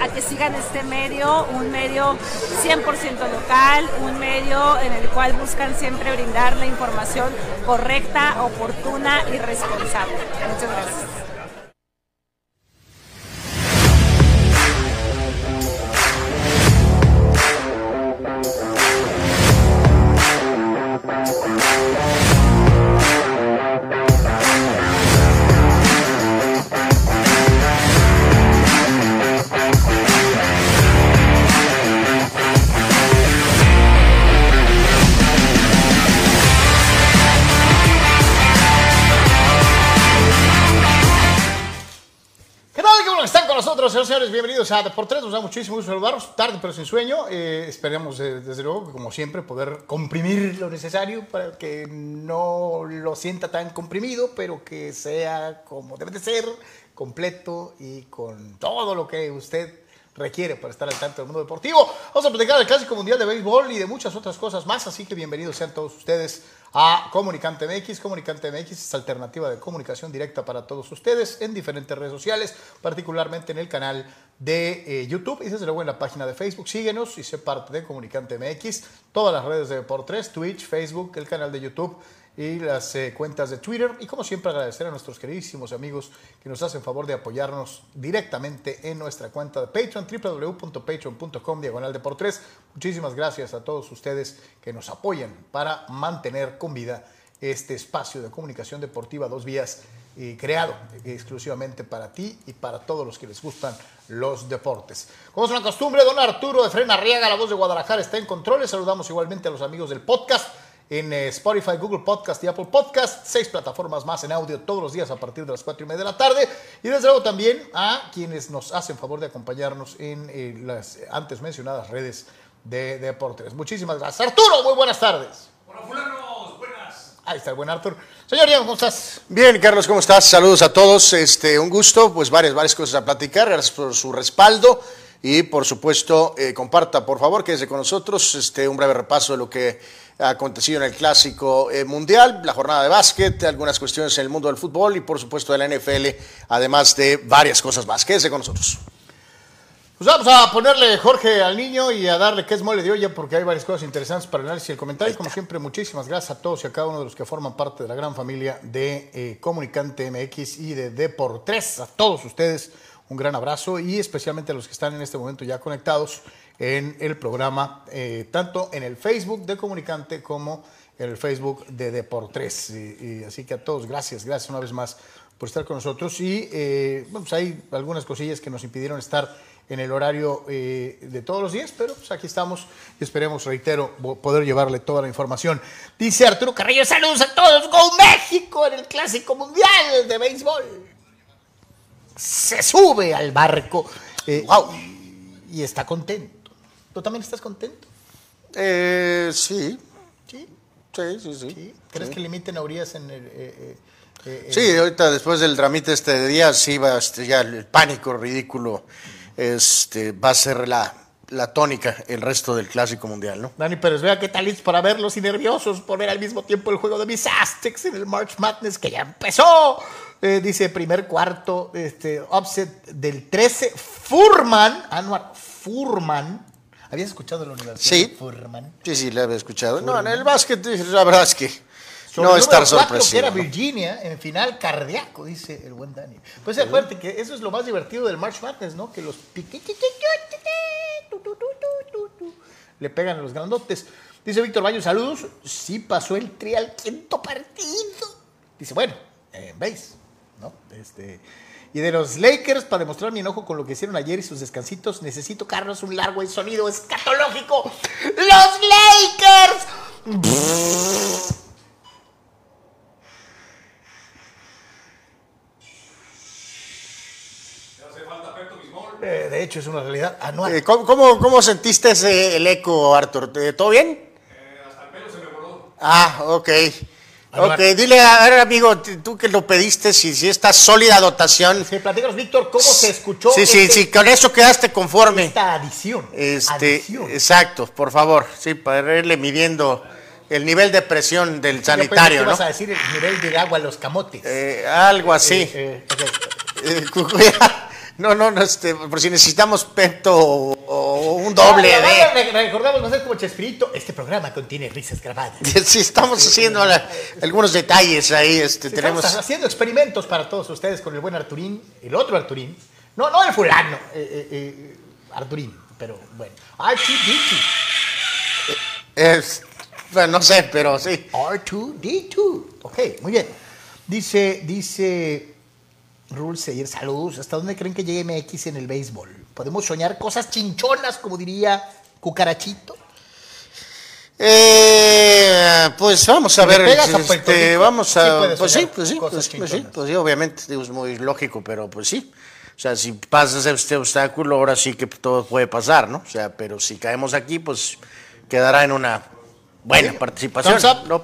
a que sigan este medio, un medio 100% local, un medio en el cual buscan siempre brindar la información correcta, oportuna y responsable. Muchas gracias. A Deportes. Nos da muchísimo gusto saludarlos, tarde pero sin sueño. Eh, esperemos, eh, desde luego, como siempre, poder comprimir lo necesario para que no lo sienta tan comprimido, pero que sea como debe de ser, completo y con todo lo que usted requiere para estar al tanto del mundo deportivo. Vamos a platicar del Clásico Mundial de Béisbol y de muchas otras cosas más, así que bienvenidos sean todos ustedes a Comunicante MX. Comunicante MX es alternativa de comunicación directa para todos ustedes en diferentes redes sociales, particularmente en el canal de eh, YouTube y desde luego en la página de Facebook. Síguenos y sé parte de Comunicante MX. Todas las redes de por tres, Twitch, Facebook, el canal de YouTube y las eh, cuentas de Twitter. Y como siempre agradecer a nuestros queridísimos amigos que nos hacen favor de apoyarnos directamente en nuestra cuenta de Patreon, www.patreon.com diagonal de por tres. Muchísimas gracias a todos ustedes que nos apoyan para mantener con vida este espacio de comunicación deportiva dos vías eh, creado exclusivamente para ti y para todos los que les gustan los deportes. Como es una costumbre, don Arturo de Frena Riega, la voz de Guadalajara, está en control. saludamos igualmente a los amigos del podcast en eh, Spotify, Google Podcast y Apple Podcast. Seis plataformas más en audio todos los días a partir de las cuatro y media de la tarde. Y desde luego también a quienes nos hacen favor de acompañarnos en eh, las antes mencionadas redes de deportes. Muchísimas gracias. Arturo, muy buenas tardes. Hola, fulanos, buenas. Ahí está el buen Arturo. Señor Diego, ¿cómo estás? Bien, Carlos, ¿cómo estás? Saludos a todos. Este, un gusto, pues varias, varias cosas a platicar. Gracias por su respaldo. Y por supuesto, eh, comparta, por favor, quédese con nosotros este, un breve repaso de lo que acontecido en el Clásico eh, Mundial, la jornada de básquet, algunas cuestiones en el mundo del fútbol y por supuesto de la NFL, además de varias cosas más. Quédese con nosotros. Pues vamos a ponerle Jorge al niño y a darle que es mole de olla porque hay varias cosas interesantes para el análisis y el comentario. Como siempre, muchísimas gracias a todos y a cada uno de los que forman parte de la gran familia de eh, Comunicante MX y de Deportes. A todos ustedes un gran abrazo y especialmente a los que están en este momento ya conectados en el programa, eh, tanto en el Facebook de Comunicante como en el Facebook de Deportes. Y, así que a todos, gracias, gracias una vez más por estar con nosotros. Y eh, pues hay algunas cosillas que nos impidieron estar en el horario eh, de todos los días, pero pues aquí estamos y esperemos, reitero, poder llevarle toda la información. Dice Arturo Carrillo, saludos a todos, Go México en el Clásico Mundial de Béisbol. Se sube al barco wow, y está contento. ¿Tú también estás contento? Eh, sí. ¿Sí? Sí, sí, sí. ¿Crees que limiten a Urias en el... Eh, eh, sí, ahorita después del tramite este de día, sí va, este, ya el pánico ridículo este, va a ser la, la tónica el resto del Clásico Mundial, ¿no? Dani Pérez, vea qué tal para verlos y nerviosos por ver al mismo tiempo el juego de mis Aztecs en el March Madness que ya empezó. dice primer cuarto, este, offset del 13, Furman, Anuar Furman, ¿Habías escuchado la Universidad sí. Furman? Sí, sí, la había escuchado. No, en el básquet, la verdad es que no estar sorpresivo. que era Virginia en final cardíaco, dice el buen Dani. Pues acuérdate que eso es lo más divertido del March Madness, ¿no? Que los le pegan a los grandotes. Dice Víctor Baño, saludos. Sí pasó el tri al quinto partido. Dice, bueno, ¿veis? ¿No? Este, y de los Lakers, para demostrar mi enojo con lo que hicieron ayer y sus descansitos, necesito, Carlos, un largo sonido escatológico. ¡Los Lakers! Eh, de hecho, es una realidad anual. Eh, ¿cómo, cómo, sentiste ese, el eco, Arthur? ¿Todo bien? Eh, hasta el pelo se me voló. Ah, ok. Ok, dile, a ver, amigo, tú que lo pediste, si, si esta sólida dotación. Sí, platícanos, Víctor, ¿cómo se escuchó? Sí, sí, este sí, con eso quedaste conforme. Esta adición. Este, Exacto, por favor, sí, para irle midiendo el nivel de presión del sanitario, ¿no? vas a decir el nivel de agua a los camotes. Eh, algo así. Eh, eh, No, no, no, este, por si necesitamos Pepto o, o un doble de. re- Recordamos, no sé como Chespirito, este programa contiene risas grabadas. Sí, estamos haciendo la- algunos detalles ahí, este, Tenemos tenemos. haciendo experimentos para todos ustedes con el buen Arturín, el otro Arturín. No, no el fulano, eh, eh, eh, Arturín, pero bueno. R2D2. es- bueno, no sé, pero sí. R2D2. Ok, muy bien. Dice, dice Rule Sayer, saludos. ¿Hasta dónde creen que llegue MX en el béisbol? ¿Podemos soñar cosas chinchonas, como diría Cucarachito? Eh, pues vamos a ver, este, vamos a, pues sí, soñar pues sí, pues, pues sí, pues sí, obviamente digo, es muy lógico, pero pues sí. O sea, si pasas este obstáculo, ahora sí que todo puede pasar, ¿no? O sea, pero si caemos aquí, pues quedará en una buena participación. ¿no?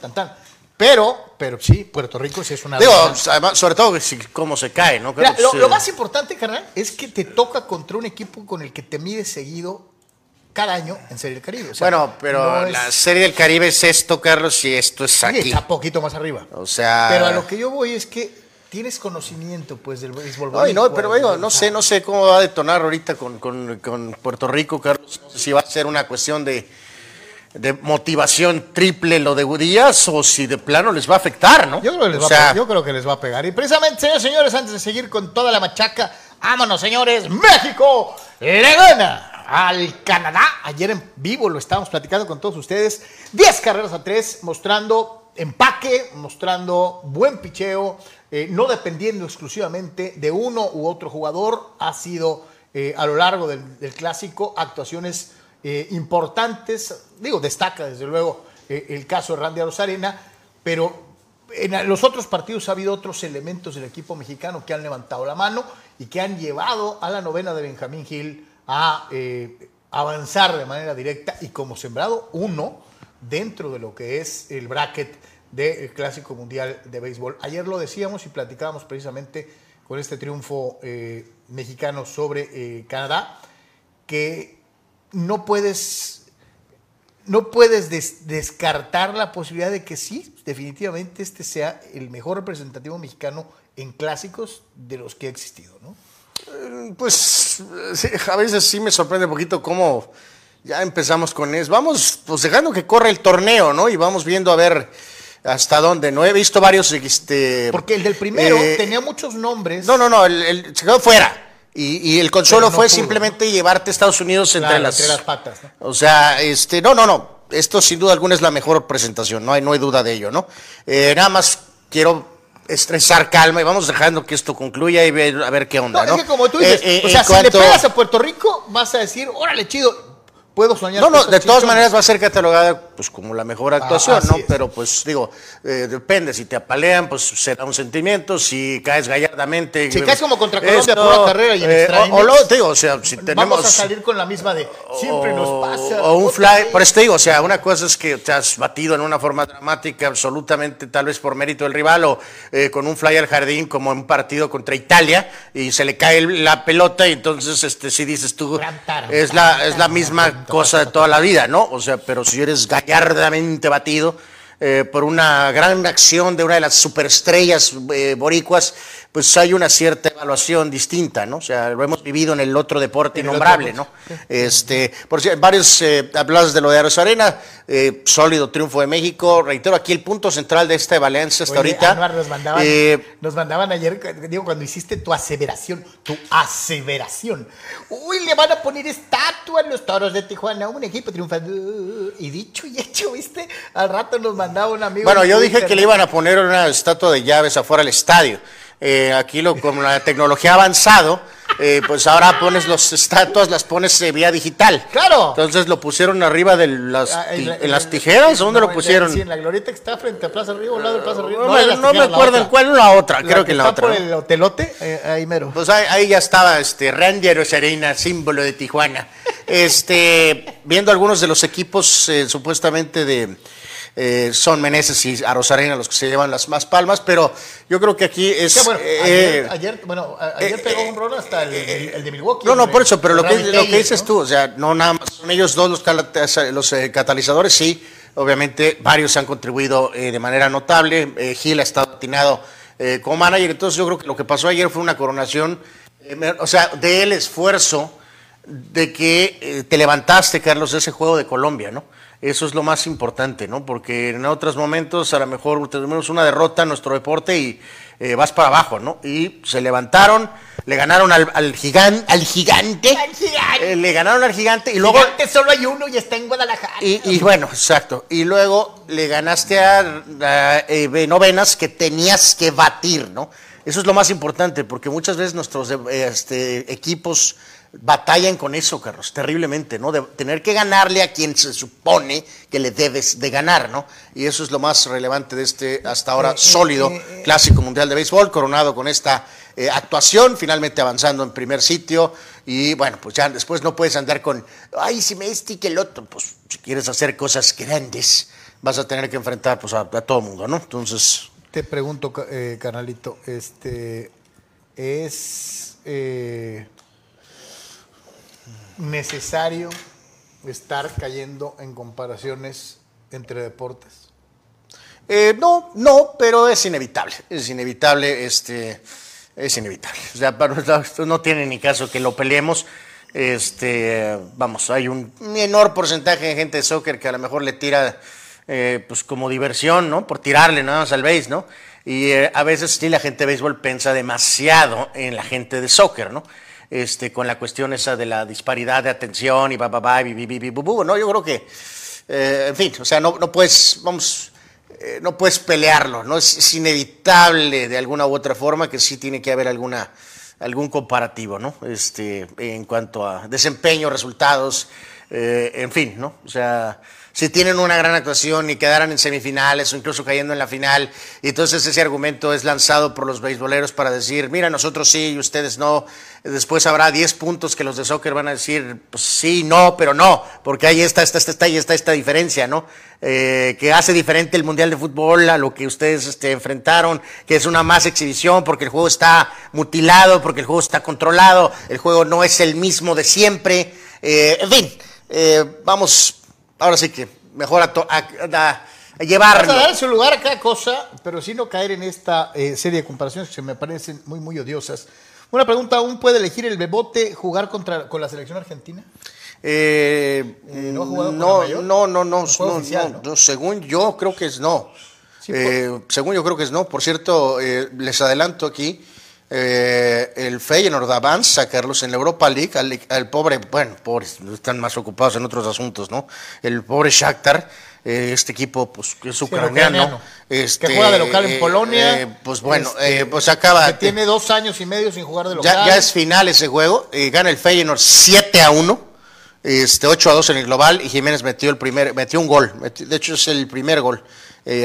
Tan, tan. Pero, pero sí, Puerto Rico sí es una... Digo, además, sobre todo si, cómo se cae, ¿no? Mira, lo, más importante, carnal, es que te toca contra un equipo con el que te mides seguido cada año en Serie del Caribe. O sea, Bueno, pero no es- la Serie del Caribe es esto, Carlos, y esto es sí, aquí. está poquito más arriba. O sea... Pero a lo que yo voy es que tienes conocimiento, pues, del béisbol. No, no, pero digo, no sé, no sé cómo va a detonar ahorita con, con- con Puerto Rico, Carlos. No sé si va a ser una cuestión de, de motivación triple lo de Díaz o si de plano les va a afectar, ¿no? Yo creo, que les O va a sea, pegar, yo creo que les va a pegar. Y precisamente, señores, señores, antes de seguir con toda la machaca, vámonos, señores. México le gana al Canadá. Ayer en vivo lo estábamos platicando con todos ustedes. 10 carreras a 3, mostrando empaque, mostrando buen picheo, eh, no dependiendo exclusivamente de uno u otro jugador. Ha sido eh, a lo largo del, del clásico actuaciones eh, importantes. Digo, destaca desde luego eh, el caso de Randy Arozarena, pero en los otros partidos ha habido otros elementos del equipo mexicano que han levantado la mano y que han llevado a la novena de Benjamín Gil a eh, avanzar de manera directa y como sembrado uno dentro de lo que es el bracket del Clásico Mundial de Béisbol. Ayer lo decíamos y platicábamos precisamente con este triunfo mexicano sobre Canadá, que no puedes no puedes des- descartar la posibilidad de que sí, definitivamente este sea el mejor representativo mexicano en clásicos de los que ha existido, ¿no? pues sí, a veces sí me sorprende un poquito cómo ya empezamos con eso. Vamos pues dejando que corra el torneo, ¿no? Y vamos viendo a ver hasta dónde. No he visto varios, este... Porque el del primero eh, tenía muchos nombres. No, no, no, el, el- se quedó fuera. Y, y el consuelo no fue pudo, simplemente llevarte a Estados Unidos Claro, entre, las, entre las patas, ¿no? O sea, este, no, no, no. Esto sin duda alguna es la mejor presentación, no hay, no hay duda de ello, ¿no? Eh, nada más quiero estresar calma y vamos dejando que esto concluya y ver, a ver qué onda, ¿no? es que como tú dices, Eh, eh, o sea, si cuanto- le pegas a Puerto Rico, vas a decir, órale, chido, puedo soñar. No, no, de todas chinchonas". maneras va a ser catalogada pues como la mejor actuación, así ¿no? es. Pero pues digo, eh, depende, si te apalean, pues será un sentimiento, si caes gallardamente. Si eh, caes como contra Colombia, pura carrera y en extra o, o lo, te digo, o sea, si tenemos... Vamos a salir con la misma de siempre nos pasa. O un fly, vez". por eso te digo, o sea, una cosa es que te has batido en una forma dramática, absolutamente, tal vez por mérito del rival, o eh, con un fly al jardín, como en un partido contra Italia, y se le cae la pelota, y entonces, este, si dices tú, es la, es la misma cosa de toda la vida, ¿no? O sea, pero si eres gallardamente batido, eh, por una gran acción de una de las superestrellas eh, boricuas, pues hay una cierta evaluación distinta, ¿no? O sea, lo hemos vivido en el otro deporte innombrable, ¿no? Este, por cierto, varios eh, hablabas de lo de Aros Arena, eh, sólido triunfo de México. Reitero, aquí el punto central de esta valencia hasta Oye, ahorita. Nos mandaban, eh, nos mandaban ayer, digo, cuando hiciste tu aseveración, tu aseveración. Uy, le van a poner estatua en los toros de Tijuana, un equipo triunfando. Y dicho y hecho, ¿viste? Al rato nos mandaba un amigo. bueno, en yo dije que le iban a poner una estatua de llaves afuera del estadio. Eh, aquí lo, con la tecnología ha avanzado, eh, pues ahora pones las estatuas, las pones eh, vía digital. Claro. Entonces lo pusieron arriba de las, Ah, ti- la- en las la- tijeras, ¿o ¿dónde no, lo en la- pusieron? Sí, en la glorieta que está frente a Plaza Río, al lado de Plaza Río. No, me- en no me tijeras, la acuerdo en cuál la otra, creo que en la está otra. por ¿no? el hotelote, eh, ahí mero. Pues ahí, ahí ya estaba este Randy Arozarena, símbolo de Tijuana. Este, viendo algunos de los equipos eh, supuestamente de eh, son Meneses y Arozarena los que se llevan las más palmas, pero yo creo que aquí es Sí, bueno, eh, ayer, bueno, ayer eh, pegó un rol hasta el, el- el de Milwaukee. no, no, por eso, pero lo que, lo que dices ¿no? tú, o sea, no nada más son ellos dos los, los eh, catalizadores, sí, obviamente varios han contribuido eh, de manera notable, eh, Gil ha estado atinado eh, como manager, entonces yo creo que lo que pasó ayer fue una coronación Eh, O sea, del esfuerzo de que eh, te levantaste, Carlos, de ese juego de Colombia, ¿no? Eso es lo más importante, ¿no? Porque en otros momentos a lo mejor tenemos una derrota en nuestro deporte y eh, vas para abajo, ¿no? Y se levantaron, le ganaron al, al, gigan- al gigante, Al gigante. eh, le ganaron al gigante y luego... Gigante solo hay uno y está en Guadalajara. Y, y bueno, exacto. Y luego le ganaste a, a, eh, novenas que tenías que batir, ¿no? Eso es lo más importante, porque muchas veces nuestros eh, este, equipos batallan con eso, Carlos, terriblemente, ¿no? De tener que ganarle a quien se supone que le debes de ganar, ¿no? Y eso es lo más relevante de este hasta ahora Eh, eh, sólido eh. Clásico Mundial de Béisbol, coronado con esta eh, actuación, finalmente avanzando en primer sitio. Y bueno, pues ya después no puedes andar con, ay, si me este y que el otro. Pues si quieres hacer cosas grandes, vas a tener que enfrentar pues, a, a todo el mundo, ¿no? Entonces, Te pregunto, eh, canalito, este, ¿es eh, necesario estar cayendo en comparaciones entre deportes? eh, no, no, pero es inevitable. Es inevitable, este, es inevitable. O sea, nosotros no tiene ni caso que lo peleemos. Este, vamos, hay un menor porcentaje de gente de soccer que a lo mejor le tira, eh, pues como diversión, ¿no? Por tirarle nada más al béis, ¿no? Y eh, a veces sí la gente de béisbol piensa demasiado en la gente de soccer, ¿no? Este, con la cuestión esa de la disparidad de atención y va, va, va, y bi, bi, bi, bu, bu, ¿no? Yo creo que, eh, en fin, o sea, no, no puedes, vamos, eh, no puedes pelearlo, ¿no? Es, es inevitable de alguna u otra forma que sí tiene que haber alguna, algún comparativo, ¿no? Este, en cuanto a desempeño, resultados, eh, en fin, ¿no? O sea, si tienen una gran actuación y quedaran en semifinales o incluso cayendo en la final, y entonces ese argumento es lanzado por los beisboleros para decir, mira, nosotros sí y ustedes no, después habrá 10 puntos que los de soccer van a decir, pues sí, no, pero no, porque ahí está, esta, esta, esta y está esta diferencia, ¿no? Eh, que hace diferente el Mundial de Fútbol a lo que ustedes este, enfrentaron, que es una más exhibición porque el juego está mutilado, porque el juego está controlado, el juego no es el mismo de siempre, eh, en fin, eh, vamos, ahora sí que mejor a, to- a- a- a llevarlo. A dar su lugar a cada cosa, pero sí no caer en esta eh, serie de comparaciones que se me parecen muy, muy odiosas. Una pregunta, ¿aún puede elegir el Bebote jugar contra, con la selección argentina? Eh, ¿no ha jugado con no, la mayor? no, no, no, No oficial, no, ¿no? no, según yo creo que es no. Sí, Eh, según yo creo que es no. Por cierto, eh, les adelanto aquí, eh, el Feyenoord avanza, Carlos, en la Europa League, al, al pobre, bueno, pobres, están más ocupados en otros asuntos, ¿no? El pobre Shakhtar, eh, este equipo, pues, que es ucraniano. este, que juega de local en eh, Polonia. eh, pues bueno, este, pues acaba... Que tiene dos años y medio sin jugar de local. Ya, ya es final ese juego. gana el Feyenoord 7 a 1. Este, 8 a 2 en el global. Y Jiménez metió el primer, metió un gol. metió- de hecho, es el primer gol.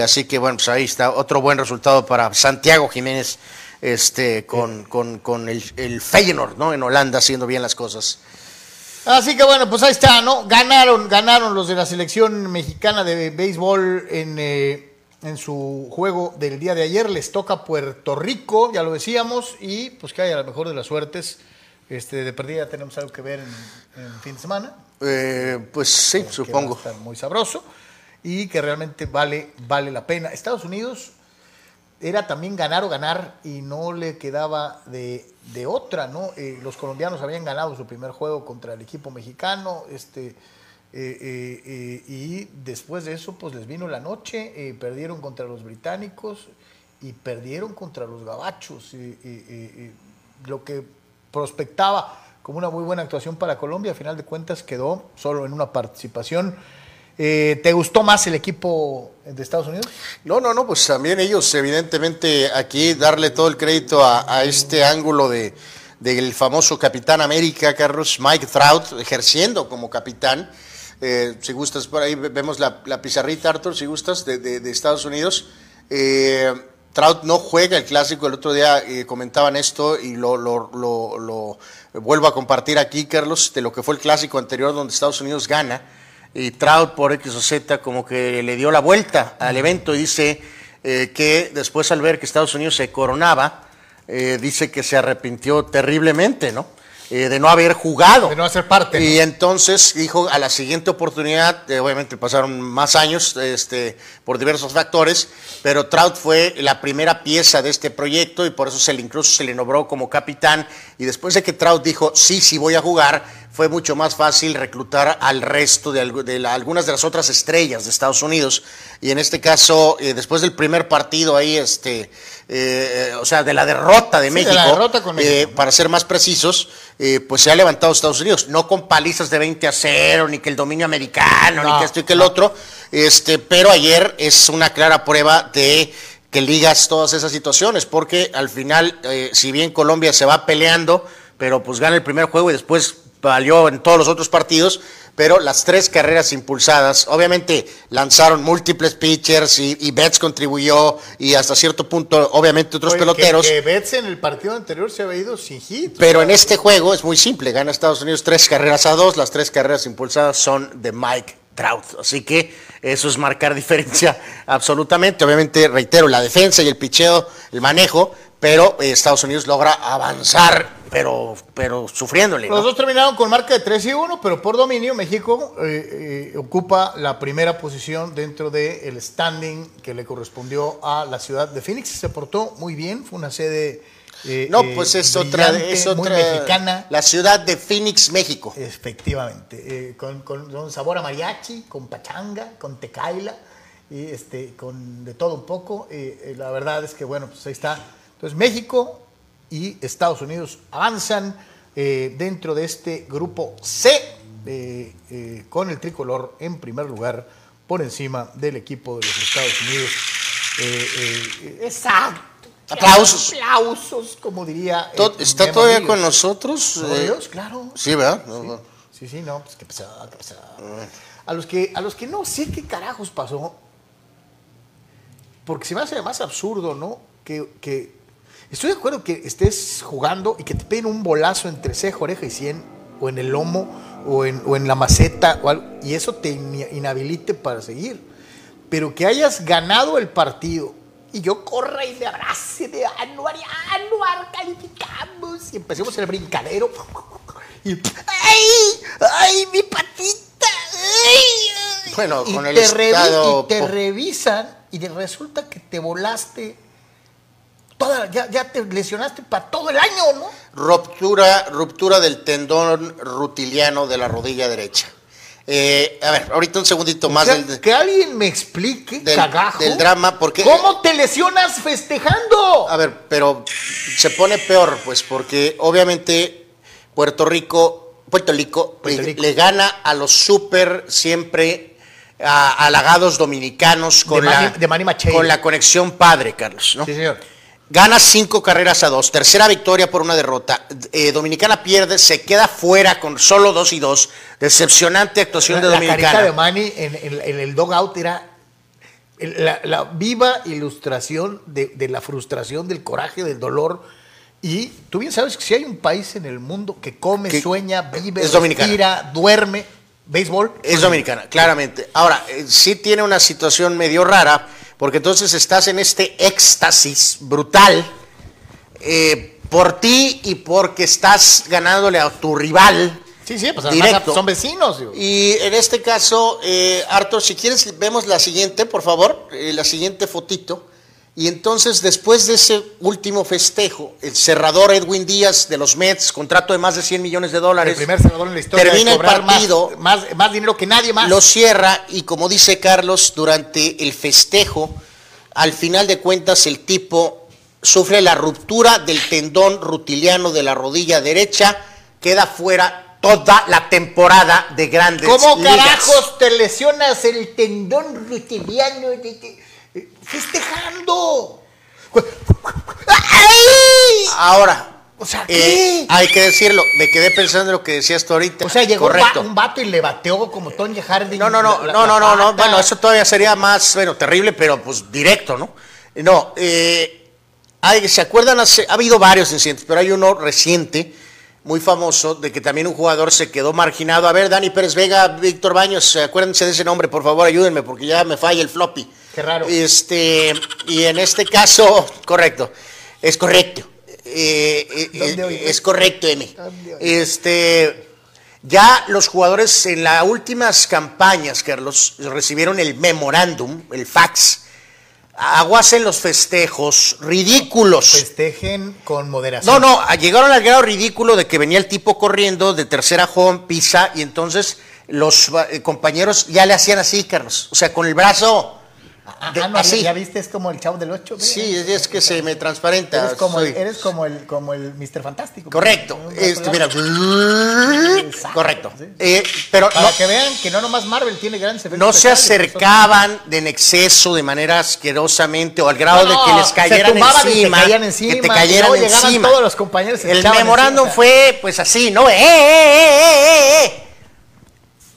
Así que bueno, pues ahí está. Otro buen resultado para Santiago Jiménez. Este, con, con, con el, el Feyenoord, ¿no? En Holanda, haciendo bien las cosas. Así que bueno, pues ahí está, ¿no? Ganaron, ganaron los de la selección mexicana de béisbol en, eh, en su juego del día de ayer. Les toca Puerto Rico, ya lo decíamos, y pues que haya la mejor de las suertes. Este, de perdida tenemos algo que ver en, en fin de semana. Eh, pues sí, que va a supongo. estar muy sabroso y que realmente vale, vale la pena. Estados Unidos era también ganar o ganar y no le quedaba de, de otra, ¿no? Eh, los colombianos habían ganado su primer juego contra el equipo mexicano, este, eh, eh, y después de eso pues les vino la noche, perdieron contra los británicos y perdieron contra los gabachos, eh, lo que prospectaba como una muy buena actuación para Colombia, a final de cuentas quedó solo en una participación. Eh, ¿Te gustó más el equipo de Estados Unidos? No, no, no, pues también ellos, evidentemente, aquí darle todo el crédito a, este ángulo de del famoso Capitán América, Carlos Mike Trout, ejerciendo como capitán. Eh, si gustas, por ahí ve- vemos la, la pizarrita, Arthur, si gustas, de, de- Estados Unidos. Eh, Trout no juega el clásico, el otro día comentaban esto y lo- lo- lo vuelvo a compartir aquí, Carlos, de lo que fue el clásico anterior donde Estados Unidos gana y Trout por X o Z como que le dio la vuelta al evento y dice eh, que después al ver que Estados Unidos se coronaba, eh, dice que se arrepintió terriblemente, ¿no? eh, de no haber jugado. De no hacer parte, Y ¿no? entonces dijo a la siguiente oportunidad, eh, obviamente pasaron más años este, por diversos factores, pero Trout fue la primera pieza de este proyecto y por eso se le, incluso se le nombró como capitán. Y después de que Trout dijo, sí, sí voy a jugar, fue mucho más fácil reclutar al resto de, algu- de la- algunas de las otras estrellas de Estados Unidos. Y en este caso, eh, después del primer partido ahí, este, eh, o sea, de la derrota de Sí, de México, la derrota con eh, México. para ser más precisos, eh, pues se ha levantado Estados Unidos, no con palizas de 20 a 0, ni que el dominio americano, No, ni que esto y que el otro, este, pero ayer es una clara prueba de que ligas todas esas situaciones, porque al final, eh, si bien Colombia se va peleando, pero pues gana el primer juego y después valió en todos los otros partidos, pero las tres carreras impulsadas, obviamente lanzaron múltiples pitchers y, y Betts contribuyó y hasta cierto punto, obviamente otros Oye, peloteros. Que, que Betts en el partido anterior se había ido sin hit. Pero en este juego es muy simple, gana Estados Unidos tres carreras a dos, las tres carreras impulsadas son de Mike Trout, así que eso es marcar diferencia absolutamente. Obviamente, reitero, la defensa y el picheo, el manejo, pero eh, Estados Unidos logra avanzar, pero, pero sufriéndole. ¿no? Los dos terminaron con marca de 3 y 1, pero por dominio México eh, eh, ocupa la primera posición dentro del standing que le correspondió a la ciudad de Phoenix. Se portó muy bien, fue una sede eh, No, eh, pues es otra, es otra, mexicana. la ciudad de Phoenix, México. Efectivamente, eh, con, con- con sabor a mariachi, con pachanga, con tecaila, y este, con de todo un poco. la verdad es que, bueno, pues ahí está. Entonces, México y Estados Unidos avanzan eh, dentro de este grupo C, eh, eh, con el tricolor en primer lugar, por encima del equipo de los Estados Unidos. Eh, eh, exacto. Aplausos. Aplausos, como diría. eh, ¿Está todavía con nosotros? Eh, Ríos, claro. sí, ¿verdad? No, no. Sí, sí, no, pues qué pesada, qué pesada. A los que, a los que no sé qué carajos pasó, porque se me hace además absurdo, ¿no? Que, que estoy de acuerdo que estés jugando y que te peguen un bolazo entre ceja, oreja y cien, o en el lomo, o en, o en la maceta, o algo, y eso te in- inhabilite para seguir. Pero que hayas ganado el partido y yo corra y me abrace de Anuar y Anuar, calificamos, y empecemos el brincadero. Y, ¡ay! ¡ay, mi patita! ¡ay! Bueno, Y con el te revi- estado y te revisan y resulta que te volaste toda, ya, ya te lesionaste para todo el año, ¿no? Ruptura, ruptura del tendón rutiliano de la rodilla derecha. Eh, a ver, ahorita un segundito más O sea, del, que alguien me explique, del- cagajo, del drama, porque- ¿Cómo te lesionas festejando? A ver, pero se pone peor, pues, porque obviamente Puerto Rico, Puerto Rico, Puerto le- Rico. Le, gana a los súper siempre a- halagados dominicanos con, De la, de con la conexión padre, Carlos, ¿no? Sí, señor. Gana cinco carreras a dos, tercera victoria por una derrota. Eh, Dominicana pierde, se queda fuera con solo dos y dos. Decepcionante actuación de La Dominicana. carita de Manny en, en- en el dogout era la, la viva ilustración de, de la frustración, del coraje, del dolor. Y tú bien sabes que si hay un país en el mundo que come, Que sueña, vive, es Dominicana. duerme, béisbol. Es dominicana, claramente. Ahora, eh, sí tiene una situación medio rara, porque entonces estás en este éxtasis brutal eh, por ti y porque estás ganándole a tu rival. Sí, sí, pues Directo. son vecinos. Y en este caso, eh, Arthur, si quieres, vemos la siguiente, por favor, eh, la siguiente fotito. Y entonces, después de ese último festejo, el cerrador Edwin Díaz de los Mets, contrato de más de 100 millones de dólares, el primer cerrador en la historia termina de el cobrar partido, más, más, dinero que nadie más. lo cierra y como dice Carlos, durante el festejo, al final de cuentas el tipo sufre la ruptura del tendón rutiliano de la rodilla derecha, queda fuera toda la temporada de grandes ¿Cómo ligas. carajos te lesionas el tendón rutiliano de- festejando? ¡Ay! Ahora, O sea, eh, ¿qué? hay que decirlo, me quedé pensando en lo que decías tú ahorita. O sea, llegó un, va- Correcto. un vato y le bateó como Tony Harding. No, no, no, la- la- no, no, la no, no. Bueno, eso todavía sería más, bueno, terrible, pero pues directo, ¿no? No, eh, hay, ¿se acuerdan? Hace- ha habido varios incidentes, pero hay uno reciente, muy famoso, de que también un jugador se quedó marginado. A ver, Dani Pérez Vega, Víctor Baños, acuérdense de ese nombre, por favor, ayúdenme, porque ya me falla el floppy. Qué raro. Este, y en este caso, correcto, es correcto. Eh, eh, ¿Dónde eh, es correcto, Emi. Este, ya los jugadores en las últimas campañas, Carlos, recibieron el memorándum, el fax. Aguas en los festejos ridículos. Festejen con moderación. No, no, llegaron al grado ridículo de que venía el tipo corriendo de tercera home, pisa, y entonces los eh, compañeros ya le hacían así, Carlos. O sea, con el brazo. Ah, de- no, así. ya, ya viste, es como el chavo del 8. Sí, es, es que se me transparenta. Eres como, el, soy- eres como el, como el Mr. Fantástico. Correcto. Este, mira. Exacto, Correcto. sí. Eh, pero Para no, que vean que no nomás Marvel tiene grandes efectos. no se acercaban de en exceso de manera asquerosamente o al grado No, de que les cayeran y encima. caían encima, que te y cayeran luego llegaban encima. todos los compañeros y El memorándum encima. fue pues así, ¿no? ¡Eh, eh, eh, eh, eh!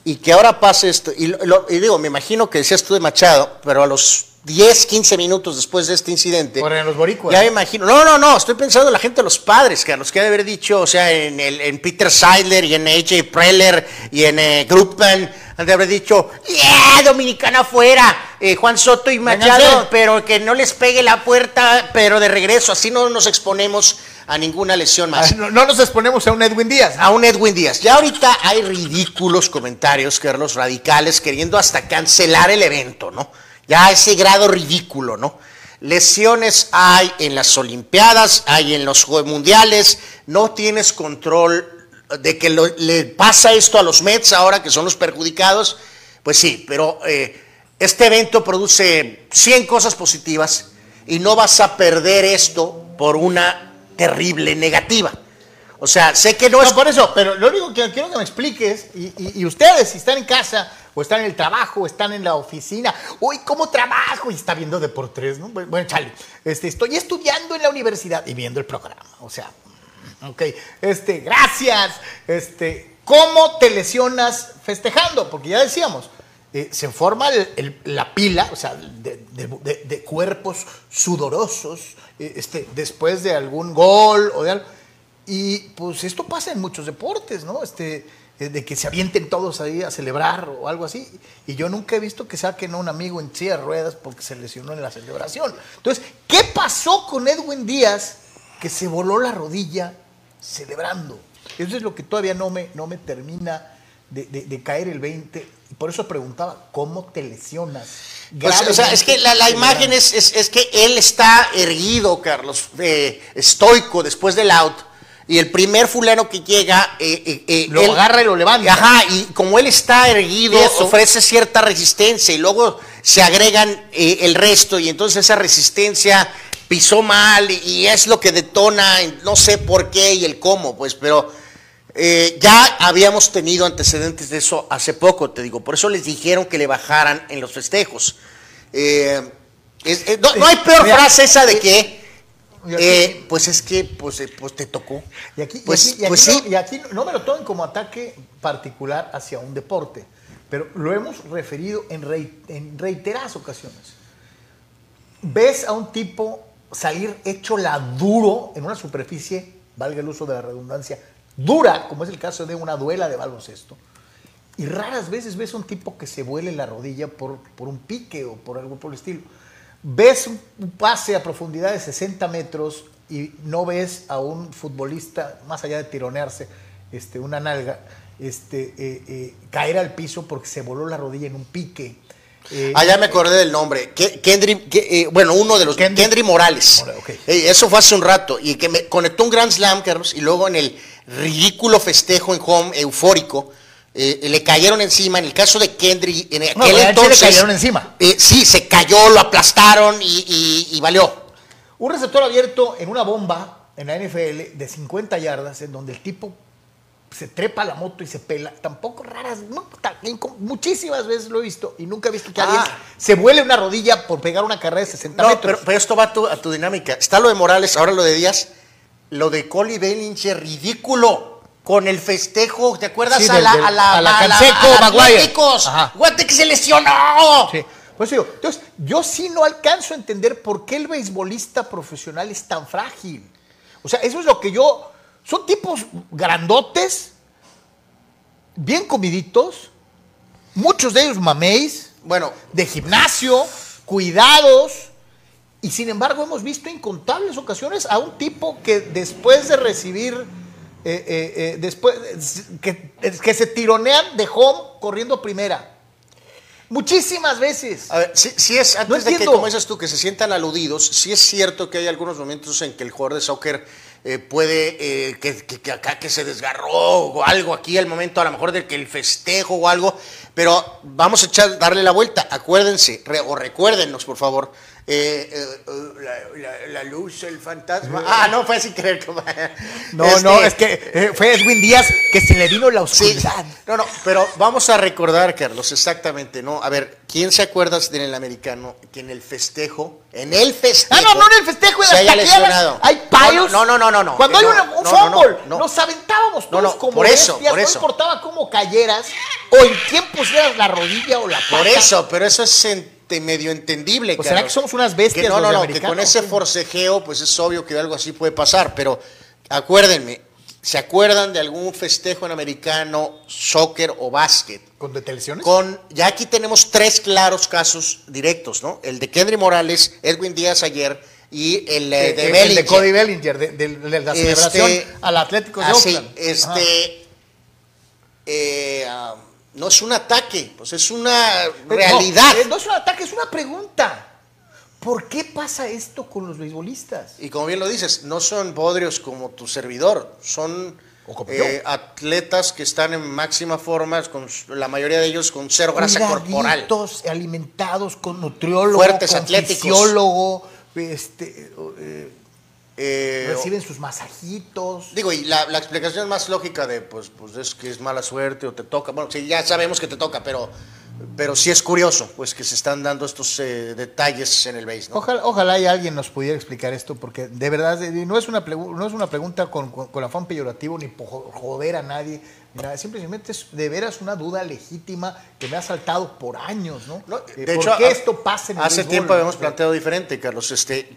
Y que ahora pase esto. Y, lo- y digo, me imagino que decías tú de Machado, pero a los 10, 15 minutos después de este incidente. Corren los boricuas. Ya me imagino. No, no, no. Estoy pensando en la gente de los padres, Carlos, que ha de haber dicho, o sea, en, el, en Peter Seidler y en AJ Preller y en eh, Grupman, han de haber dicho, ¡Yeah! Dominicana afuera. eh, Juan Soto y Machado, Vénganse. pero que no les pegue la puerta, pero de regreso. Así no nos exponemos a ninguna lesión más. No, no nos exponemos a un Edwin Díaz. A un Edwin Díaz. Ya ahorita hay ridículos comentarios, Carlos, radicales, queriendo hasta cancelar el evento, ¿no? Ya a ese grado ridículo, ¿no? Lesiones hay en las Olimpiadas, hay en los Juegos Mundiales, no tienes control de que lo- le pasa esto a los Mets ahora que son los perjudicados, pues sí, pero eh, este evento produce 100 cosas positivas y no vas a perder esto por una terrible negativa. O sea, sé que no, es No, por eso, pero lo único que quiero que me expliques, y, y- y ustedes, si están en casa, o están en el trabajo, o están en la oficina, uy, ¿cómo trabajo? Y está viendo Deportes, ¿no? Bueno, chale, este, estoy estudiando en la universidad y viendo el programa, o sea, ok, este, gracias, este, ¿cómo te lesionas festejando? Porque ya decíamos, eh, se forma la pila, o sea, de, cuerpos sudorosos, eh, este, después de algún gol o de algo. Y pues esto pasa en muchos deportes, ¿no? Este, eh, de que se avienten todos ahí a celebrar o algo así. Y yo nunca he visto que saquen a un amigo en silla ruedas porque se lesionó en la celebración. Entonces, ¿qué pasó con Edwin Díaz que se voló la rodilla celebrando? Eso es lo que todavía no me, no me termina de, de- de caer el 20. Y por eso preguntaba, ¿cómo te lesionas? Pues, o sea, es que la, la imagen es, es- es que él está erguido, Carlos, eh, estoico después del out. Y el primer fulano que llega, eh, eh, Lo agarra y lo levanta. Ajá, y como él está erguido, eso- ofrece cierta resistencia y luego se agregan eh, el resto y entonces esa resistencia pisó mal y, es lo que detona, no sé por qué y el cómo, pues, pero eh, ya habíamos tenido antecedentes de eso hace poco, te digo, por eso les dijeron que le bajaran en los festejos. Eh, es- no, no hay peor Mira, frase esa de que, eh, pues es que, pues, pues te tocó. Y aquí, y pues, aquí- y aquí pues no, sí. y aquí no me lo tomen como ataque particular hacia un deporte, pero lo hemos referido en, rei- en reiteradas ocasiones. Ves a un tipo salir hecho la duro en una superficie, valga el uso de la redundancia, dura, como es el caso de una duela de baloncesto, y raras veces ves a un tipo que se vuele la rodilla por, un pique o por algo por el estilo. Ves un un pase a profundidad de 60 metros y no ves a un futbolista, más allá de tironearse este, una nalga, este, eh, eh, caer al piso porque se voló la rodilla en un pique. Eh, Ah, ya me acordé del nombre. Ke- Kendry, Ke- eh, bueno, uno de los. Kendry- Kendry, Morales. Eh, eso fue hace un rato. Y que me conectó un Grand Slam, Carlos, y luego en el ridículo festejo en home, eufórico, le cayeron encima. En el caso de Kendry, en aquel No, sí le entonces. cayeron encima. sí, se cayó, lo aplastaron y, y- y valió. Un receptor abierto en una bomba en la NFL de 50 yardas, en donde el tipo se trepa a la moto y se pela. Tampoco raras, no, muchísimas veces lo he visto y nunca he visto que Ah. alguien se vuele una rodilla por pegar una carrera de 60 No, metros. pero, pero esto va a tu, a tu dinámica. Está lo de Morales, ahora lo de Díaz. Lo de Coli Bellinger, ridículo. Con el festejo, ¿te acuerdas? Sí, a, del- la, del- a la, a la a la- Canseco, a la. Guate que se lesionó. Sí. Pues digo, entonces, yo sí no alcanzo a entender por qué el beisbolista profesional es tan frágil. O sea, eso es lo que yo. Son tipos grandotes, bien comiditos, muchos de ellos mameis, Bueno, de gimnasio, cuidados, Y sin embargo hemos visto incontables ocasiones a un tipo que después de recibir, eh, eh, eh, después, que, que se tironean de home corriendo primera. Muchísimas veces. A ver, sí es, antes de que, como dices tú, que se sientan aludidos, sí es cierto que hay algunos momentos en que el jugador de soccer eh, puede, eh, que, que- que acá que se desgarró o algo aquí, al momento a lo mejor de que el festejo o algo, pero vamos a echar, darle la vuelta. Acuérdense, re- o recuérdenos, por favor, eh, eh, eh, la, la- la luz, el fantasma. Ah, no, fue sin querer. como- No, Este, no, es que fue Edwin Díaz que se le vino la Sí, oscuridad. no, no, pero vamos a recordar, Carlos, exactamente, ¿no? A ver, ¿quién se acuerda en el americano que en el festejo, en el festejo... Ah, no, no en el festejo, se haya lesionado? Hay payos. No, no, no, no, no. Cuando hay no, un no, no, no, fútbol, no. nos aventábamos No, todos no, como por eso, por no eso. importaba cómo cayeras o en quién pusieras la rodilla o la pata. Por eso, pero eso es ente- medio entendible, Pues, ¿será Carlos. que somos unas bestias Que no, los no, no, que con ese forcejeo, pues es obvio que algo así puede pasar, pero acuérdenme, ¿se acuerdan de algún festejo en americano, soccer o básquet? ¿Con detenciones? Con, ya aquí tenemos tres claros casos directos, ¿no? El de Kendry Morales, Edwin Díaz ayer y el eh, Eh, de eh, el Bellinger. de Cody Bellinger, de, de- de la Este, celebración al Atlético de así, Oakland. Ajá. este, eh, ah, no es un ataque, pues es una Eh, realidad. No, eh, no es un ataque, es una pregunta. ¿Por qué pasa esto con los beisbolistas? Y como bien lo dices, no son bodrios como tu servidor, son eh, atletas que están en máxima forma, con, la mayoría de ellos con cero grasa corporal. Alimentados con nutriólogo, Fuertes, con atléticos. fisiólogo, este, eh, Eh, reciben sus masajitos. Digo, y la, la explicación más lógica de, pues, pues es que es mala suerte o te toca. Bueno, sí, ya sabemos que te toca, pero, pero sí es curioso, pues, que se están dando estos eh, detalles en el base, ¿no? Ojalá, ojalá y alguien nos pudiera explicar esto, porque de verdad no es una, no es una pregunta con, con, con afán peyorativo ni por joder a nadie. nada, Simplemente es de veras una duda legítima que me ha saltado por años, ¿no? No, de ¿Por hecho, qué esto pasa en el Hace béisbol, tiempo no? habíamos planteado diferente, Carlos. Este,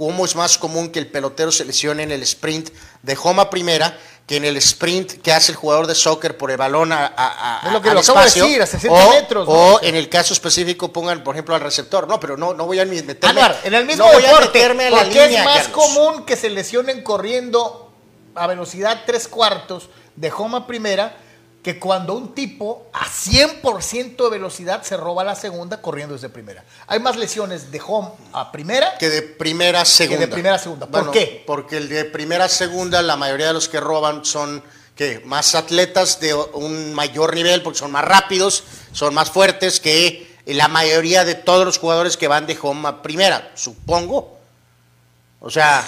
¿Cómo es más común que el pelotero se lesione en el sprint de home a primera que en el sprint que hace el jugador de soccer por el balón a, a- a- Es lo que al lo acabo de espacio? decir, a 60 o, metros, ¿no? O en el caso específico pongan, por ejemplo, al receptor. No, pero no, no voy a meterme. Anuar, en el mismo no voy a deporte, la porque línea, es más Carlos. común que se lesionen corriendo a velocidad tres cuartos de home a primera que cuando un tipo a 100% de velocidad se roba la segunda corriendo desde primera. Hay más lesiones de home a primera Que de primera a segunda. primera a segunda. ¿Por Bueno, qué? Porque el de primera a segunda, la mayoría de los que roban son ¿qué? más atletas de un mayor nivel, porque son más rápidos, son más fuertes que la mayoría de todos los jugadores que van de home a primera, supongo. O sea,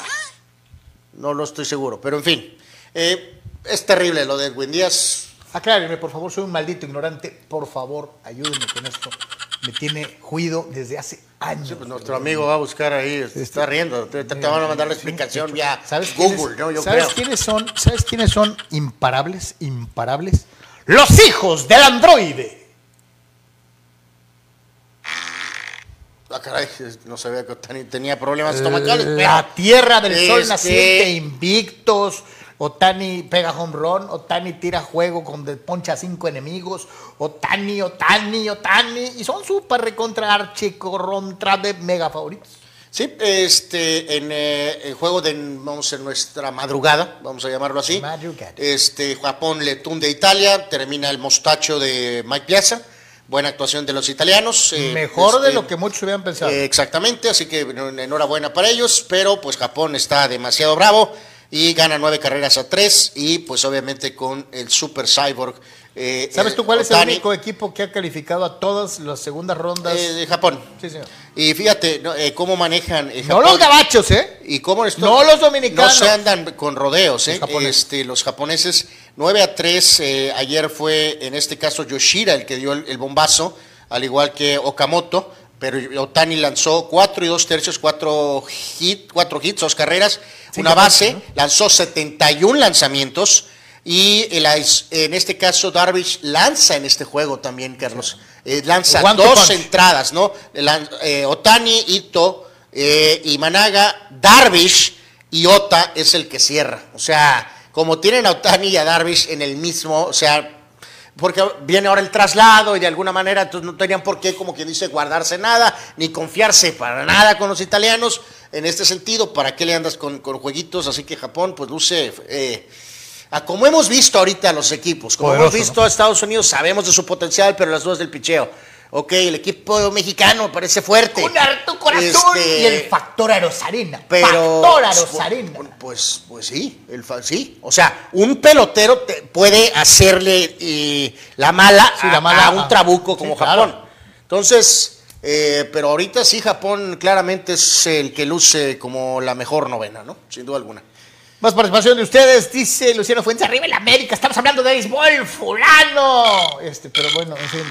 no lo estoy seguro, pero en fin. Eh, es terrible lo de Edwin Díaz. Aclárenme, por favor, soy un maldito ignorante. Por favor, ayúdenme con esto. Me tiene juido desde hace años. Pues nuestro amigo va a buscar ahí, está riendo. Te, te van a mandar la explicación vía ¿Sabes Google, quiénes, ¿no? Yo ¿sabes creo. quiénes son? ¿Sabes quiénes son imparables? Imparables. Los hijos del androide. Ah, caray, no sabía que tenía problemas estomacales. La tierra del sol Este- naciente, invictos. Otani pega home run, Otani tira juego con de poncha cinco enemigos, Otani, Otani, Otani, y son súper recontra archi contra de mega favoritos. Sí, este, en eh, el juego de, vamos, en nuestra madrugada, vamos a llamarlo así. Madrugada. Este, Japón le tunde a Italia, termina el mostacho de Mike Piazza. Buena actuación de los italianos. eh, Mejor de este, lo que muchos habían pensado. Eh, exactamente, así que en- enhorabuena para ellos, pero pues Japón está demasiado bravo y gana nueve carreras a tres y pues obviamente con el Super Cyborg. eh, ¿Sabes eh, tú cuál es el único equipo que ha calificado a todas las segundas rondas? eh, de Japón. sí, señor. Y fíjate ¿no? Eh, cómo manejan eh, No Japón. los gabachos, ¿eh? Y cómo esto- No los dominicanos. No se andan con rodeos, ¿eh? Los japoneses. Este, los japoneses 9 a 3. eh, ayer fue, en este caso, Yoshira el que dio el, el bombazo, al igual que Okamoto. Pero Otani lanzó 4 y 2 tercios, 4 hit, cuatro hits, 2 carreras, una base, puntos, lanzó 71 lanzamientos. Y el en este caso, Darvish lanza en este juego también, Carlos. Eh, lanza dos punch. entradas, ¿no? Eh, Otani, Ito eh, y Managa, Darvish y Ota es el que cierra. O sea, como tienen a Otani y a Darvish en el mismo, o sea, porque viene ahora el traslado y de alguna manera entonces no tenían por qué, como quien dice, guardarse nada, ni confiarse para nada con los italianos. En este sentido, ¿para qué le andas con, con jueguitos? Así que Japón, pues luce... eh, a como hemos visto ahorita a los equipos, como Poderoso, hemos visto a Estados Unidos, sabemos de su potencial, pero las dudas del picheo. Ok, el equipo mexicano me parece fuerte. Un harto corazón Este, y el factor Arosarena. pero factor Arosarena. pues, pues, pues sí, el fa- sí. O sea, un pelotero te- puede hacerle eh, la mala, Sí, a, la mala, a un trabuco Sí, como claro. Japón. Entonces, eh, pero ahorita sí Japón claramente es el que luce como la mejor novena, ¿no? Sin duda alguna. Más participación de ustedes, dice Luciano Fuentes, arriba el América, estamos hablando de béisbol, fulano. Este, pero bueno, en fin.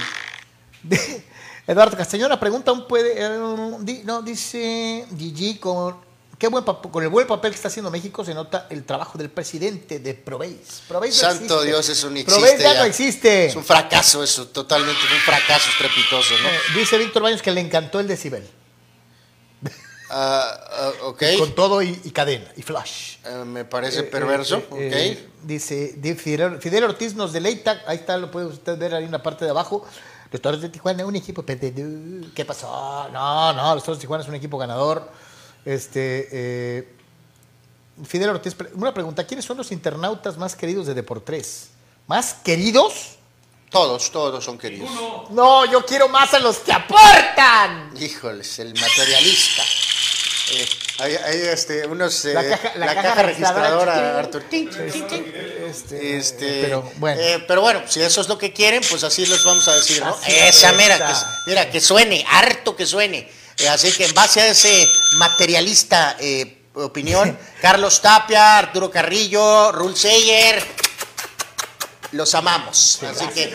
Eduardo Castañona pregunta, ¿un puede, eh, no, dice Gigi, con, qué buen con el buen papel que está haciendo México se nota el trabajo del presidente de Proveis. Proveis no Santo existe. Dios, eso ni Proveis existe. ya, ya. no existe. Es un fracaso eso, totalmente, es un fracaso estrepitoso, ¿no? Eh, dice Víctor Baños que le encantó el decibel. Ah, ah, Con todo y, y cadena, y flash. Eh, me parece Eh, perverso, eh, eh, dice, di- Fidel, Fidel Ortiz nos deleita. Ahí está, lo puede usted ver ahí en la parte de abajo. Los Toros de Tijuana, un equipo perdedor. ¿Qué pasó? No, no, los Toros de Tijuana es un equipo ganador. Este, eh, Fidel Ortiz, una pregunta: ¿quiénes son los internautas más queridos de Deportes? ¿Más queridos? Todos, todos son queridos. No, yo quiero más a los que aportan. Híjoles, el materialista. Eh, hay, hay, este, unos. eh, La caja- la la caja caja, registradora, tin, tin. Este, Este, pero bueno. eh, pero bueno, si eso es lo que quieren, pues así les vamos a decir, ¿no? Así Esa, es, mira, que, mira, que suene, harto que suene. Eh, así que en base a ese materialista eh, opinión, Carlos Tapia, Arturo Carrillo, Rul Seyer, los amamos. así que.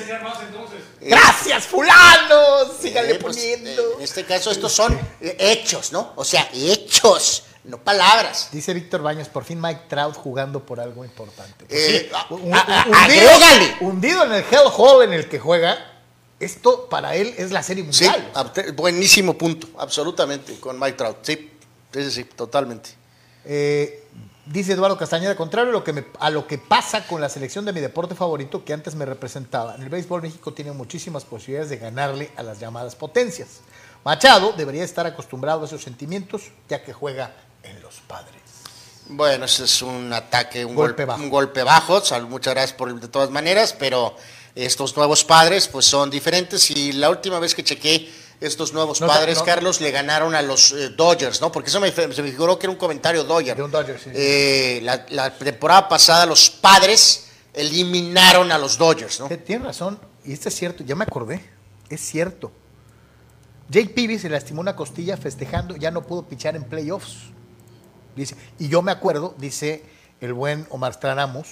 Gracias, fulano. Síganle Eh, pues, poniendo. eh, en este caso, estos son hechos, ¿no? O sea, hechos, no palabras. Dice Víctor Baños, por fin Mike Trout jugando por algo importante. Pues Eh, sí, a- un- a- un- a- hundido, en el Hell Hall en el que juega, esto para él es la serie Sí, mundial. ab- buenísimo punto, absolutamente, con Mike Trout. Sí, sí, sí, sí, totalmente. Eh, dice Eduardo Castañeda, contrario a lo, que me- a lo que pasa con la selección de mi deporte favorito que antes me representaba. En el béisbol México tiene muchísimas posibilidades de ganarle a las llamadas potencias. Machado debería estar acostumbrado a esos sentimientos ya que juega en los padres. Bueno, ese es un ataque, un Golpe golpe, bajo. un golpe bajo. Muchas gracias por de todas maneras, pero estos nuevos padres pues son diferentes y la última vez que chequé estos nuevos No, padres, no. Carlos, le ganaron a los eh, Dodgers, ¿no? Porque eso me, se me figuró que era un comentario Dodger. De un Dodger, sí. Eh, la, la temporada pasada los padres eliminaron a los Dodgers, ¿no? Eh, Tiene razón, y esto es cierto, ya me acordé, es cierto. Jake Peavy se lastimó una costilla festejando, ya no pudo pichar en playoffs. Dice, y yo me acuerdo, dice el buen Omar Stranamos,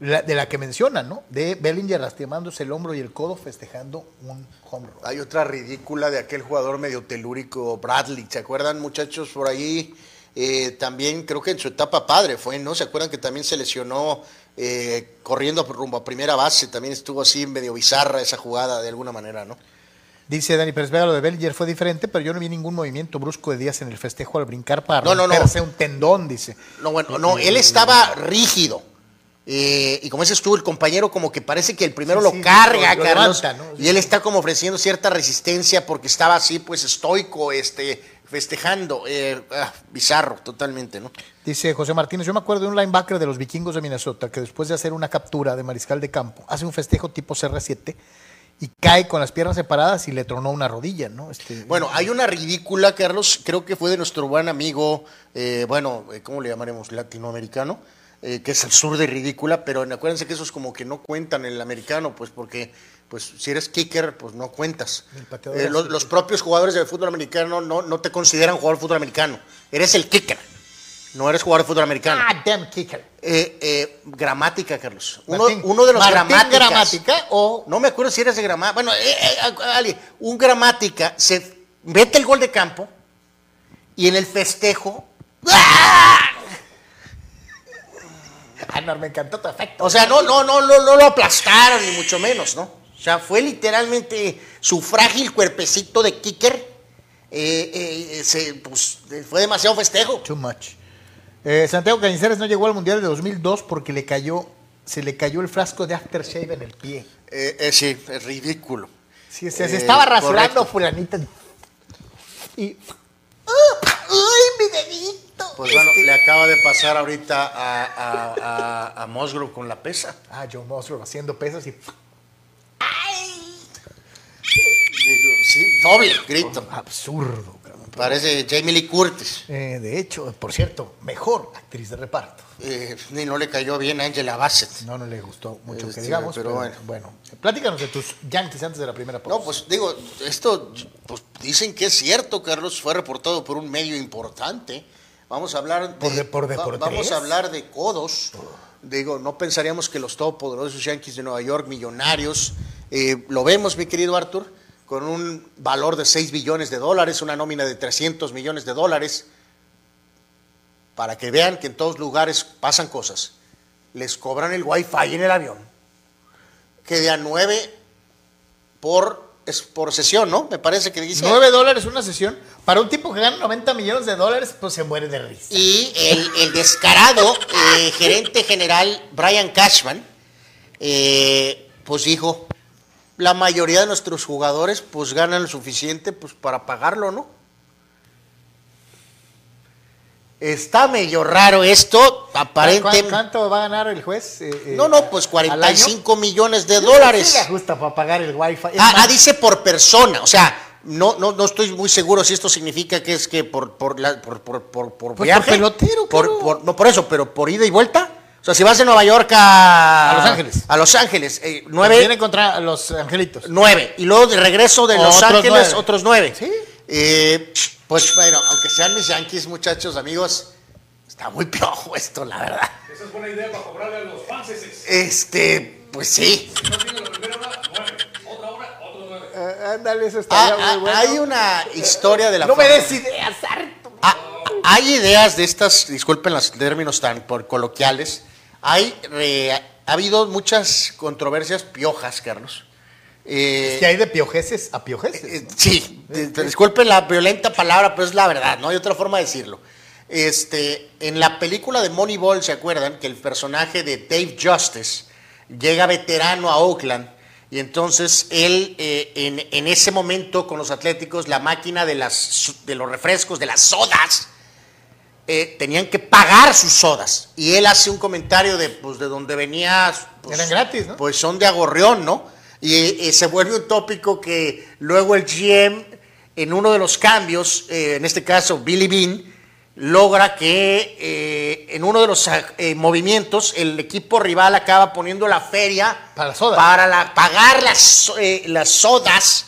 la- de la que mencionan, ¿no? De Bellinger lastimándose el hombro y el codo festejando un home run. Hay otra ridícula de aquel jugador medio telúrico, Bradley. ¿Se acuerdan, muchachos, por ahí? Eh, también creo que en su etapa padre fue, ¿no? ¿Se acuerdan que también se lesionó eh, corriendo rumbo a primera base? También estuvo así medio bizarra esa jugada de alguna manera, ¿no? Dice Dani Pérez Vega, lo de Bellinger fue diferente, pero yo no vi ningún movimiento brusco de Díaz en el festejo al brincar para No, no, no. un tendón, dice. No, bueno, no, él estaba rígido. Eh, y como dices tú, el compañero como que parece que el primero Sí, lo sí, carga, lo- lo Carlos. levanta, ¿no? Y él está como ofreciendo cierta resistencia porque estaba así, pues estoico, este, festejando. Eh, ah, bizarro, totalmente, ¿no? Dice José Martínez, yo me acuerdo de un linebacker de los vikingos de Minnesota que después de hacer una captura de mariscal de campo, hace un festejo tipo CR7 y cae con las piernas separadas y le tronó una rodilla, ¿no? Este, Bueno, hay una ridícula, Carlos, creo que fue de nuestro buen amigo, eh, bueno, eh, ¿cómo le llamaremos? Latinoamericano, eh, que es absurda y ridícula, pero acuérdense que esos como que no cuentan en el americano, pues porque pues si eres kicker, pues no cuentas. Eh, los, los propios jugadores del fútbol americano no, no te consideran jugador de fútbol americano, eres el kicker, no eres jugador de fútbol americano. ah, damn kicker. Eh, eh, gramática, Carlos. Uno, Martín- uno de los gramáticas. gramática o No me acuerdo si eres de gramática. Bueno, eh, eh, Ali, un gramática se mete el gol de campo y en el festejo. ¡ah! Ah, me encantó tu efecto. O sea, no, no, no, no, no lo aplastaron, ni mucho menos, ¿no? O sea, fue literalmente su frágil cuerpecito de kicker. eh, eh, se, pues, fue demasiado festejo. Too much. Eh, Santiago Cañizares no llegó al Mundial de 2002 porque le cayó se le cayó el frasco de aftershave en el pie. Eh, eh, sí, es ridículo. Sí, se, se Eh, estaba rasurando correcto. fulanita. Y. ¡Ay, mi dedito! Pues bueno, Este- le acaba de pasar ahorita a, a, a, a Musgrove con la pesa. Ah, John Musgrove haciendo pesas y. Digo, sí, doble grito. Absurdo, cabrón. Parece Jamie Lee Curtis. Eh, de hecho, por cierto, mejor actriz de reparto. Eh, ni no le cayó bien a Angela Bassett. No, no le gustó mucho Este, que digamos, pero pero, bueno. bueno. Platícanos de tus Yankees antes de la primera pausa. No, pues digo, esto pues, dicen que es cierto, Carlos, fue reportado por un medio importante. Vamos a hablar de, ¿Por de- por vamos a hablar de codos. Digo, no pensaríamos que los todopoderosos Yankees de Nueva York, millonarios, eh, lo vemos, mi querido Arthur, con un valor de 6 billones de dólares, una nómina de 300 millones de dólares, para que vean que en todos lugares pasan cosas. Les cobran el wifi en el avión, que de a 9 por, es por sesión, ¿no? Me parece que dice. 9 dólares una sesión. Para un tipo que gana 90 millones de dólares, pues se muere de risa. Y el, el descarado eh, gerente general Brian Cashman, eh, pues dijo, la mayoría de nuestros jugadores pues ganan lo suficiente pues para pagarlo, ¿no? Está medio raro esto, ¿Cuán- aparentemente. ¿Cuánto va a ganar el juez? eh, eh, No, no, pues al año? 45 millones de dólares. Sí, para pagar el wifi. Ah, ah, dice por persona, o sea, no, no, no estoy muy seguro si esto significa que es que por, por, la- por, por, por, por Pues viaje. por pelotero, por, claro. por- no por eso, pero por ida y vuelta. O sea, si vas de Nueva York a... A Los Ángeles. A Los Ángeles, eh, Viene nueve, contra los angelitos. nueve. Y luego de regreso de Los Otros Ángeles, nueve. otros nueve. Sí. Eh, pues bueno, aunque sean mis Yankees, muchachos, amigos, está muy piojo esto, la verdad. Esa es buena idea para cobrarle a los franceses. Este, pues sí. Si no tiene la primera hora, nueve. Otra hora, otro nueve. Eh, ándale, eso Ah, estaría ah, muy bueno. Hay una historia de la No me des ideas, harto. Ah, hay ideas de estas, disculpen los términos tan por coloquiales, hay, eh, ha habido muchas controversias piojas, Carlos. Eh, Que hay de piojeses a piojeses. eh, sí, disculpen la violenta palabra, pero es la verdad, no hay otra forma de decirlo. Este, en la película de Moneyball, ¿se acuerdan? Que el personaje de Dave Justice llega veterano a Oakland y entonces él, eh, en, en ese momento con los Atléticos, la máquina de, las, de los refrescos, de las sodas, eh, tenían que pagar sus sodas. Y él hace un comentario de, pues, de donde venía... pues, Eran gratis, ¿no? Pues son de agorreón, ¿no? Y eh, se vuelve un tópico que luego el GM, en uno de los cambios, eh, en este caso Billy Bean, logra que eh, en uno de los eh, movimientos el equipo rival acaba poniendo la feria Para la soda. para la- pagar las, eh, las sodas,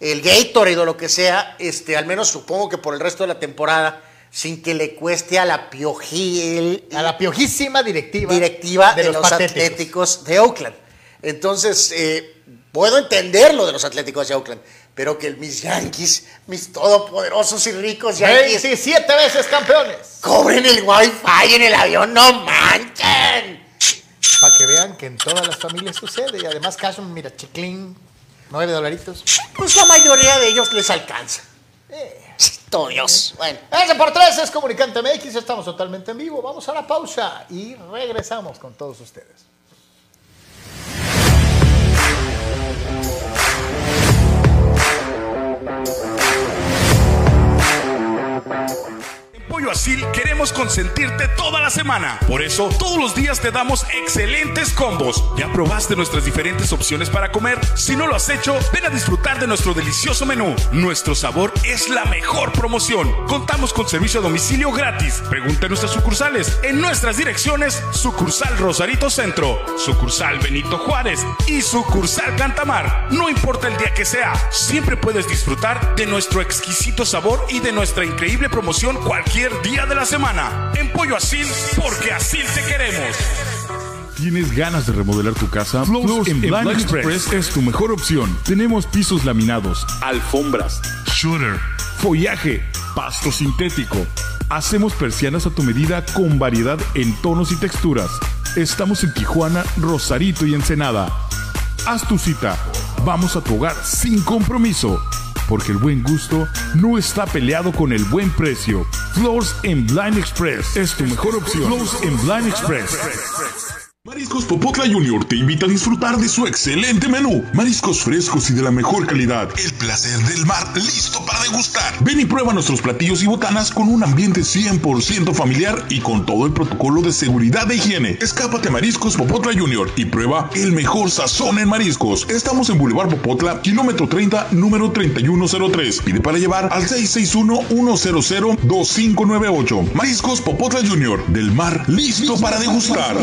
el Gatorade o lo que sea, este, al menos supongo que por el resto de la temporada, sin que le cueste a la piojil, A la piojísima directiva. directiva de, los. Atléticos de Oakland. Entonces, eh, puedo entender lo de los Atléticos de Oakland, pero que mis Yankees, mis todopoderosos y ricos Yankees, 27 veces campeones. cobren el wifi en el avión, no manchen. Para que vean que en todas las familias sucede. Y además, Cashman, mira, chiclín, 9 dolaritos. Pues la mayoría de ellos les alcanza. Todo Dios. Bueno. Ese por tres es Comunicante MX, estamos totalmente en vivo. Vamos a la pausa y regresamos con todos ustedes. Pollo Asil queremos consentirte toda la semana. Por eso, todos los días te damos excelentes combos. ¿Ya probaste nuestras diferentes opciones para comer? Si no lo has hecho, ven a disfrutar de nuestro delicioso menú. Nuestro sabor es la mejor promoción. Contamos con servicio a domicilio gratis. Pregunta en nuestras sucursales. En nuestras direcciones, sucursal Rosarito Centro, sucursal Benito Juárez y sucursal Cantamar. No importa el día que sea, siempre puedes disfrutar de nuestro exquisito sabor y de nuestra increíble promoción cualquier día de la semana. En Pollo Asil, porque así te queremos. ¿Tienes ganas de remodelar tu casa? Flows en Blind Express es tu mejor opción. Tenemos pisos laminados, alfombras, shooter, follaje, pasto sintético. Hacemos persianas a tu medida con variedad en tonos y texturas. Estamos en Tijuana, Rosarito y Ensenada. Haz tu cita. Vamos a tu hogar sin compromiso. Porque el buen gusto no está peleado con el buen precio. Floors en Blind Express es tu mejor opción. Floors en Blind Express. Mariscos Popotla Junior te invita a disfrutar de su excelente menú. Mariscos frescos y de la mejor calidad. Placer del mar listo para degustar. Ven y prueba nuestros platillos y botanas con un ambiente 100% familiar y con todo el protocolo de seguridad e higiene. Escápate a Mariscos Popotla Junior y prueba el mejor sazón en mariscos. Estamos en Boulevard Popotla, kilómetro 30, número 3103. Pide para llevar al 661-100-2598. Mariscos Popotla Junior. Del mar listo para degustar.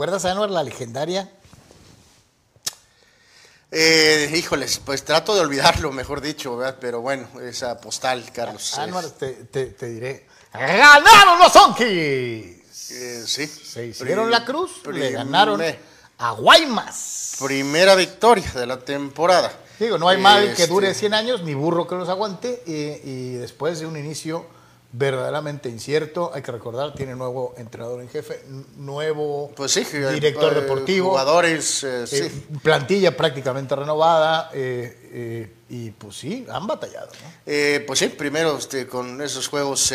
Acuerdas, Anuar, la legendaria? Eh, híjoles, pues trato de olvidarlo, mejor dicho, ¿verdad? Pero bueno, esa postal, Carlos. Anuar, eh, te, te- te diré. ¡Ganaron los Zonkis! eh, sí. Se hicieron la cruz, le ganaron a Guaymas. Primera victoria de la temporada. Digo, no hay mal que Este, dure 100 años, ni burro que los aguante. Y, y después de un inicio verdaderamente incierto, hay que recordar, tiene nuevo entrenador en jefe, nuevo Pues sí, director eh, deportivo, Jugadores, eh, eh, sí. plantilla prácticamente renovada. eh, y pues sí, han batallado. ¿no? Eh, pues sí, primero este, con esos juegos,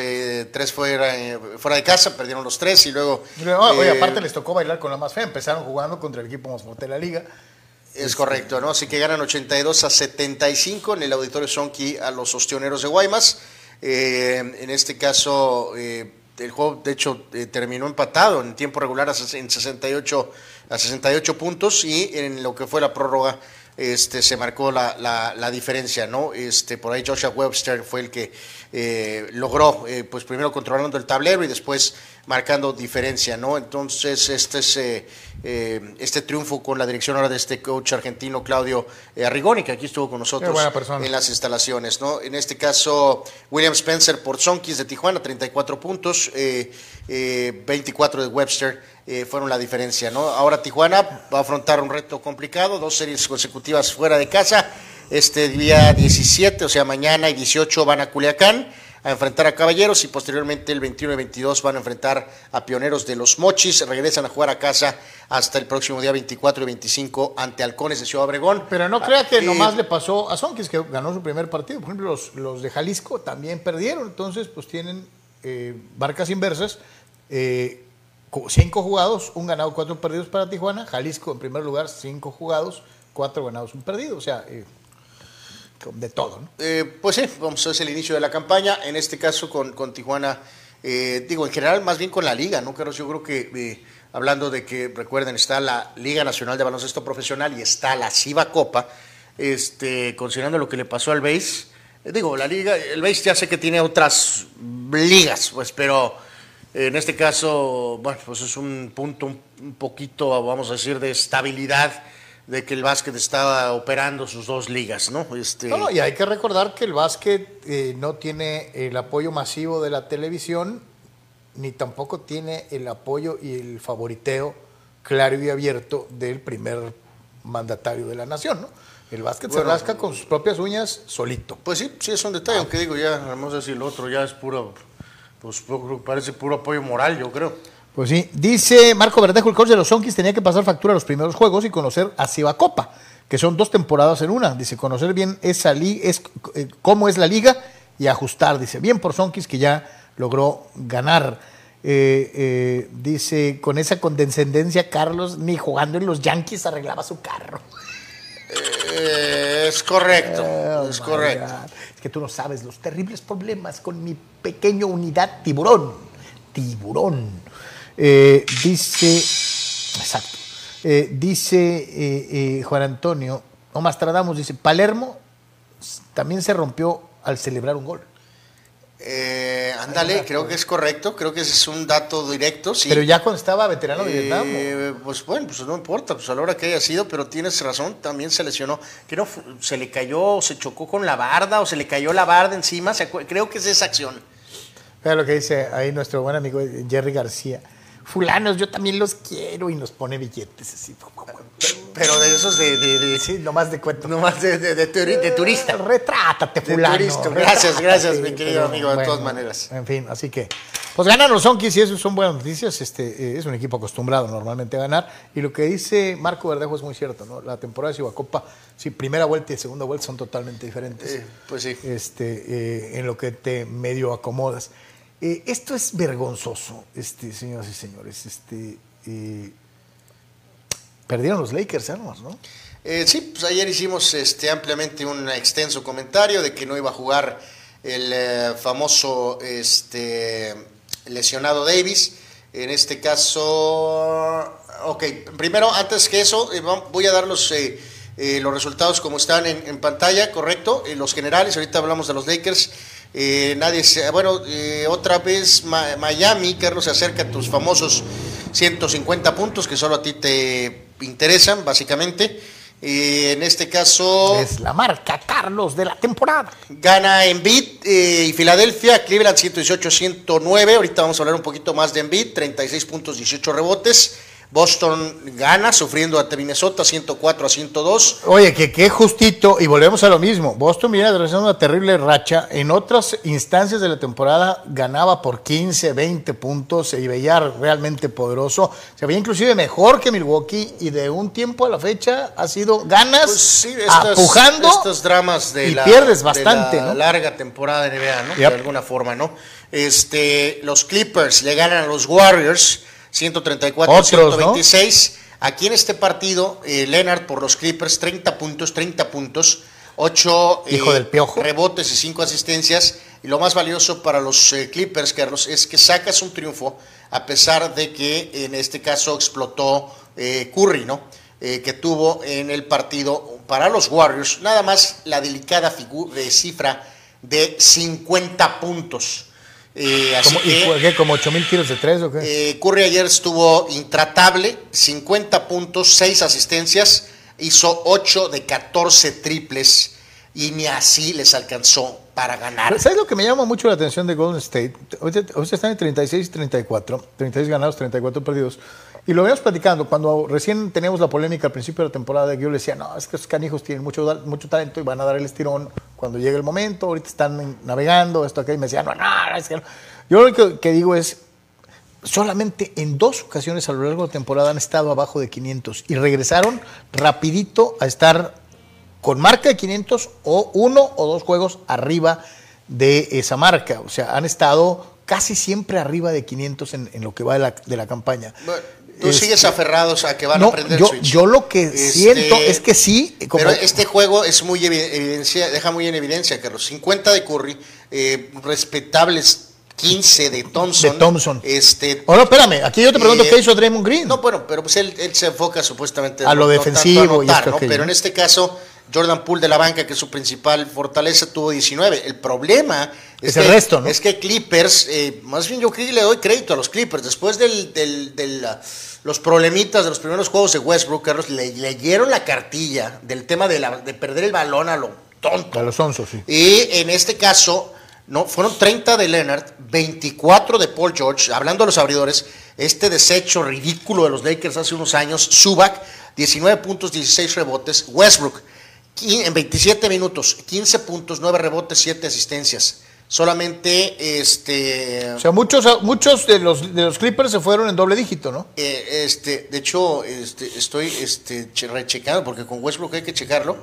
tres fuera, fuera de casa, perdieron los tres y luego... Oye, eh, aparte les tocó bailar con la más fea. Empezaron jugando contra el equipo más fuerte de la liga. Es correcto, ¿no? Así que ganan 82 a 75 en el auditorio Sonki a los ostioneros de Guaymas. Eh, en este caso, eh, el juego, de hecho, eh, terminó empatado en tiempo regular a en 68, a 68 puntos y en lo que fue la prórroga este, se marcó la, la- la diferencia, ¿no? Este, por ahí Joshua Webster fue el que logró, pues primero controlando el tablero y después marcando diferencia, ¿no? Entonces, este es eh, eh, este triunfo con la dirección ahora de este coach argentino Claudio eh, Arrigoni, que aquí estuvo con nosotros en las instalaciones, ¿no? En este caso, William Spencer por Sonkis de Tijuana, 34 puntos, eh, eh, 24 de Webster eh, fueron la diferencia, ¿no? Ahora Tijuana va a afrontar un reto complicado, dos series consecutivas fuera de casa. Este día 17, o sea, mañana y 18 van a Culiacán a enfrentar a Caballeros y posteriormente el 21 y 22 van a enfrentar a Pioneros de los Mochis. Regresan a jugar a casa hasta el próximo día 24 y 25 ante Halcones de Ciudad Obregón. Pero no crea que Eh, nomás le pasó a Sonkis, que ganó su primer partido. Por ejemplo, los, los de Jalisco también perdieron. Entonces, pues tienen eh, barcas inversas. eh, co- cinco jugados, un ganado, cuatro perdidos para Tijuana. Jalisco, en primer lugar, cinco jugados, cuatro ganados, un perdido. O sea, eh, de todo, ¿no? Eh, pues sí, vamos, es el inicio de la campaña, en este caso con, con Tijuana, eh, digo, en general más bien con la liga, ¿no? Carlos? yo creo que, eh, hablando de que, recuerden, está la Liga Nacional de Baloncesto Profesional y está la CIBA Copa, este, considerando lo que le pasó al BASE, digo, la liga, el BASE ya sé que tiene otras ligas, pues, pero en este caso, bueno, pues es un punto un, un poquito, vamos a decir, de estabilidad de que el básquet estaba operando sus dos ligas, ¿no? Este, No, no, y hay que recordar que el básquet eh, no tiene el apoyo masivo de la televisión, ni tampoco tiene el apoyo y el favoriteo claro y abierto del primer mandatario de la nación, ¿no? El básquet se rasca con sus propias uñas solito. Pues sí, sí es un detalle, aunque digo ya, vamos a decir, el otro ya es puro, pues pu- parece puro apoyo moral, yo creo. Pues sí, dice Marco Verdejo, el coach de los Sonkis tenía que pasar factura a los primeros juegos y conocer a Ciba Copa, que son dos temporadas en una. Dice, conocer bien esa li es, eh, cómo es la liga y ajustar. Dice, bien por Sonkis que ya logró ganar. Eh, eh, dice, con esa condescendencia, Carlos, ni jugando en los Yankees arreglaba su carro. Es correcto, Oh, es correcto. God. Es que tú no sabes los terribles problemas con mi pequeño unidad tiburón. Tiburón. Eh, dice, exacto. Eh, dice eh, Juan Antonio, o Mastradamos, dice, Palermo también se rompió al celebrar un gol. Ándale, creo que es correcto, creo que ese es un dato directo, sí. Pero ya cuando estaba veterano de Vietnam. pues bueno, pues no importa, pues a la hora que haya sido, pero tienes razón, también se lesionó. Creo se le cayó, o se chocó con la barda, o se le cayó la barda encima, creo que es esa acción. Vea lo que dice ahí nuestro buen amigo Jerry García. Fulanos, yo también los quiero y nos pone billetes así. Pero de esos de, de, de- Sí, nomás de cuento. nomás de, de- de turi- de turista. Retrátate, De fulano. turista. Gracias, gracias, mi querido pero amigo, de todas maneras. En fin, así que. Pues ganan los Sonkis y eso son buenas noticias. Este, eh, es un equipo acostumbrado normalmente a ganar. Y lo que dice Marco Verdejo es muy cierto, ¿no? La temporada de Cibacopa, sí, primera vuelta y segunda vuelta son totalmente diferentes. Eh, pues sí. Este, eh, en lo que te medio acomodas. Eh, esto es vergonzoso, este, señoras y señores. Este, eh, perdieron los Lakers, hermanos, ¿no? Eh, sí, pues ayer hicimos este, ampliamente un extenso comentario de que no iba a jugar el eh, famoso este, lesionado Davis. En este caso, ok, primero, antes que eso, voy a dar los, eh, los resultados como están en, pantalla, correcto, los generales, ahorita hablamos de los Lakers. Eh, nadie se, bueno, eh, otra vez Miami, Carlos, se acerca a tus famosos 150 puntos que solo a ti te interesan, básicamente. Eh, en este caso, Es la marca Carlos de la temporada. gana Embiid eh, y Filadelfia, Cleveland 118-109. Ahorita vamos a hablar un poquito más de Embiid, 36 puntos, 18 rebotes. Boston gana, sufriendo ante Minnesota 104 a 102. Oye, que qué justito, y volvemos a lo mismo. Boston viene atravesando una terrible racha. En otras instancias de la temporada ganaba por 15, 20 puntos, se veía realmente poderoso. Se veía inclusive mejor que Milwaukee, y de un tiempo a la fecha ha sido ganas, Pues sí, estas, apujando. estos dramas de y la, pierdes de bastante, la ¿no? larga temporada de NBA, ¿no? Yep. De alguna forma, ¿no? Este, los Clippers le ganan a los Warriors 134 a Otros, ¿no? 126. Aquí en este partido, eh, Leonard por los Clippers 30 puntos, 30 puntos, 8 Hijo del piojo. rebotes y 5 asistencias. Y lo más valioso para los eh, Clippers, Carlos, es que sacas un triunfo a pesar de que en este caso explotó eh, Curry, ¿no? Eh, que tuvo en el partido para los Warriors nada más la delicada de cifra de 50 puntos. Eh, así ¿Y que, qué, como 8 mil tiros de tres o qué? eh, Curry ayer estuvo intratable, 50 puntos, 6 asistencias, hizo 8 de 14 triples y ni así les alcanzó para ganar. ¿Sabes lo que me llama mucho la atención de Golden State? Ahorita, ahorita están en 36 y 34, 36 ganados, 34 perdidos. Y lo veníamos platicando cuando recién teníamos la polémica al principio de la temporada que yo le decía, no, es que esos canijos tienen mucho, mucho talento y van a dar el estirón cuando llegue el momento, ahorita están navegando, esto acá, y me decía, no, no, es que no". Yo lo único que digo es, solamente en dos ocasiones a lo largo de la temporada han estado abajo de 500 y regresaron rapidito a estar con marca de 500 o uno o dos juegos arriba de esa marca. O sea, han estado casi siempre arriba de 500 en, lo que va de la, de la campaña. Tú Este, sigues aferrados a que van no, a prender yo, el switch. yo lo que Este, siento es que sí, como- Pero este juego es muy evi- evidencia, deja muy en evidencia, Carlos. 50 de Curry, eh, respetables 15 de Thompson. De Thompson. Este, Oh, no, espérame, aquí yo te pregunto Eh, qué hizo Draymond Green. No, bueno, pero pues él, él se enfoca supuestamente A lo no defensivo tanto a y anotar, esto, Pero en este caso, Jordan Poole de la banca, que es su principal fortaleza, tuvo 19. El problema es, Es que, el resto, ¿no? es que Clippers, eh, más bien yo creo que le doy crédito a los Clippers, después del, del- del, ah, los problemitas de los primeros juegos de Westbrook, Carlos, le leyeron la cartilla del tema de, la- de perder el balón a lo tonto. A los onzos, sí. Y en este caso, no, fueron 30 de Leonard, 24 de Paul George, hablando de los abridores, este desecho ridículo de los Lakers hace unos años, Zubac, 19 puntos, 16 rebotes, Westbrook, en 27 minutos, 15 puntos, 9 rebotes, 7 asistencias. Solamente este O sea, muchos, muchos de, los, de los Clippers se fueron en doble dígito, ¿no? eh, este, de hecho, este, estoy este, che- rechecando, porque con Westbrook hay que checarlo.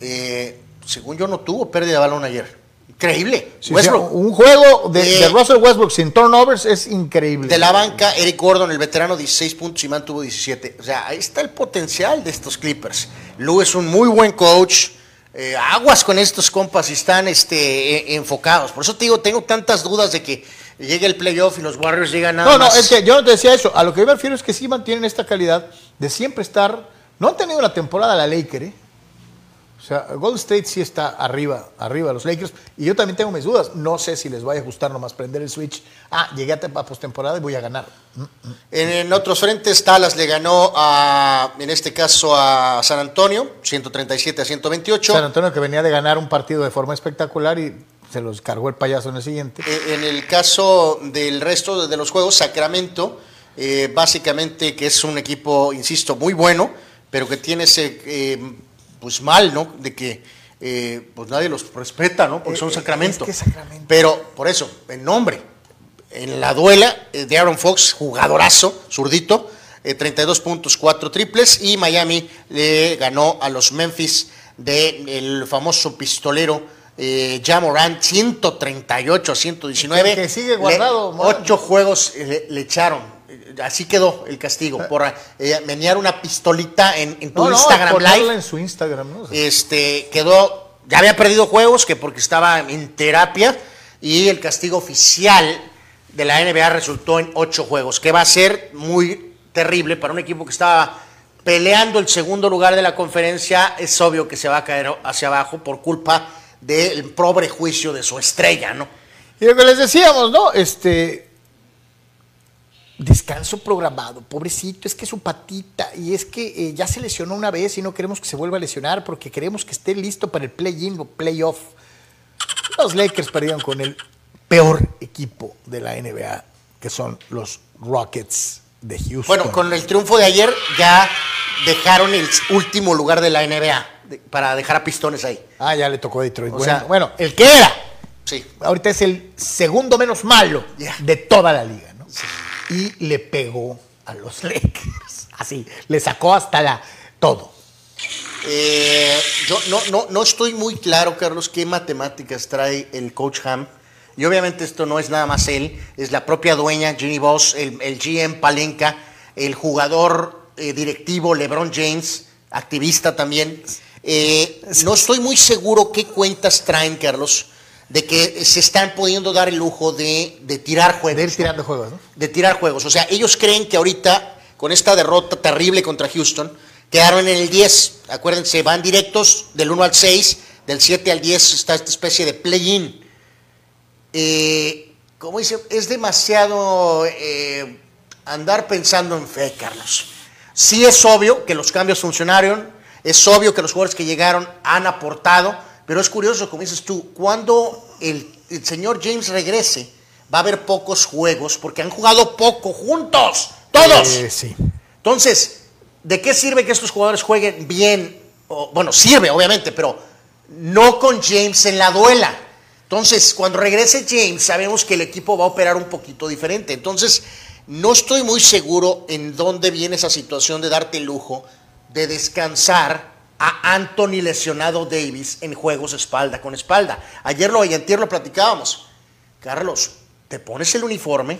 Eh, según yo, no tuvo pérdida de balón ayer. Increíble. Sí, o sea, Westbrook. un juego de, Eh, de Russell Westbrook sin turnovers es increíble. De la banca, Eric Gordon, el veterano, 16 puntos y mantuvo 17. O sea, ahí está el potencial de estos Clippers. Lou es un muy buen coach. Eh, aguas con estos compas y están este, eh, enfocados. Por eso te digo, tengo tantas dudas de que llegue el playoff y los Warriors llegan nada No, no, más. es que yo no te decía eso. A lo que yo me refiero es que sí mantienen esta calidad de siempre estar. No han tenido una temporada la Laker, ¿eh? Sea, Golden State sí está arriba, arriba de los Lakers. Y yo también tengo mis dudas. No sé si les vaya a gustar nomás prender el switch. Ah, llegué a temp- a postemporada y voy a ganar. Mm. En, en otros frentes, Dallas le ganó a, en este caso, a San Antonio, 137 a 128. San Antonio que venía de ganar un partido de forma espectacular y se los cargó el payaso en el siguiente. Eh, En el caso del resto de los juegos, Sacramento, eh, básicamente que es un equipo, insisto, muy bueno, pero que tiene ese, eh, pues mal, ¿no? De que eh, pues nadie los respeta, ¿no? Porque Eh, son eh, Sacramento. es que Sacramento. Pero, por eso, en nombre, en la duela eh, de Aaron Fox, jugadorazo, zurdito, eh, 32 puntos, 4 triples, y Miami le ganó a los Memphis del famoso pistolero eh, Ja Morant, 138 a 119. El que sigue guardado, Le- ocho juegos le, le echaron. Así quedó el castigo, por eh, menear una pistolita en, en tu No, Instagram Live en su Instagram, ¿no? Este quedó, ya había perdido juegos que porque estaba en terapia y el castigo oficial de la NBA resultó en ocho juegos, que va a ser muy terrible para un equipo que estaba peleando el segundo lugar de la conferencia, es obvio que se va a caer hacia abajo por culpa del pobre juicio de su estrella, ¿no? Y lo que les decíamos, ¿no? Este. Descanso programado, pobrecito, es que su patita, y es que eh, ya se lesionó una vez y no queremos que se vuelva a lesionar porque queremos que esté listo para el play-in o playoff. Los Lakers perdieron con el peor equipo de la NBA, que son los Rockets de Houston. Bueno, con el triunfo de ayer ya dejaron el último lugar de la NBA de- para dejar a Pistones ahí. Ah, ya le tocó a Detroit. O bueno, sea- bueno, el que era. Sí. ahorita es el segundo menos malo de toda la liga, ¿no? Y le pegó a los Lakers. Así, le sacó hasta la todo. Eh, yo no, no, no estoy muy claro, Carlos, qué matemáticas trae el coach Ham. Y obviamente esto no es nada más él, es la propia dueña, Ginny Boss, el, el GM Palenca, el jugador eh, directivo LeBron James, activista también. Eh, no estoy muy seguro qué cuentas traen, Carlos, de que se están pudiendo dar el lujo de, de tirar juegos. De ir ¿no? tirando juegos, ¿no? de tirar juegos. O sea, ellos creen que ahorita, con esta derrota terrible contra Houston, quedaron en el 10. Acuérdense, van directos del 1 al 6, del 7 al 10 está esta especie de play-in. Eh, como dice, es demasiado eh, andar pensando en fe, Carlos. Sí es obvio que los cambios funcionaron, es obvio que los jugadores que llegaron han aportado, pero es curioso, como dices tú, cuando el, el señor James regrese, va a haber pocos juegos porque han jugado poco juntos, todos. Eh, sí. Entonces, ¿de qué sirve que estos jugadores jueguen bien? O, bueno, sirve, obviamente, pero no con James en la duela. Entonces, cuando regrese James, sabemos que el equipo va a operar un poquito diferente. Entonces, no estoy muy seguro en dónde viene esa situación de darte el lujo de descansar a Anthony lesionado Davis en juegos espalda con espalda. Ayer lo, ayer lo platicábamos. Carlos, te pones el uniforme,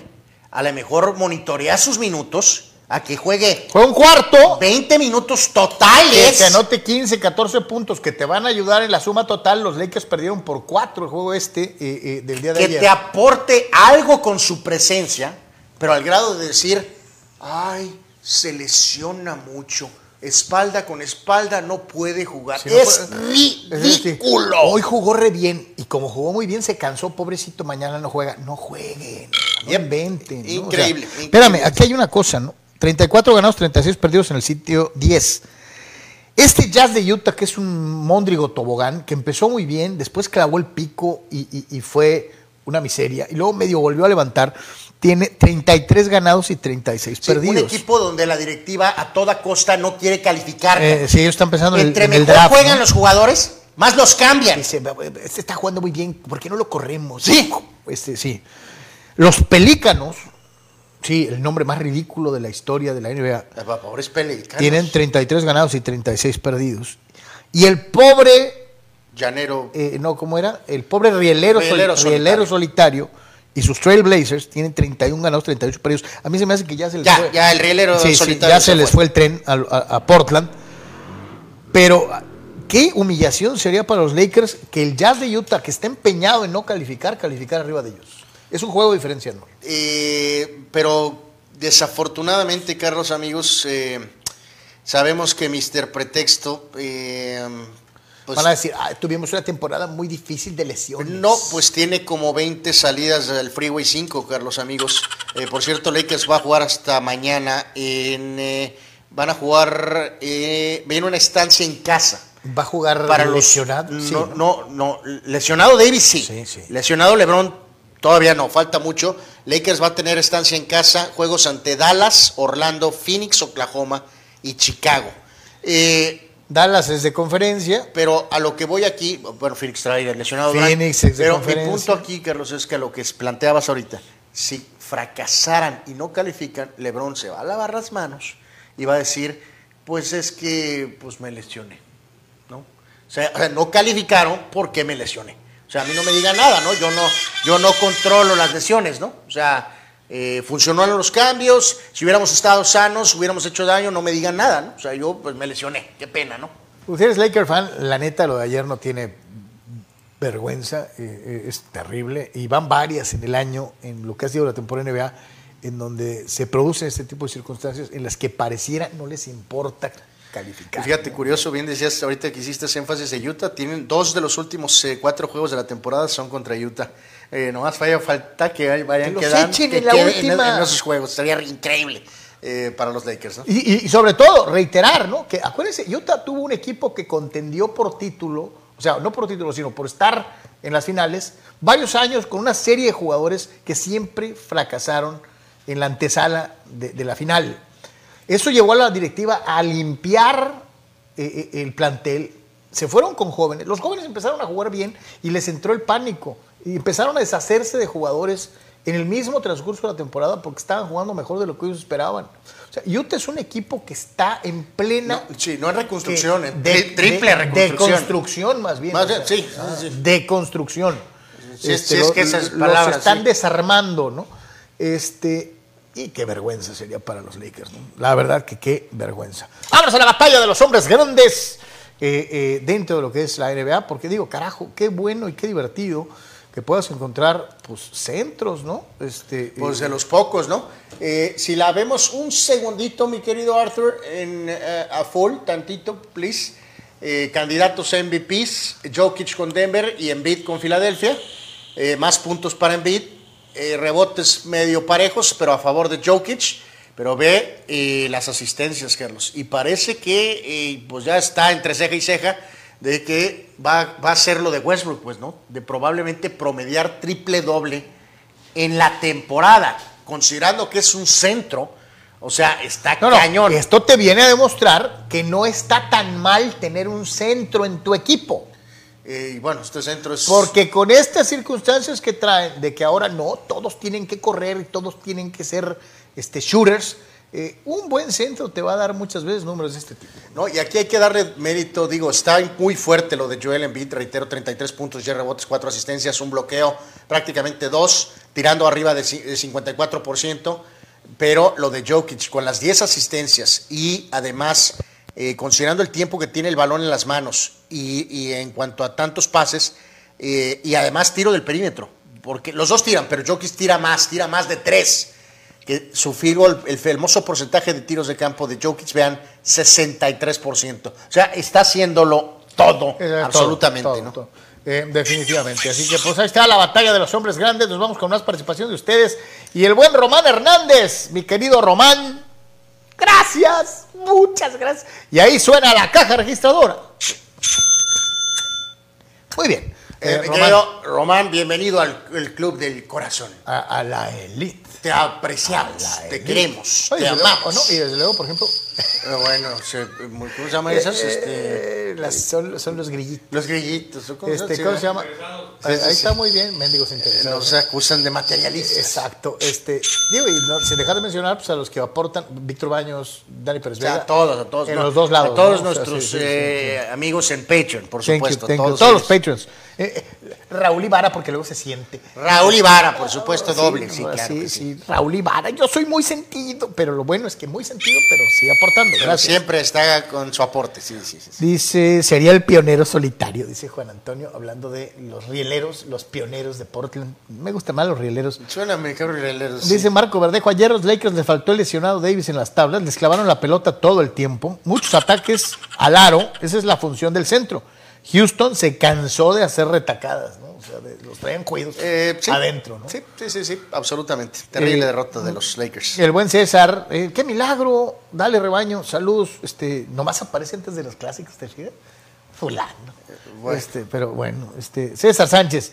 a lo mejor monitoreas sus minutos, a que juegue Fue un cuarto 20 minutos que, totales. que anote 15, 14 puntos que te van a ayudar en la suma total. Los Lakers perdieron por cuatro el juego este eh, eh, del día de que ayer. te aporte algo con su presencia, pero al grado de decir, ay, se lesiona mucho, espalda con espalda no puede jugar. No es puede- Es ridículo. Hoy jugó re bien y como jugó muy bien se cansó, pobrecito, mañana no juega. No jueguen, no inventen. ¿no? O sea, Increíble, increíble. Espérame, aquí hay una cosa, ¿no? 34 ganados, 36 perdidos en el sitio 10. Este Jazz de Utah, que es un móndrigo tobogán, que empezó muy bien, después clavó el pico y, y- y fue una miseria, y luego medio volvió a levantar, tiene 33 ganados y 36 Sí, perdidos. un equipo donde la directiva a toda costa no quiere calificar. Eh, sí, ellos están pensando en el- Entre en el mejor draft, juegan ¿no? los jugadores, más los cambian. Dice, este está jugando muy bien, ¿por qué no lo corremos? Sí. Este, sí. Los Pelícanos, sí, el nombre más ridículo de la historia de la NBA, Ah, Pobres pelícanos. tienen 33 ganados y 36 perdidos. Y el pobre, Llanero. eh, no, ¿cómo era? El pobre Rielero, Rielero Rielero solitario. solitario. Y sus Trailblazers tienen 31 ganados, 38 perdidos. A mí se me hace que ya se les Ya, fue. ya, el rielero Sí, sí, solitario ya se se les fue. el tren a, a- a Portland. Pero qué humillación sería para los Lakers que el Jazz de Utah, que está empeñado en no calificar, calificar arriba de ellos. Es un juego. ¿no? Eh, pero desafortunadamente, Carlos, amigos, eh, sabemos que Mr. Pretexto, eh, Pues- Van a decir, "Ah, tuvimos una temporada muy difícil de lesiones. No, pues tiene como 20 salidas del Freeway 5, Carlos amigos. Eh, por cierto, Lakers va a jugar hasta mañana. En, eh, van a jugar, eh, viene una estancia en casa. Va a jugar Para los lesionado. No, no, no, lesionado Davis sí. Sí, sí. Lesionado LeBron todavía no, falta mucho. Lakers va a tener estancia en casa, juegos ante Dallas, Orlando, Phoenix, Oklahoma y Chicago. Eh, Dallas es de conferencia. pero a lo que voy aquí, bueno, Phoenix trae el lesionado. Phoenix es de pero mi punto aquí, Carlos, es que a lo que planteabas ahorita, si fracasaran y no califican, LeBron se va a lavar las manos y va a decir, pues es que pues me lesioné, ¿no? O sea, o sea, no calificaron porque me lesioné. O sea, a mí no me digan nada, ¿no? Yo no, yo no controlo las lesiones, ¿no? O sea, eh, funcionaron los cambios, si hubiéramos estado sanos, hubiéramos hecho daño, no me digan nada, ¿no? O sea, yo pues me lesioné, qué pena, ¿no? Usted es Laker fan, la neta, lo de ayer no tiene vergüenza, eh, eh, es terrible. Y van varias en el año, en lo que ha sido la temporada NBA, en donde se producen este tipo de circunstancias en las que pareciera no les importa calificar. Fíjate, curioso, bien decías ahorita que hiciste ese énfasis de Utah, tienen dos de los últimos eh, cuatro juegos de la temporada son contra Utah. Eh, nomás falla falta que hay- vayan Que quedando, echen que en la queden última. en esos juegos, sería increíble eh, para los Lakers, ¿no? Y, sobre todo, reiterar, ¿no? Que acuérdense, Utah tuvo un equipo que contendió por título, o sea, no por título, sino por estar en las finales, varios años con una serie de jugadores que siempre fracasaron en la antesala de, de la final. Eso llevó a la directiva a limpiar eh, eh, el plantel. Se fueron con jóvenes. Los jóvenes empezaron a jugar bien y les entró el pánico. Y empezaron a deshacerse de jugadores en el mismo transcurso de la temporada porque estaban jugando mejor de lo que ellos esperaban. O sea, Utah es un equipo que está en plena. No, sí, no es reconstrucción, tri- triple de- reconstrucción. De construcción, más bien. Más o bien, sea, sí, ah, sí, sí. De construcción. Sí, sí, es que esas los palabras, están sí. desarmando, ¿no? Este, y qué vergüenza sería para los Lakers, ¿no? La verdad que qué vergüenza. Vámonos a la batalla de los hombres grandes eh, eh, dentro de lo que es la NBA, porque digo, carajo, qué bueno y qué divertido que puedas encontrar, pues, centros, ¿no? Este, Pues eh, de los pocos, ¿no? Eh, si la vemos un segundito, mi querido Arthur, en, eh, a full, tantito, please. Eh, candidatos a MVPs, Jokic con Denver y Embiid con Filadelfia. Eh, más puntos para Embiid. Rebotes medio parejos, pero a favor de Jokic. Pero ve las asistencias, Carlos. Y parece que pues ya está entre ceja y ceja de que va, va a ser lo de Westbrook, pues, ¿no? De probablemente promediar triple doble en la temporada, considerando que es un centro, o sea, está No, no, cañón. esto te viene a demostrar que no está tan mal tener un centro en tu equipo. Eh, y bueno, este centro es... Porque con estas circunstancias que traen, de que ahora no, todos tienen que correr y todos tienen que ser este, shooters, eh, un buen centro te va a dar muchas veces números de este tipo. No, y aquí hay que darle mérito, digo, está muy fuerte lo de Joel Embiid, reitero, 33 puntos, 10 rebotes, 4 asistencias, un bloqueo, prácticamente 2, tirando arriba de ci- de 54%, pero lo de Jokic con las 10 asistencias y además eh, considerando el tiempo que tiene el balón en las manos y, y en cuanto a tantos pases eh, y además tiro del perímetro, porque los dos tiran, pero Jokic tira más, tira más de 3 que su field goal, el famoso porcentaje de tiros de campo de Jokic, vean, 63%. O sea, está haciéndolo todo, Eh, absolutamente, todo, todo, ¿no? todo. Eh, definitivamente. Así que pues ahí está la batalla de los hombres grandes. Nos vamos con más participación de ustedes. Y el buen Román Hernández, mi querido Román. Gracias, muchas gracias. Y ahí suena la caja registradora. Muy bien. Eh, Eh, Román, bienvenido al, club del corazón. a, a la elite. Te apreciamos, te queremos, Oye, te luego, amamos. ¿no? Y desde luego, por ejemplo, Eh, bueno, se- ¿cómo se llaman esas? Este, eh, las- son, son los grillitos. los grillitos. ¿o ¿Cómo, Este, se ¿Cómo se llama? llama? Ahí, está muy bien, mendigos interesados. Nos acusan de materialistas. Exacto. Este, digo, y no- sin dejar de mencionar pues, a los que aportan, Víctor Baños, Dani Pérez O sea, Vega. a todos, a todos. En no, los dos lados. A todos ¿no? O sea, nuestros sí, sí, sí, eh, amigos en Patreon, por Thank you, supuesto. you. todos, Todos los. Eh, eh, Raúl Ibarra, porque luego se siente. Raúl Ibarra, por supuesto, doble. Sí, claro. sí, Raúl Ibarra. Yo soy muy sentido, pero lo bueno es que muy sentido, pero sigue aportando. Pero Gracias. siempre está con su aporte, sí, sí, sí. Dice, sería el pionero solitario, dice Juan Antonio, hablando de los rieleros, los pioneros de Portland. Me gustan más los rieleros. Suena mejor Rieleros, sí. Dice Marco Verdejo, ayer los Lakers le faltó el lesionado Davis en las tablas, les clavaron la pelota todo el tiempo, muchos ataques al aro, esa es la función del centro. Houston se cansó de hacer retacadas, ¿no? O sea, de- los traían cuidos Eh, sí. adentro, ¿no? Sí, sí, sí, sí, absolutamente. Terrible Eh, derrota de los Lakers. El buen César, eh, qué milagro, dale rebaño, saludos, este, nomás aparece antes de los clásicos, ¿te fijas? Fulano. bueno. Este, pero bueno, este, César Sánchez.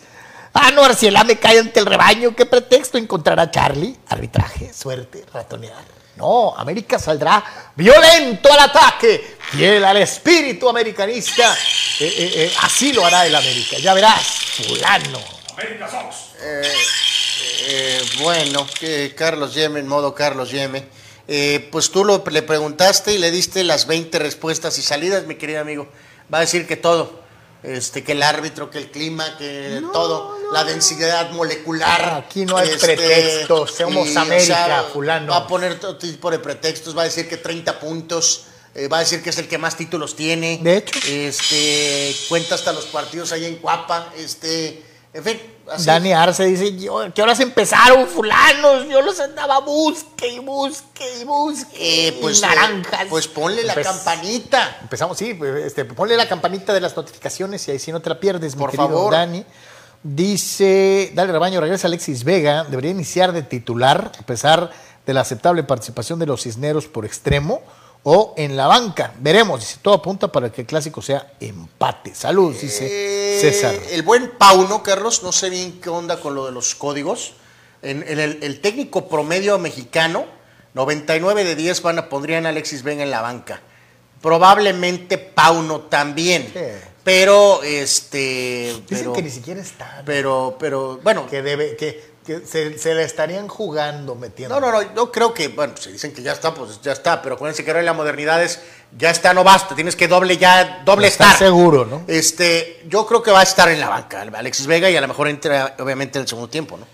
Ah, no, Arciela me cae ante el rebaño. ¿Qué pretexto encontrará Charlie? Arbitraje, suerte, ratonear. No, América saldrá violento al ataque, fiel al espíritu americanista. Eh, eh, eh, así lo hará el América. Ya verás, fulano. América Sox. Eh, bueno, que Carlos Yeme, en modo Carlos Yeme. Eh, pues tú lo, le preguntaste y le diste las 20 respuestas y salidas, mi querido amigo. Va a decir que todo. Este, que el árbitro, que el clima, que todo, la densidad molecular. Aquí no hay este, pretextos, somos y, América, fulano. Va a poner todo tipo de pretextos, va a decir que 30 puntos, eh, va a decir que es el que más títulos tiene. De hecho. Este, cuenta hasta los partidos ahí en Cuapa, este, en fin. así. Dani Arce dice, yo, ¿qué horas empezaron fulanos? Yo los andaba busque y busque y busque. Eh, pues, naranjas. eh, pues ponle la Empe- campanita. Empezamos, sí, pues, este, ponle la campanita de las notificaciones y ahí si no te la pierdes, mi Por querido favor. Dani. Dice, dale rebaño, regresa Alexis Vega, debería iniciar de titular, a pesar de la aceptable participación de los Cisneros por extremo, o en la banca. Veremos, dice, todo apunta para que el clásico sea empate. Salud, dice Eh, César. El buen Pauno, Carlos, no sé bien qué onda con lo de los códigos. En, en el, el técnico promedio mexicano, 99 de 10 van a, pondrían a Alexis Vega en la banca. Probablemente Pauno también. Sí. Pero, este. Dicen pero, que ni siquiera está. pero, pero, bueno, que debe, que, que se, se la estarían jugando metiendo. No, no, no, no creo que, bueno, si dicen que ya está, pues ya está, pero acuérdense que ahora en la modernidad es, ya está, no basta, tienes que doble ya, doble Estar estar. seguro, ¿no? Este, yo creo que va a estar en la banca, Alexis Vega, y a lo mejor entra, obviamente, en el segundo tiempo, ¿no?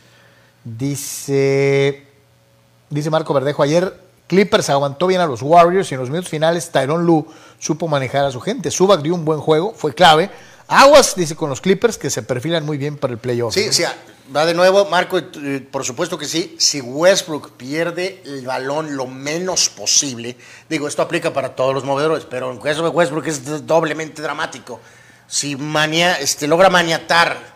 Dice, dice Marco Verdejo, ayer Clippers aguantó bien a los Warriors y en los minutos finales Tyron Lu supo manejar a su gente. Subac dio un buen juego, fue clave. Aguas, dice con los Clippers, que se perfilan muy bien para el playoff. Sí, ¿no? sí, va de nuevo, Marco, eh, por supuesto que sí. Si Westbrook pierde el balón lo menos posible, digo, esto aplica para todos los movedores, pero en caso de Westbrook es doblemente dramático. Si mania, este, logra maniatar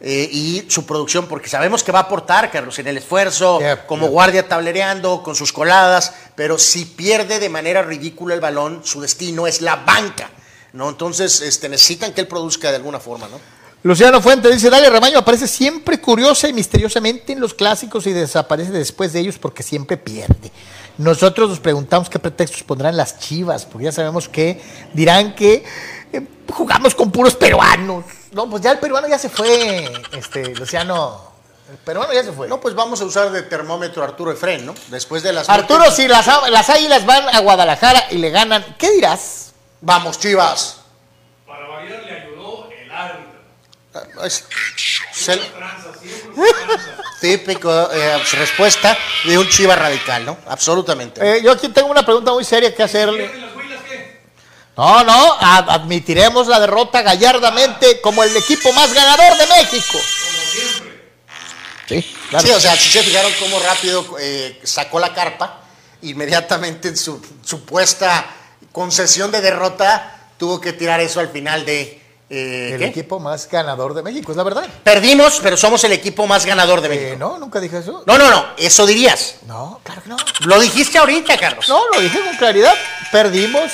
eh, y su producción, porque sabemos que va a aportar, Carlos, en el esfuerzo, Yep, como yep. guardia tablereando, con sus coladas, pero si pierde de manera ridícula el balón, su destino es la banca. ¿no? Entonces este, necesitan que él produzca de alguna forma, ¿no? Luciano Fuente dice, Dale Remaño aparece siempre curiosa y misteriosamente en los clásicos y desaparece después de ellos porque siempre pierde. Nosotros nos preguntamos qué pretextos pondrán las chivas, porque ya sabemos que dirán que eh, jugamos con puros peruanos. No, pues ya el peruano ya se fue, este, Luciano. El peruano ya se fue. No, pues vamos a usar de termómetro Arturo Efren, ¿no? Después de las... Arturo, múltiples- si las, las águilas van a Guadalajara y le ganan, ¿qué dirás? Vamos, Chivas. Para variar le ayudó el árbitro. Es- típico eh, respuesta de un Chiva radical, ¿no? Absolutamente. Eh, yo aquí tengo una pregunta muy seria que hacerle. ¿Pierden las huilas qué? No, no, admitiremos la derrota gallardamente como el equipo más ganador de México. Sí, claro. Sí, o sea, si se fijaron cómo rápido eh, sacó la carpa, inmediatamente en su supuesta concesión de derrota, tuvo que tirar eso al final de... eh, el ¿qué? equipo más ganador de México, es la verdad. Perdimos, pero somos el equipo más ganador de Eh, México. no, nunca dije eso. No, no, no, eso dirías. No, claro que no. Lo dijiste ahorita, Carlos. No, lo dije con claridad. Perdimos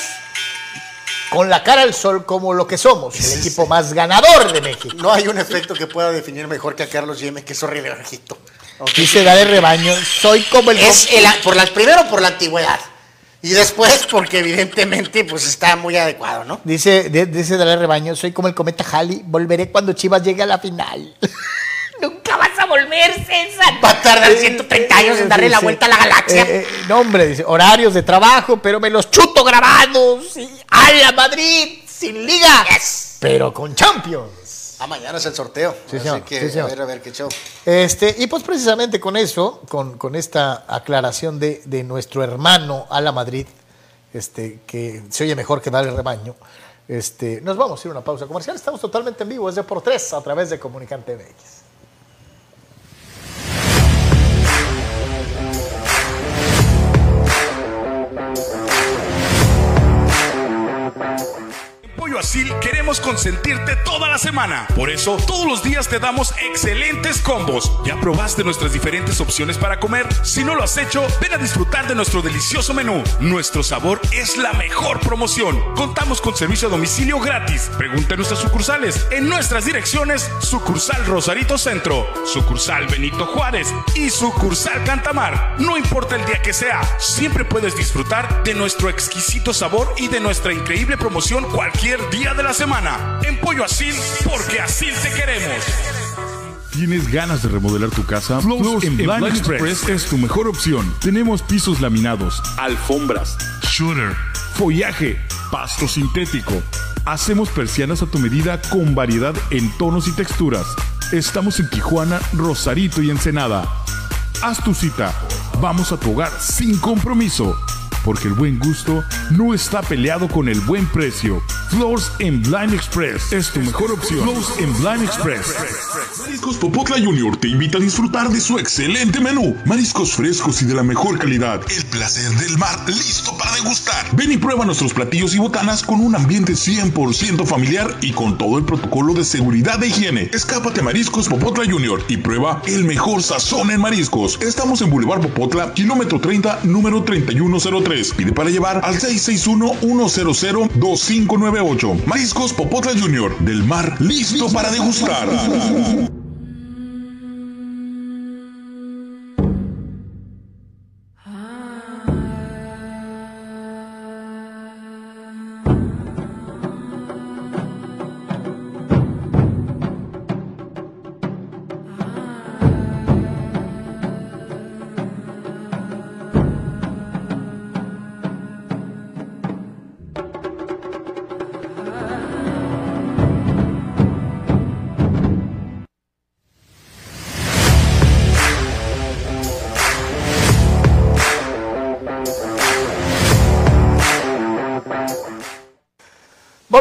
con la cara al sol como lo que somos, el equipo más ganador de México. No hay un efecto que pueda definir mejor que a Carlos Yeme, que es horrible. Dice Dale Rebaño, soy como el... Es el, por la, primero por la antigüedad. Y después porque evidentemente pues está muy adecuado, ¿no? Dice, de- dice Dale Rebaño, soy como el cometa Halley, volveré cuando Chivas llegue a la final. Nunca vas a volver, César. Va a tardar 130 años en darle la vuelta a la galaxia. eh, eh, no, hombre, dice, horarios de trabajo, pero me los chuto grabados. Y a la Madrid, sin liga, pero con Champions. Ah, mañana es el sorteo. Sí, Así señor, que sí, señor. a ver, a ver qué show. Este, y pues precisamente con eso, con, con esta aclaración de, de nuestro hermano a la Madrid, este, que se oye mejor que darle rebaño, este, nos vamos a ir a una pausa comercial. Estamos totalmente en vivo, es de por tres a través de Comunicante MX. Pollo Asil queremos consentirte toda la semana. Por eso, todos los días te damos excelentes combos. ¿Ya probaste nuestras diferentes opciones para comer? Si no lo has hecho, ven a disfrutar de nuestro delicioso menú. Nuestro sabor es la mejor promoción. Contamos con servicio a domicilio gratis. Pregunta en nuestras sucursales. En nuestras direcciones, sucursal Rosarito Centro, sucursal Benito Juárez y sucursal Cantamar. No importa el día que sea, siempre puedes disfrutar de nuestro exquisito sabor y de nuestra increíble promoción cualquier día de la semana. En Pollo Asil, porque así te queremos. ¿Tienes ganas de remodelar tu casa? Flows en Blind Express es tu mejor opción. Tenemos pisos laminados, alfombras, shooter, follaje, pasto sintético. Hacemos persianas a tu medida con variedad en tonos y texturas. Estamos en Tijuana, Rosarito y Ensenada. Haz tu cita. Vamos a tu hogar sin compromiso. Porque el buen gusto no está peleado con el buen precio. Floors en Blind Express es tu mejor opción. Floors en Blind Express. Mariscos Popotla Junior te invita a disfrutar de su excelente menú. Mariscos frescos y de la mejor calidad. El placer del mar listo para degustar. Ven y prueba nuestros platillos y botanas con un ambiente 100% familiar y con todo el protocolo de seguridad de higiene. Escápate a Mariscos Popotla Junior y prueba el mejor sazón en mariscos. Estamos en Boulevard Popotla, kilómetro 30, número 3103. Pide para llevar al 661-100-2598. Mariscos Popotla Junior. Del mar listo para degustar.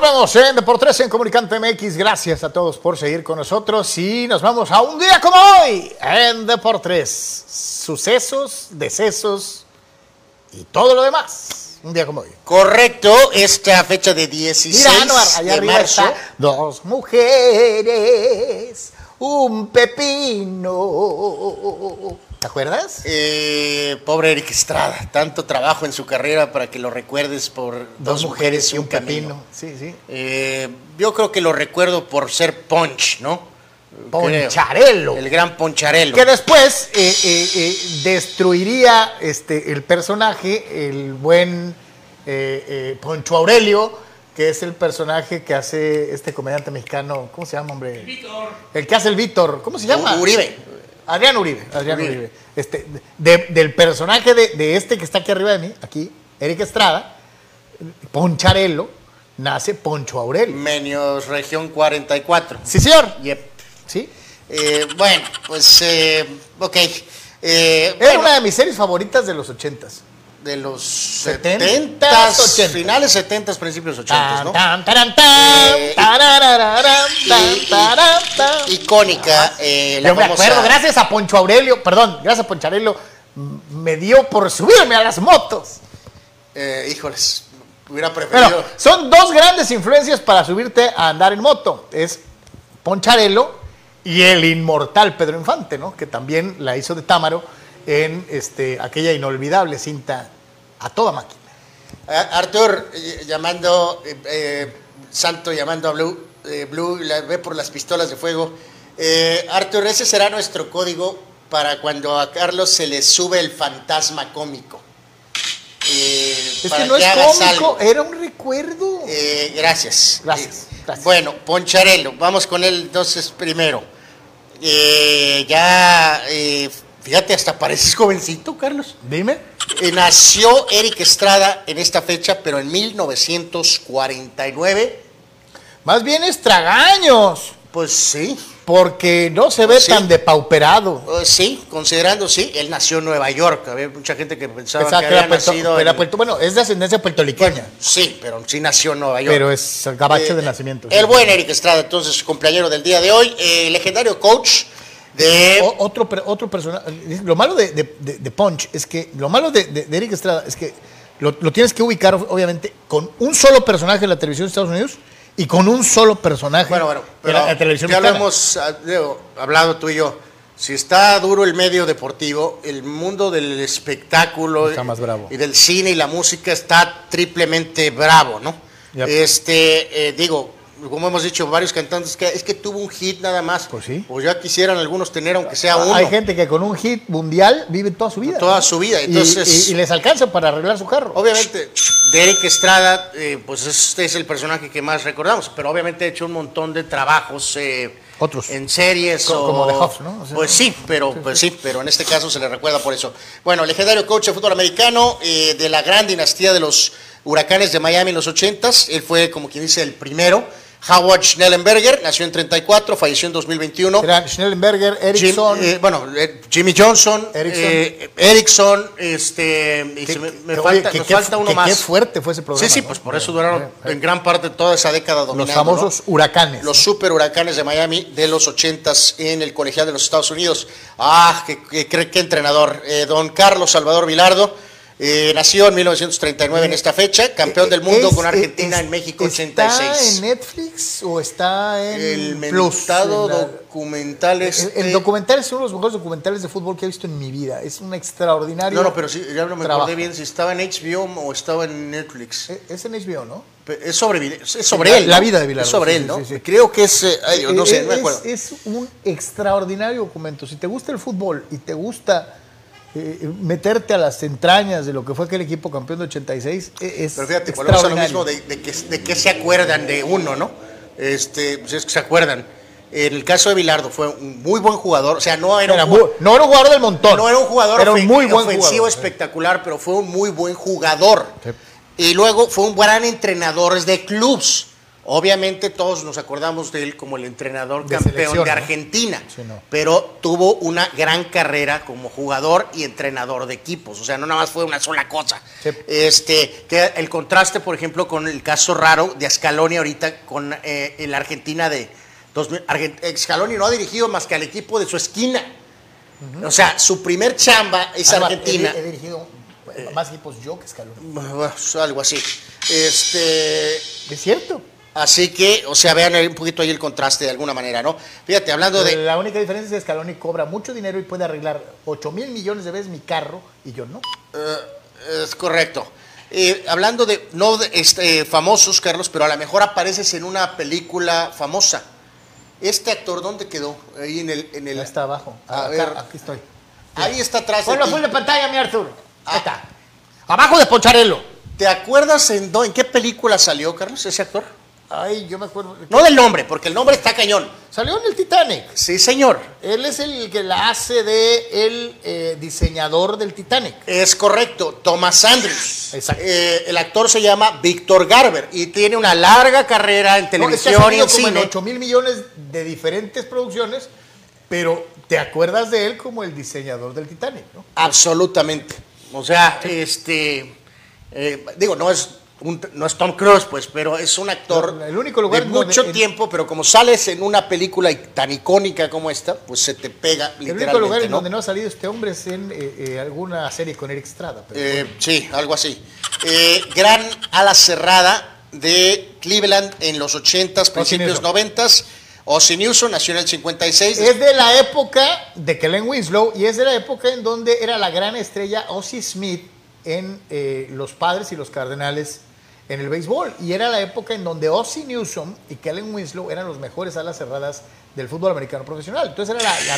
Volvemos en Deportes en Comunicante MX. Gracias a todos por seguir con nosotros y nos vamos a un día como hoy en Deportes. Sucesos, decesos y todo lo demás. Un día como hoy. Correcto, esta fecha de 16 Mira, Anuar, allá de arriba marzo. está. Dos mujeres, un pepino. ¿Te acuerdas? Eh, pobre Eric Estrada, tanto trabajo en su carrera para que lo recuerdes por dos, mujeres y un pepino. Sí, sí. Eh, yo creo que lo recuerdo por ser Punch, ¿no? Creo. Poncharelo. El gran Poncharelo. Que después eh, eh, eh, destruiría este, el personaje, el buen eh, eh, Poncho Aurelio, que es el personaje que hace este comediante mexicano, ¿cómo se llama, hombre? Víctor. El que hace el Víctor, ¿cómo se llama? Uribe. Adrián Uribe. Adrián Uribe. Uribe. Este, de- del personaje de, de este que está aquí arriba de mí, aquí, Eric Estrada, Poncharelo, nace Poncho Aurelio. Menios Región 44. Sí, señor. Yep. Sí. Eh, bueno, pues, eh, ok. Eh, Era bueno, una de mis series favoritas de los ochentas. De los 70s, 70 80s. finales 70 principios 80 ¿no? Eh. Icónica. eh, la Yo me acuerdo, gracias a Poncho Aurelio, perdón, gracias a Poncho Aurelio, me dio por subirme a las motos. Eh, híjoles, hubiera preferido. Bueno, son dos grandes influencias para subirte a andar en moto. Es Poncharelo y el inmortal Pedro Infante, ¿no? Que también la hizo de Támaro en este, aquella inolvidable cinta a toda máquina. Arthur eh, llamando, eh, eh, Santo llamando a Blue, eh, Blue la ve por las pistolas de fuego. Eh, Arthur, ese será nuestro código para cuando a Carlos se le sube el fantasma cómico. Es para que no es cómico, algo. era un recuerdo. Gracias. Gracias, gracias. Bueno, Poncharelo, vamos con él entonces primero. Ya, fíjate, hasta pareces jovencito, Carlos. Dime. Eh, nació Eric Estrada en esta fecha, pero en 1949. Más bien es tragaños, Pues sí, porque no se ve Sí. tan depauperado. eh, sí, considerando, sí, él nació en Nueva York. Había mucha gente que pensaba, que había puerto- nacido en- puerto- bueno, es de ascendencia puertorriqueña, Sí, pero sí nació en Nueva York. pero es gabacho Eh, de nacimiento. El buen Eric Estrada, entonces, cumpleañero del día de hoy, eh, legendario coach de... O- otro, otro personaje. Lo malo de, de- Punch es que. Lo malo de, de- Eric Estrada es que lo, lo tienes que ubicar, obviamente, con un solo personaje en la televisión de Estados Unidos y con un solo personaje. Bueno, bueno, pero la, la televisión ya lo hemos ah, digo, hablado tú y yo. Si está duro el medio deportivo, el mundo del espectáculo Está más bravo. y del cine y la música está triplemente bravo, ¿no? Yep. Este, eh, digo, como hemos dicho varios cantantes, que es que tuvo un hit nada más. Pues sí. Pues ya quisieran algunos tener, aunque sea uno. Hay gente que con un hit mundial vive toda su vida. Toda su vida, Y- entonces- Y, y les alcanza para arreglar su carro. Obviamente, Derek Estrada, eh, pues este es el personaje que más recordamos, pero obviamente ha hecho un montón de trabajos eh, Otros. en series Co- o- como The Huff, ¿no? O sea, pues sí, pero pues sí, pero en este caso se le recuerda por eso. Bueno, legendario coach de fútbol americano eh, de la gran dinastía de los Huracanes de Miami en los 80s, él fue como quien dice el primero. Howard Schnellenberger nació en 34, falleció en 2021. Eran Schnellenberger, Jim- Erickson. eh, bueno, eh, Jimmy Johnson, Erickson. eh, Erickson, este, y que- se me, falta, que- uno que más. Qué fuerte fue ese programa. Sí, sí, ¿no? pues por eso duraron en gran parte toda esa década Los dominando. famosos ¿no? huracanes. Los super huracanes de Miami de los 80s en el colegial de los Estados Unidos. Ah, qué, qué- qué- entrenador. Don Carlos Salvador Vilardo. Eh, nació en 1939 en esta fecha, campeón del mundo Es- con Argentina es- en México ¿Está 86. en Netflix o está en el Plus? mentado En la- documental el, este- el documental es uno de los mejores documentales de fútbol que he visto en mi vida. Es un extraordinario. No, no, pero sí, ya no me trabajo. acordé bien si estaba en HBO o estaba en Netflix. Eh, Es en HBO, ¿no? Es sobre, es sobre la- él. la vida de Vilardo, Es sobre sí, él, ¿no? sí, sí. Creo que es. eh, ay, no sé, no me acuerdo. es un extraordinario documento. Si te gusta el fútbol y te gusta eh, meterte a las entrañas de lo que fue aquel equipo campeón de 86, eh, es Pero fíjate, volvemos a lo mismo de, de que, de que se acuerdan de uno, ¿no? Este, pues es que se acuerdan. En el caso de Bilardo fue un muy buen jugador, o sea, no era, Era un, jugador, no era un jugador del montón. no era un jugador Era un muy buen ofensivo jugador. espectacular, pero fue un muy buen jugador. Sí. Y luego fue un gran entrenador de clubs. Obviamente todos nos acordamos de él como el entrenador De campeón de ¿no? Argentina, Sí, no. pero tuvo una gran carrera como jugador y entrenador de equipos, o sea, no nada más fue una sola cosa. Sí. Este, que el contraste, por ejemplo, con el caso raro de Scaloni ahorita con eh, el Argentina de 2000. Argent- Scaloni no ha dirigido más que al equipo de su esquina. O sea, su primer chamba es Además, Argentina. He, he dirigido eh, más equipos yo que Scaloni. Algo así. Este, Es cierto. Así que, o sea, vean ahí un poquito ahí el contraste de alguna manera, ¿no? Fíjate, hablando de. La única diferencia es que Scaloni cobra mucho dinero y puede arreglar 8 mil millones de veces mi carro y yo no. Eh, es correcto. Eh, hablando de, no de, este, famosos, Carlos, pero a lo mejor apareces en una película famosa. Este actor, ¿dónde quedó? Ahí en el... En el Ya está abajo. A Acá, ver. aquí estoy. Ahí está atrás Ponlo full de pantalla, mi Arthur. Ahí está. Abajo de Poncharelo. ¿Te acuerdas en qué película salió, Carlos, ese actor? Ay, yo me acuerdo. No del nombre, porque el nombre está cañón. Salió en el Titanic. Sí, señor. Él es el que la hace de el eh, diseñador del Titanic. Es correcto, Thomas Andrews. Exacto. Eh, el actor se llama Víctor Garber y tiene una larga carrera en No, es que ha televisión y salido en como en cine. 8 mil millones de diferentes producciones, pero te acuerdas de él como el diseñador del Titanic, ¿no? Absolutamente. O sea, este, eh, digo, no es, un- no es Tom Cruise, pues, pero es un actor No, el único lugar de donde- mucho tiempo, pero como sales en una película tan icónica como esta, pues se te pega El literalmente. único lugar en donde no ha salido este hombre es en eh, eh, alguna serie con Eric Estrada. pero Eh, bueno. sí, algo así. Gran ala cerrada de Cleveland en los 80s, principios Newsom. 90s. Ozzy Newsom nació en el 56. Es de la época de Kellen Winslow y es de la época en donde era la gran estrella Ozzy Smith en eh, los Padres y los Cardenales en el béisbol. Y era la época en donde Ozzy Newsom y Kellen Winslow eran los mejores alas cerradas del fútbol americano profesional. Entonces era la, la-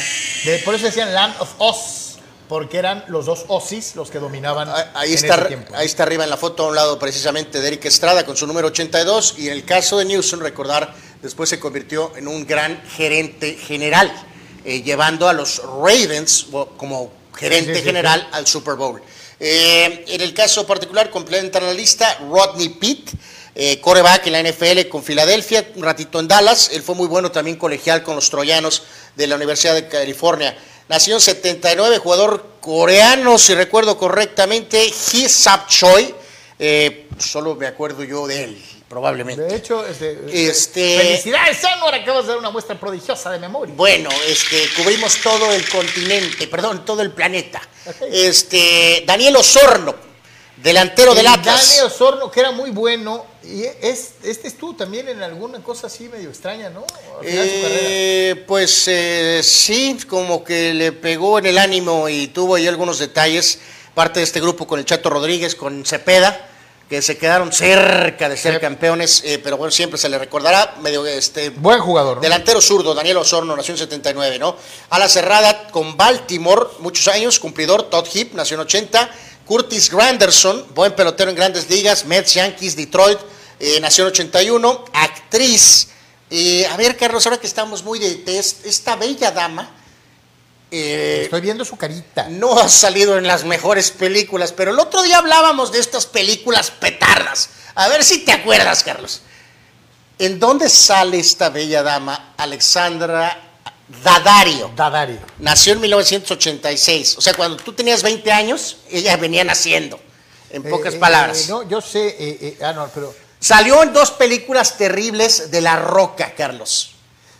de- por eso decían Land of Oz, porque eran los dos Ozzys los que dominaban Ah, Ahí en está, ese tiempo. ahí está arriba en la foto a un lado precisamente de Eric Estrada con su número 82 y en el caso de Newsom, recordar, después se convirtió en un gran gerente general, eh, llevando a los Ravens como gerente Sí, sí, sí, general al Super Bowl. Eh, en el caso particular complementan la lista Rodney Pitt, eh, coreback en la NFL con Filadelfia, un ratito en Dallas, él fue muy bueno también colegial con los troyanos de la Universidad de California. Nació en 79, jugador coreano, si recuerdo correctamente, Hee Sap Choi. Eh, solo me acuerdo yo de él, probablemente. De hecho, este, Este- felicidades, Anwar, acabas de dar una muestra prodigiosa de memoria. Bueno, este, cubrimos todo el continente, perdón, todo el planeta. Este, Daniel Osorno, delantero del El Atlas. Dani Osorno, que era muy bueno. Y es, este estuvo también en alguna cosa así medio extraña, ¿no? Su. Eh, pues eh, sí, como que le pegó en el ánimo y tuvo ahí algunos detalles. Parte de este grupo con el Chato Rodríguez, con Cepeda, que se quedaron cerca de ser Sí. campeones, eh, pero bueno, siempre se le recordará. Medio este, Buen jugador, ¿no? Delantero zurdo, Daniel Osorno, nació en 79, ¿no? A la cerrada con Baltimore, muchos años, cumplidor, Todd Heap, nació en 80. Curtis Granderson, buen pelotero en grandes ligas, Mets, Yankees, Detroit, eh, nació en 81. Actriz, eh, a ver, Carlos, ahora que estamos muy de test, esta bella dama eh, Estoy viendo su carita. no ha salido en las mejores películas, pero el otro día hablábamos de estas películas petardas. A ver si te acuerdas, Carlos. ¿En dónde sale esta bella dama, Alexandra Daddario? Dadario. Nació en 1986. O sea, cuando tú tenías 20 años, ella venía naciendo. En pocas Eh, eh, palabras. no, yo sé. eh, eh, ah, no, pero. Salió en dos películas terribles de La Roca, Carlos.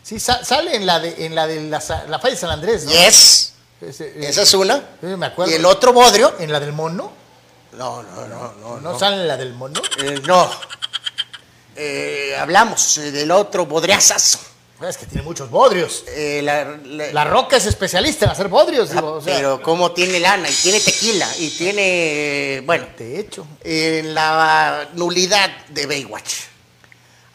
Sí, sa- sale en la de, en la, de la, la falla de San Andrés, ¿no? Yes. Ese, eh, Esa es una. me acuerdo. Y el otro bodrio. ¿En la del mono? No, no, no, no. ¿No, sale en la del mono? Eh, no. Eh, hablamos eh, del otro bodriazazo. Es que tiene muchos bodrios. Eh, la- la- La Roca es especialista en hacer bodrios, digo. o sea, pero cómo tiene lana y tiene tequila y tiene, bueno, De hecho. en la nulidad de Baywatch.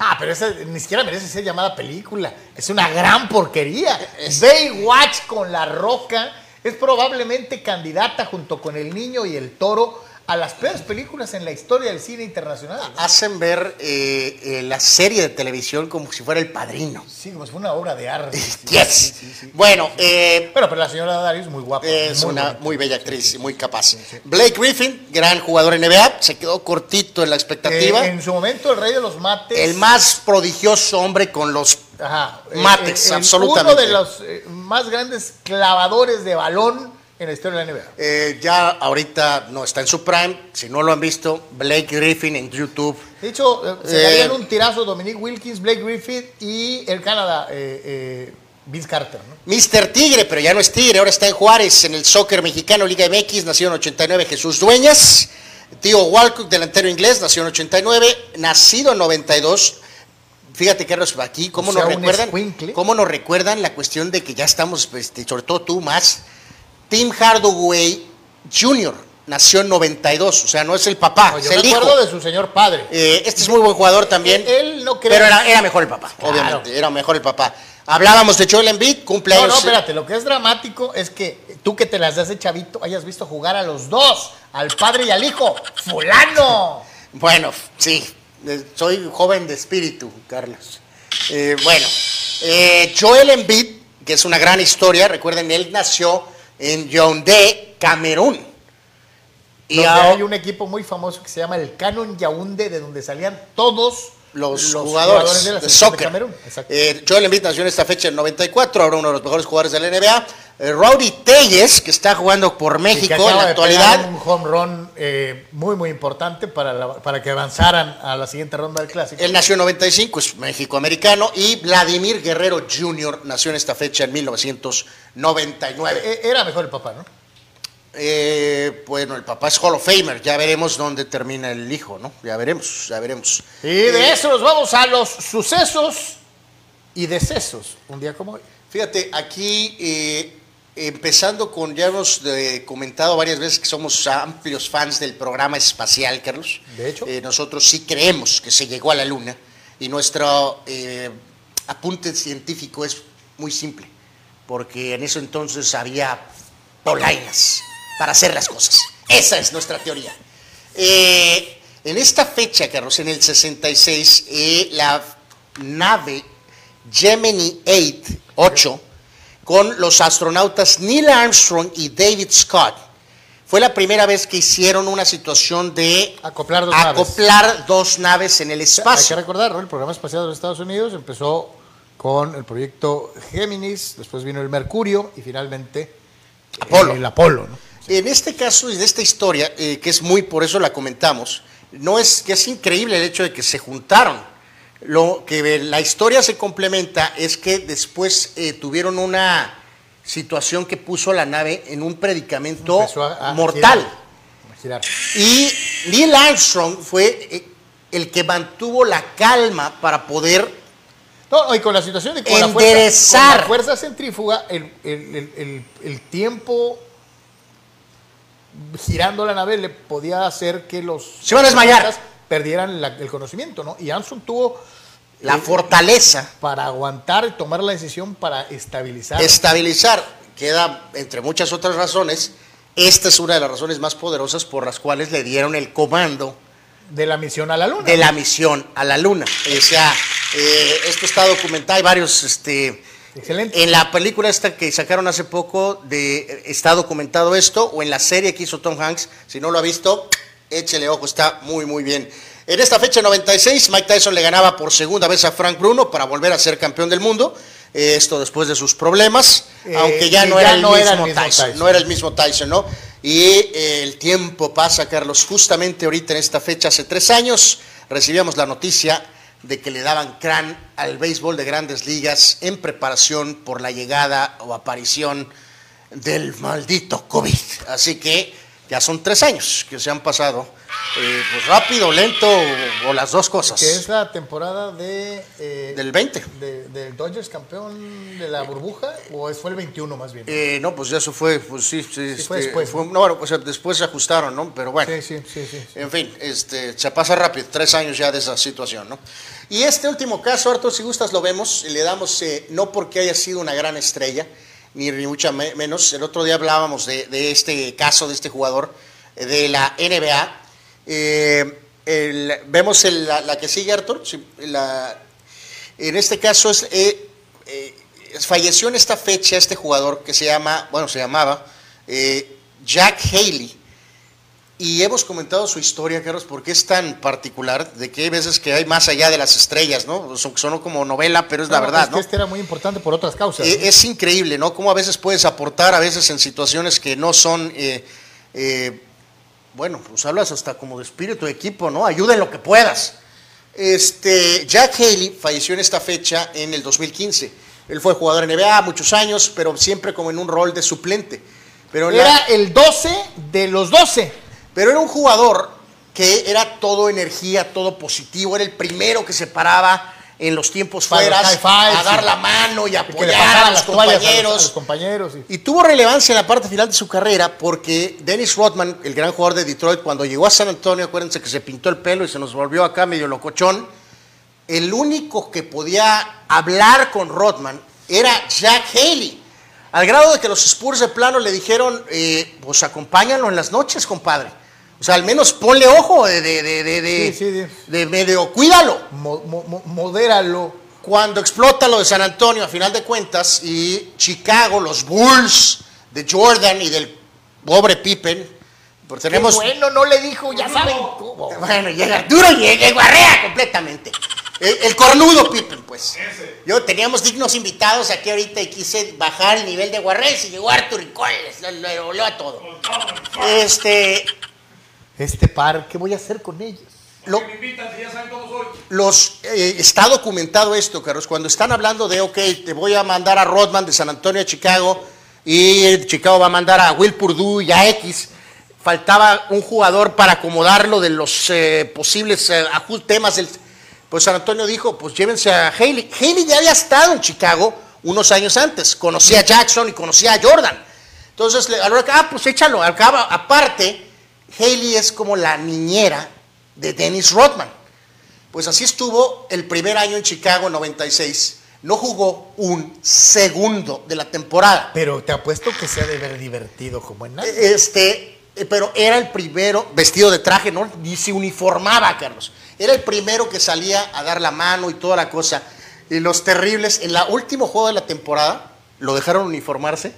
Ah, pero esa ni siquiera merece ser llamada película. Es una gran porquería. Baywatch con La Roca es probablemente candidata junto con El Niño y El Toro a las peores películas en la historia del cine internacional. Hacen ver eh, eh, la serie de televisión como si fuera el padrino. Sí, como si fuera una obra de arte. Yes. sí, sí, sí. Bueno, eh, Bueno, pero la señora Dario es muy guapa. es muy una bonita. muy bella actriz y muy capaz. Blake Griffin, gran jugador en NBA, se quedó cortito en la expectativa. Eh, en su momento, el rey de los mates. el más prodigioso hombre con los Ajá, mates, el- absolutamente. Uno de los más grandes clavadores de balón en la historia de la NBA. Eh, ya ahorita no está en su prime. Si no lo han visto, Blake Griffin en YouTube. De hecho, eh, se Eh, darían un tirazo Dominique Wilkins, Blake Griffith y el Canadá, eh, eh, Vince Carter. ¿no? Mr. Tigre, pero ya no es Tigre, ahora está en Juárez, en el soccer mexicano, Liga MX, nació en 89, Jesús Dueñas. Tío Walcock, delantero inglés, nació en 89, nacido en 92. Fíjate, Carlos, aquí, ¿cómo O sea, nos recuerdan? ¿Cómo nos recuerdan la cuestión de que ya estamos, este, sobre todo tú más? Tim Hardaway Jr. nació en 92, o sea, no es el papá, No, es el me hijo. acuerdo de su señor padre. Eh, este es muy buen jugador también. Él no creo- Pero era, era mejor el papá, Claro. obviamente. Era mejor el papá. Hablábamos de Joel Embiid, cumple No, no, espérate, lo que es dramático es que tú que te las das de chavito hayas visto jugar a los dos, al padre y al hijo. ¡Fulano! Bueno, sí. eh, Soy joven de espíritu, Carlos. Eh, bueno, eh, Joel Embiid, que es una gran historia, recuerden, él nació en Yaoundé, Camerún. Y Donde ahora- hay un equipo muy famoso que se llama el Canon Yaoundé, de donde salían todos los, jugadores, de soccer. Camerún. Eh, Joel Embiid nació en esta fecha en 94, ahora uno de los mejores jugadores de la NBA. Eh, Rowdy Telles, que está jugando por México en la actualidad. un home run eh, muy, muy importante para, la- para que avanzaran a la siguiente ronda del Clásico. Él nació en 95, es México-americano. Y Vladimir Guerrero Jr. nació en esta fecha en 1999. Eh, Era mejor el papá, ¿no? Eh, bueno, el papá es Hall of Famer. Ya veremos dónde termina el hijo, ¿no? Ya veremos, ya veremos. Y de Eh, eso nos vamos a los sucesos y decesos. Un día como hoy. Fíjate, aquí eh, empezando con, ya hemos eh, comentado varias veces que somos amplios fans del programa espacial, Carlos. De hecho. Nosotros sí creemos que se llegó a la Luna y nuestro apunte científico es muy simple, porque en eso entonces había polainas para hacer las cosas. Esa es nuestra teoría. Eh, en esta fecha, Carlos, en el 66, eh, la nave Gemini 8, 8, con los astronautas Neil Armstrong y David Scott, fue la primera vez que hicieron una situación de Acoplar dos naves. acoplar dos naves en el Hay que espacio. recordar, ¿no? el programa espacial de los Estados Unidos empezó con el proyecto Géminis, después vino el Mercurio y finalmente Apolo. el Apolo. ¿no? En este caso y de esta historia, eh, que es muy, por eso la comentamos, no es que es increíble el hecho de que se juntaron. Lo que la historia se complementa es que después eh, tuvieron una situación que puso a la nave en un predicamento Empezó a- a mortal. girar. girar. Y Neil Armstrong fue eh, el que mantuvo la calma para poder No, y con la situación de con la fuerza, con la fuerza centrífuga, el, el- el- el- el tiempo girando la nave le podía hacer que los Se iban a desmayar. perdieran la- el conocimiento, ¿no? Y Armstrong tuvo la eh, fortaleza para aguantar y tomar la decisión para estabilizar. estabilizar. Queda, entre muchas otras razones, esta es una de las razones más poderosas por las cuales le dieron el comando de la misión a la luna. de la misión a la luna. O sea, eh, esto está documentado, hay varios, este, Excelente. en la película esta que sacaron hace poco, de, está documentado esto, o en la serie que hizo Tom Hanks, si no lo ha visto, échele ojo, está muy, muy bien. En esta fecha 96, Mike Tyson le ganaba por segunda vez a Frank Bruno para volver a ser campeón del mundo. Eh, esto después de sus problemas, Eh, aunque ya no, ya era, el no era el mismo mismo Tyson, Tyson. no era el mismo Tyson, ¿no? Y eh, el tiempo pasa, Carlos. Justamente ahorita en esta fecha, hace tres años, recibíamos la noticia de que le daban crán al béisbol de grandes ligas en preparación por la llegada o aparición del maldito COVID. Así que ya son tres años que se han pasado. Eh, pues rápido, lento o, o las dos cosas. que es la temporada de eh, Del 20. de- del Dodgers campeón de la burbuja o fue el 21 más bien. Eh, no, pues eso fue, pues sí, sí. fue este, después, fue- ¿no? no, bueno, pues después se ajustaron, ¿no? Pero bueno. sí, sí, sí, sí. En fin, este, se pasa rápido, tres años ya de esa situación, ¿no? Y este último caso, Arturo, si gustas, lo vemos, le damos, eh, no porque haya sido una gran estrella, ni, ni mucha me- menos, el otro día hablábamos de, de este caso, de este jugador eh, de la NBA. Eh, el- vemos el- la, la que sigue, la- en este caso es, eh, eh, falleció en esta fecha este jugador que se llama, bueno, se llamaba Jack Haley. Y hemos comentado su historia, Carlos, porque es tan particular, de que hay veces que hay más allá de las estrellas, ¿no? Son, sonó como novela, pero es la verdad, es que ¿no? este era muy importante por otras causas. ¿no? es increíble, ¿no? Cómo a veces puedes aportar, a veces en situaciones que no son, eh, eh, bueno, pues hablas hasta como de espíritu de equipo, ¿no? Ayuda en lo que puedas. Este, Jack Haley falleció en esta fecha en el 2015. Él fue jugador en NBA muchos años, pero siempre como en un rol de suplente. Pero la- Era el 12 de los 12. pero era un jugador que era todo energía, todo positivo, era el primero que se paraba en los tiempos Para los fuera high fives, a dar la mano y apoyar a los compañeros. A los, compañeros. sí. Y tuvo relevancia en la parte final de su carrera porque Dennis Rodman, el gran jugador de Detroit, cuando llegó a San Antonio, acuérdense que se pintó el pelo y se nos volvió acá medio locochón, el único que podía hablar con Rodman era Jack Haley. Al grado de que los Spurs de plano le dijeron, eh, pues acompáñalo en las noches, compadre. O sea, al menos ponle ojo de, de, de, de, de- Sí, sí, sí. de medio, cuídalo Mo- mo- mo- modéralo. cuando explota lo de San Antonio, a final de cuentas, y Chicago, los Bulls de Jordan y del pobre Pippen, pues tenemos... bueno, no le dijo, ya saben cómo. Bueno, llega Arturo y llega y guarrea completamente. El, el cornudo Pippen, pues. Yo teníamos dignos invitados aquí ahorita y quise bajar el nivel de guarrea y se llegó Arturo y Coles, lo, lo voló a todo. Este, Este par, ¿qué voy a hacer con ellos? lo, me invitan si ya saben cómo soy. los eh, está documentado esto, Carlos, cuando están hablando de, ok, te voy a mandar a Rodman de San Antonio a Chicago y Chicago va a mandar a Will Purdue y a X, faltaba un jugador para acomodarlo de los eh, posibles eh, temas del... Pues San Antonio dijo, pues llévense a Haley. Haley ya había estado en Chicago unos años antes, conocía a Jackson y conocía a Jordan. Entonces, le- ah, pues échalo. Acaba, aparte, Haley es como la niñera de Dennis Rodman. Pues así estuvo el primer año en Chicago, 96. No jugó un segundo de la temporada. Pero te apuesto que se ha de ver divertido como en nada. Este, eh, pero era el primero, vestido de traje, ¿no? Ni se uniformaba, Carlos. Era el primero que salía a dar la mano y toda la cosa. Y los terribles, en el último juego de la temporada, lo dejaron uniformarse.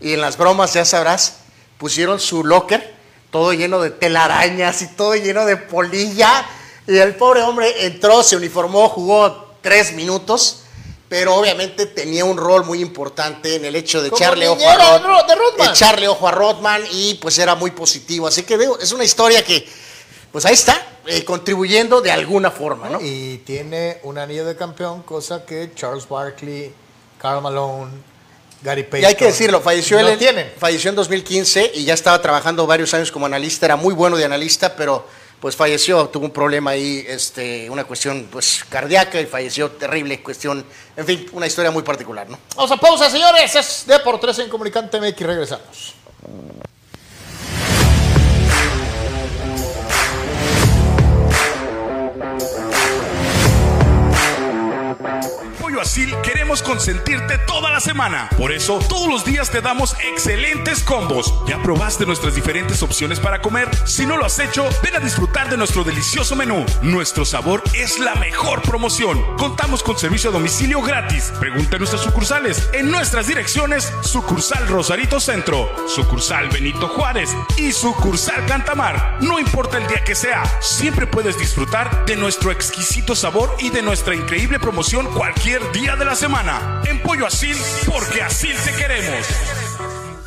Y en las bromas, ya sabrás, pusieron su locker, todo lleno de telarañas y todo lleno de polilla. Y el pobre hombre entró, se uniformó, jugó tres minutos. Pero obviamente tenía un rol muy importante en el hecho de echarle ojo a Rod- Ro- de Rodman. echarle ojo a Rodman y pues era muy positivo. Así que veo, es una historia que, pues ahí está, eh, contribuyendo de alguna forma, ¿no? Y tiene un anillo de campeón, cosa que Charles Barkley, Karl Malone Gary Payton. Y hay que decirlo, falleció él tienen. falleció en 2015 y ya estaba trabajando varios años como analista, era muy bueno de analista, pero pues falleció, tuvo un problema ahí, este, una cuestión pues cardíaca y falleció terrible, cuestión, en fin, una historia muy particular, ¿no? Vamos a pausa, señores. Es de por tres en Comunicante MX. Regresamos. Pollo Asil queremos consentirte toda la semana. Por eso, todos los días te damos excelentes combos. ¿Ya probaste nuestras diferentes opciones para comer? Si no lo has hecho, ven a disfrutar de nuestro delicioso menú. Nuestro sabor es la mejor promoción. Contamos con servicio a domicilio gratis. Pregunta en nuestras sucursales. En nuestras direcciones, sucursal Rosarito Centro, sucursal Benito Juárez y sucursal Cantamar. No importa el día que sea, siempre puedes disfrutar de nuestro exquisito sabor y de nuestra increíble promoción cualquier día de la semana. En Pollo Asil, porque así te queremos.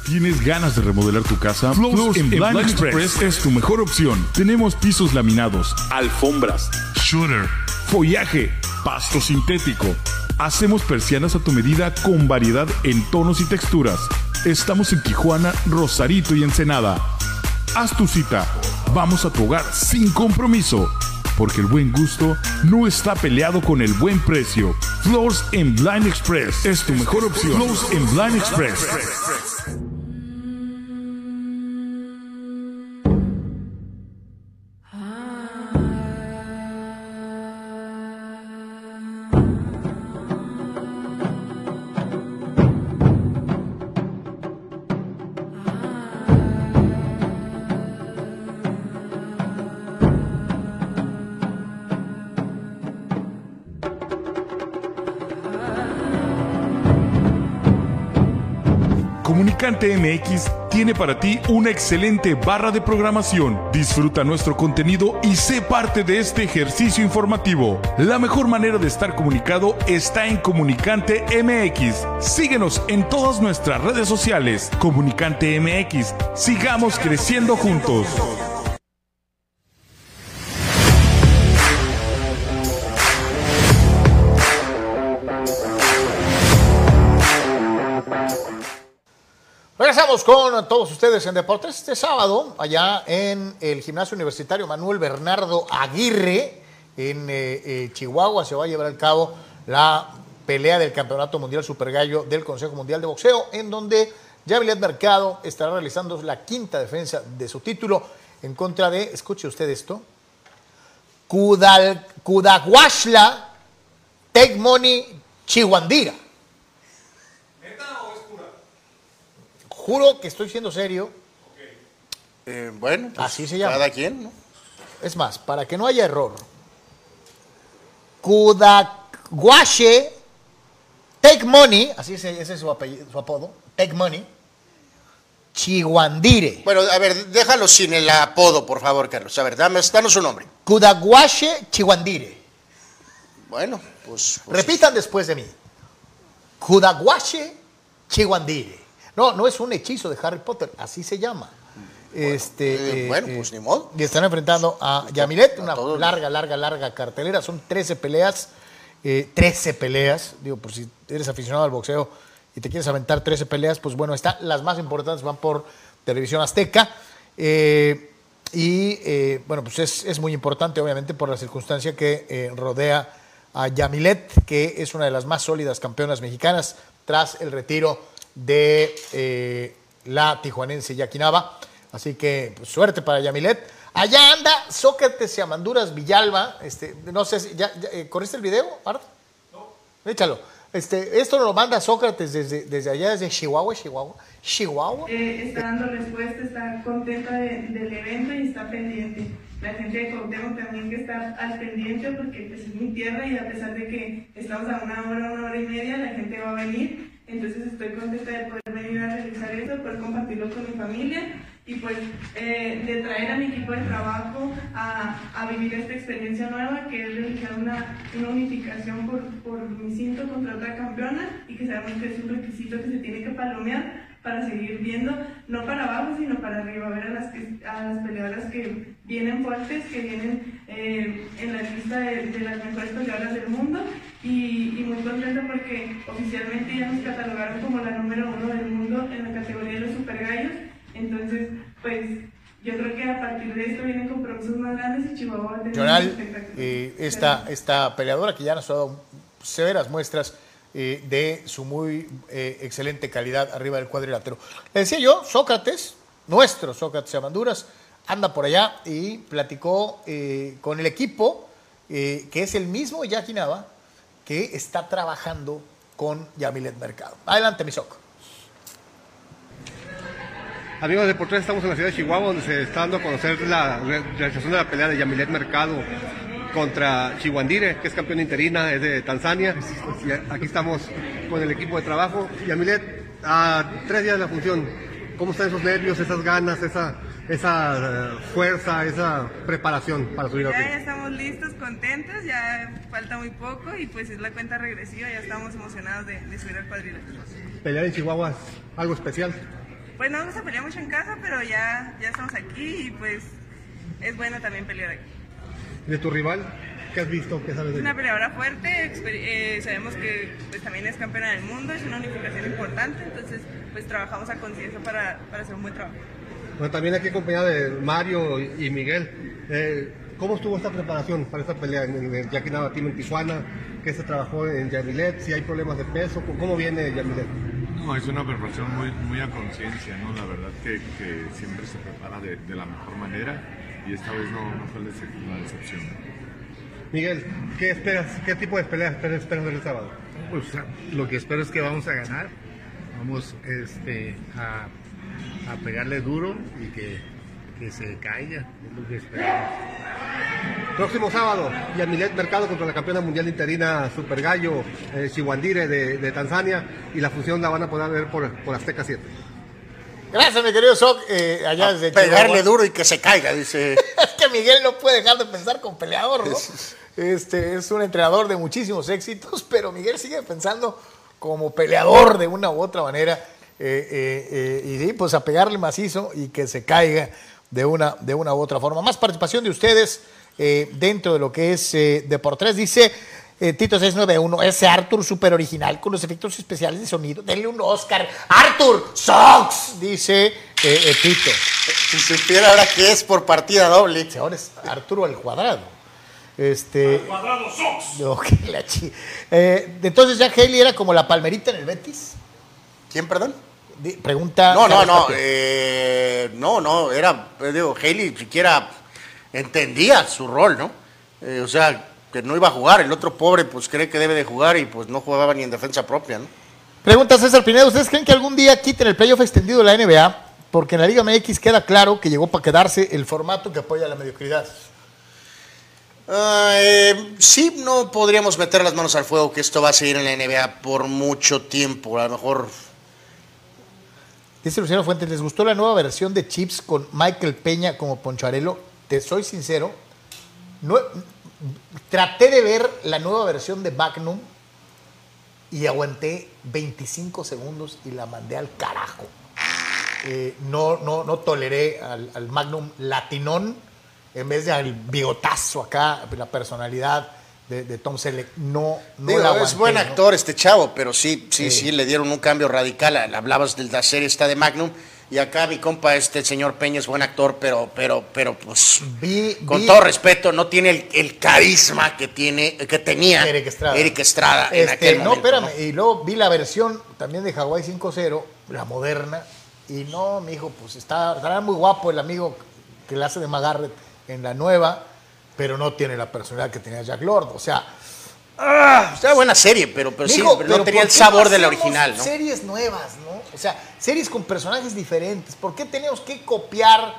¿Tienes ganas de remodelar tu casa? Flows en Blind Express es tu mejor opción. Tenemos pisos laminados, alfombras, shooter, follaje, pasto sintético. Hacemos persianas a tu medida con variedad en tonos y texturas. Estamos en Tijuana, Rosarito y Ensenada. Haz tu cita. Vamos a tu hogar sin compromiso. Porque el buen gusto no está peleado con el buen precio. Floors en Blind Express es tu mejor opción. Floors en Blind Express. Comunicante MX tiene para ti una excelente barra de programación. Disfruta nuestro contenido y sé parte de este ejercicio informativo. La mejor manera de estar comunicado está en Comunicante MX. Síguenos en todas nuestras redes sociales. Comunicante MX. Sigamos creciendo juntos. Regresamos con todos ustedes en Deportes. Este sábado, allá en el Gimnasio Universitario Manuel Bernardo Aguirre, en eh, eh, Chihuahua, se va a llevar a cabo la pelea del Campeonato Mundial Super Gallo del Consejo Mundial de Boxeo, en donde Javilet Mercado estará realizando la quinta defensa de su título en contra de, escuche usted esto, Kudal, Kudaguashla Take Money Chihuandira. Juro que estoy siendo serio. Eh, bueno, pues, Así se llama. Cada quien, ¿no? Es más, para que no haya error. Kudaguashe Take Money, así es, ese es su, apellido, su apodo, Take Money, Chihuandire. Bueno, a ver, déjalo sin el apodo, por favor, Carlos. A ver, dame, danos su nombre. Kudaguashe Chihuandire. Bueno, pues... pues Repitan después de mí. Kudaguashe Chihuandire. No, no es un hechizo de Harry Potter, así se llama. este, eh, eh, bueno, eh, pues ni modo. Y están enfrentando a Yamilet, una larga, larga, larga cartelera. Son 13 peleas. eh, 13 peleas. Digo, por si eres aficionado al boxeo y te quieres aventar 13 peleas, pues bueno, está, las más importantes van por Televisión Azteca. Eh, y eh, bueno, pues es, es muy importante, obviamente, por la circunstancia que eh, rodea a Yamilet, que es una de las más sólidas campeonas mexicanas tras el retiro de eh, la tijuanense Yaquinaba. Así que pues, suerte para Yamilet. Allá anda Sócrates y Amanduras Villalba. Este, no sé si. ¿Ya, ya, eh, ¿Corriste el video, Art? No. Échalo. Este, esto lo manda Sócrates desde, desde allá, desde Chihuahua, Chihuahua. Chihuahua. Eh, está dando respuesta, está contenta de- del evento y está pendiente. La gente de también que está al pendiente porque pues, es mi tierra y a pesar de que estamos a una hora, una hora y media, la gente va a venir. Entonces estoy contenta de poder venir a realizar esto, poder compartirlo con mi familia y pues eh, de traer a mi equipo de trabajo a, a vivir esta experiencia nueva que es realizar una, una unificación por, por mi cinto contra otra campeona y que sabemos que es un requisito que se tiene que palomear para seguir viendo, no para abajo, sino para arriba, ver a las, que- a las peleadoras que vienen fuertes, que vienen eh, en la lista de, de las mejores peleadoras del mundo y, y muy contenta porque oficialmente ya nos catalogaron como la número uno del mundo en la categoría de los super gallos, entonces pues yo creo que a partir de esto vienen compromisos más grandes y Chihuahua va a tener un espectáculo. eh, esta, esta peleadora que ya nos ha dado severas muestras eh, de su muy eh, excelente calidad arriba del cuadrilátero. Le decía yo, Sócrates, nuestro Sócrates Amanduras, anda por allá y platicó eh, con el equipo, que es el mismo Jackie Nava, que está trabajando con Yamilet Mercado. Adelante, mi Soc. Amigos de Deportes, estamos en la ciudad de Chihuahua donde se está dando a conocer la re- realización de la pelea de Yamilet Mercado contra Chihuandire, que es campeón interina, es de Tanzania. Y aquí estamos con el equipo de trabajo. Yamilet, a tres días de la función, ¿cómo están esos nervios, esas ganas, esa, esa eh, fuerza, esa preparación para subir al Ya, ya estamos listos, contentos, ya falta muy poco y pues es la cuenta regresiva, ya estamos emocionados de, de subir al cuadrilátero. Pelear en Chihuahua es algo especial. Pues no vamos a pelear mucho en casa, pero ya, ya estamos aquí y pues es bueno también pelear aquí. De tu rival, ¿qué has visto? ¿Qué sabes Es de una ella? peleadora fuerte, eh, sabemos que pues, también es campeona del mundo, es una unificación importante, entonces pues trabajamos a conciencia para, para hacer un buen trabajo. Bueno, también aquí acompañada de Mario y Miguel. Eh, ¿Cómo estuvo esta preparación para esta pelea en en el Team en Tijuana? ¿Qué se trabajó en Yamilet? ¿Si hay problemas de peso? ¿Cómo viene Yamilet? No, es una preparación muy, muy a conciencia, ¿no? La verdad que, que siempre se prepara de, de la mejor manera y esta vez no, no fue la decepción. Miguel, ¿qué esperas? ¿Qué tipo de pelea esperas, esperas ver el sábado? Pues lo que espero es que vamos a ganar, vamos este, a, a pegarle duro y que, que se caiga, es lo que esperamos. Próximo sábado, Yamilet Mercado contra la campeona mundial interina Super Gallo, eh, Chihuandire de, de Tanzania y la función la van a poder ver por, por Azteca 7. Gracias, mi querido Soc, eh, allá desde Pegarle Chihuahua. duro y que se caiga, dice. es que Miguel no puede dejar de pensar con peleador, ¿no? Este es un entrenador de muchísimos éxitos, pero Miguel sigue pensando como peleador de una u otra manera. eh, eh, eh, y sí, pues a pegarle macizo y que se caiga de una, de una u otra forma. Más participación de ustedes dentro de lo que es Deportes. Dice eh, Tito 691, ese Arthur súper original con los efectos especiales de sonido. Denle un Oscar. Arthur Sox, dice eh, eh, Tito. Si supiera ahora que es por partida doble. Ahora es Arturo al cuadrado. Este. Cuadrado Sox. no, que la chi- Eh, entonces ya Haley era como la palmerita en el Betis. ¿Quién, perdón? Pregunta. No, no, no. Eh, no, no. Era, eh, digo, Haley siquiera entendía su rol, ¿no? Eh, o sea, que no iba a jugar. El otro pobre, pues cree que debe de jugar y pues no jugaba ni en defensa propia, ¿no? Pregunta César Pineda, ¿ustedes creen que algún día quiten el playoff extendido de la NBA? Porque en la Liga MX queda claro que llegó para quedarse el formato que apoya la mediocridad. Ah, eh, sí, no podríamos meter las manos al fuego que esto va a seguir en la NBA por mucho tiempo. A lo mejor Dice Luciano Fuentes, ¿les gustó la nueva versión de Chips con Michael Peña como Poncharelo? Te soy sincero, no, traté de ver la nueva versión de Magnum y aguanté 25 segundos y la mandé al carajo. Eh, no, no, no toleré al, al Magnum latinón en vez de al bigotazo acá, la personalidad de, de Tom Selleck. No, no Digo, la es buen ¿no? actor este chavo, pero sí, sí, Sí. sí, le dieron un cambio radical. Hablabas de la serie esta de Magnum y acá mi compa, este señor Peña es buen actor, pero, pero, pero pues, Vi- con vi- todo respeto, no tiene el, el carisma que tiene, que tenía Eric Estrada. Eric Estrada en Este, aquel no, momento. espérame. Y luego vi la versión también de Hawái 5-0, la moderna. Y no, mi hijo, pues está, estará muy guapo el amigo que le hace de Magarret en la nueva, pero no tiene la personalidad que tenía Jack Lord. O sea, Ah, buena serie, pero, pero sí, mijo, pero pero no tenía ¿por el sabor de la original, ¿no? Series nuevas, ¿no? O sea, series con personajes diferentes. ¿Por qué tenemos que copiar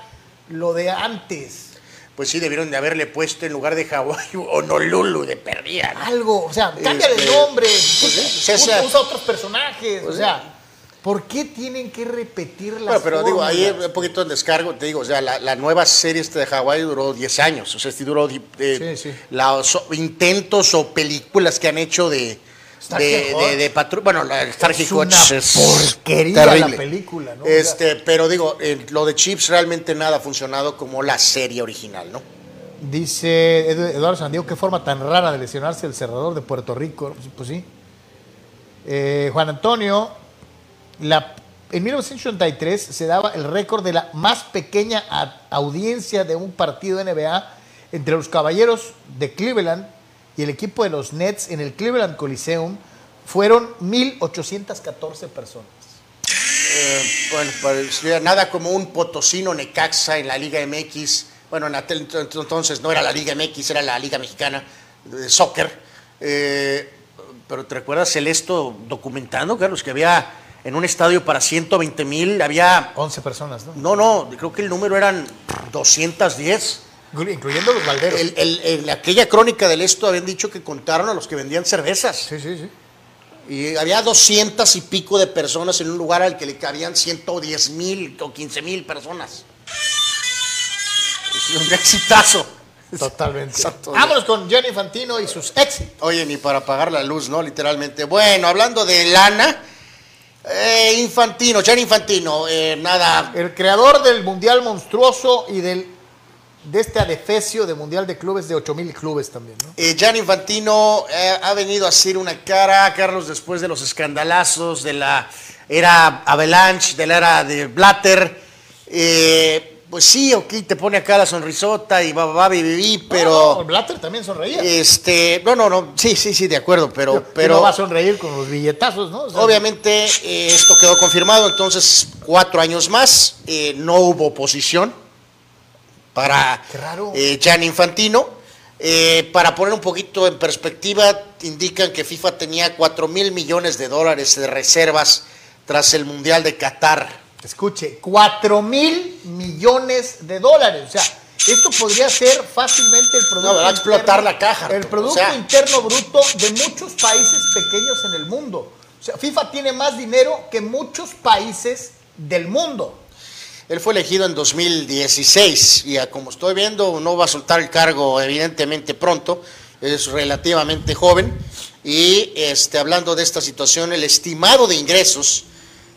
lo de antes? Pues sí, debieron de haberle puesto en lugar de Hawái Honolulu de perdida. ¿no? Algo, o sea, cámbiale Este, el nombre, pues usa, otros personajes, pues o sí. sea, ¿por qué tienen que repetir las Bueno, pero digo, ahí un poquito en descargo, te digo, o sea, la, la nueva serie esta de Hawái duró 10 años, o sea, este duró eh, Sí, sí. los intentos o películas que han hecho de, de, de, Bueno, la Starsky Es una es porquería terrible. la película, ¿no? Este, pero digo, eh, lo de Chips realmente nada ha funcionado como la serie original, ¿no? Dice Edu- Eduardo Sandiego, qué forma tan rara de lesionarse el cerrador de Puerto Rico. Pues, pues sí. Eh, Juan Antonio, la, en 1983 se daba el récord de la más pequeña audiencia de un partido de NBA entre los Caballeros de Cleveland y el equipo de los Nets en el Cleveland Coliseum. Fueron 1.814 personas. Eh, bueno, parecía nada como un potosino Necaxa en la Liga MX. Bueno, en aquel ent- entonces no era la Liga MX, era la Liga Mexicana de Soccer. Eh, pero ¿te recuerdas el esto documentando, Carlos, que había en un estadio para 120 mil, había... 11 personas, ¿no? No, no, creo que el número eran 210. Incluyendo los balderos. El- el- en aquella crónica del esto habían dicho que contaron a los que vendían cervezas. Sí, sí, sí. Y había 200 y pico de personas en un lugar al que le cabían 110 mil o 15 mil personas. Es un exitazo. Totalmente. Exacto. Vámonos con Gianni Fantino y sus éxitos. Oye, ni para apagar la luz, ¿no? Literalmente. Bueno, hablando de lana, eh, Infantino, Gianni Infantino, eh, nada. El creador del Mundial Monstruoso y del de este adefesio de Mundial de Clubes de 8000 clubes también, ¿no? Eh, Infantino eh, ha venido a hacer una cara, Carlos, después de los escandalazos de la era Avalanche, de la era de Blatter. Eh, pues sí, ok, te pone acá la sonrisota y va, va, vi, vi, vi, pero... No, Blatter también sonreía. Este, no, no, no, sí, sí, sí, de acuerdo, pero, pero pero no va a sonreír con los billetazos, ¿no? O sea, obviamente eh, esto quedó confirmado, entonces cuatro años más, eh, no hubo oposición para raro. eh, Gianni Infantino. Eh, para poner un poquito en perspectiva, indican que FIFA tenía 4 mil millones de dólares de reservas tras el Mundial de Qatar. Escuche, 4 mil millones de dólares. O sea, esto podría ser fácilmente el producto. No, va a explotar interno- la caja, El o producto sea. interno bruto de muchos países pequeños en el mundo. O sea, FIFA tiene más dinero que muchos países del mundo. Él fue elegido en 2016 y a como estoy viendo no va a soltar el cargo evidentemente pronto, es relativamente joven y este, hablando de esta situación, el estimado de ingresos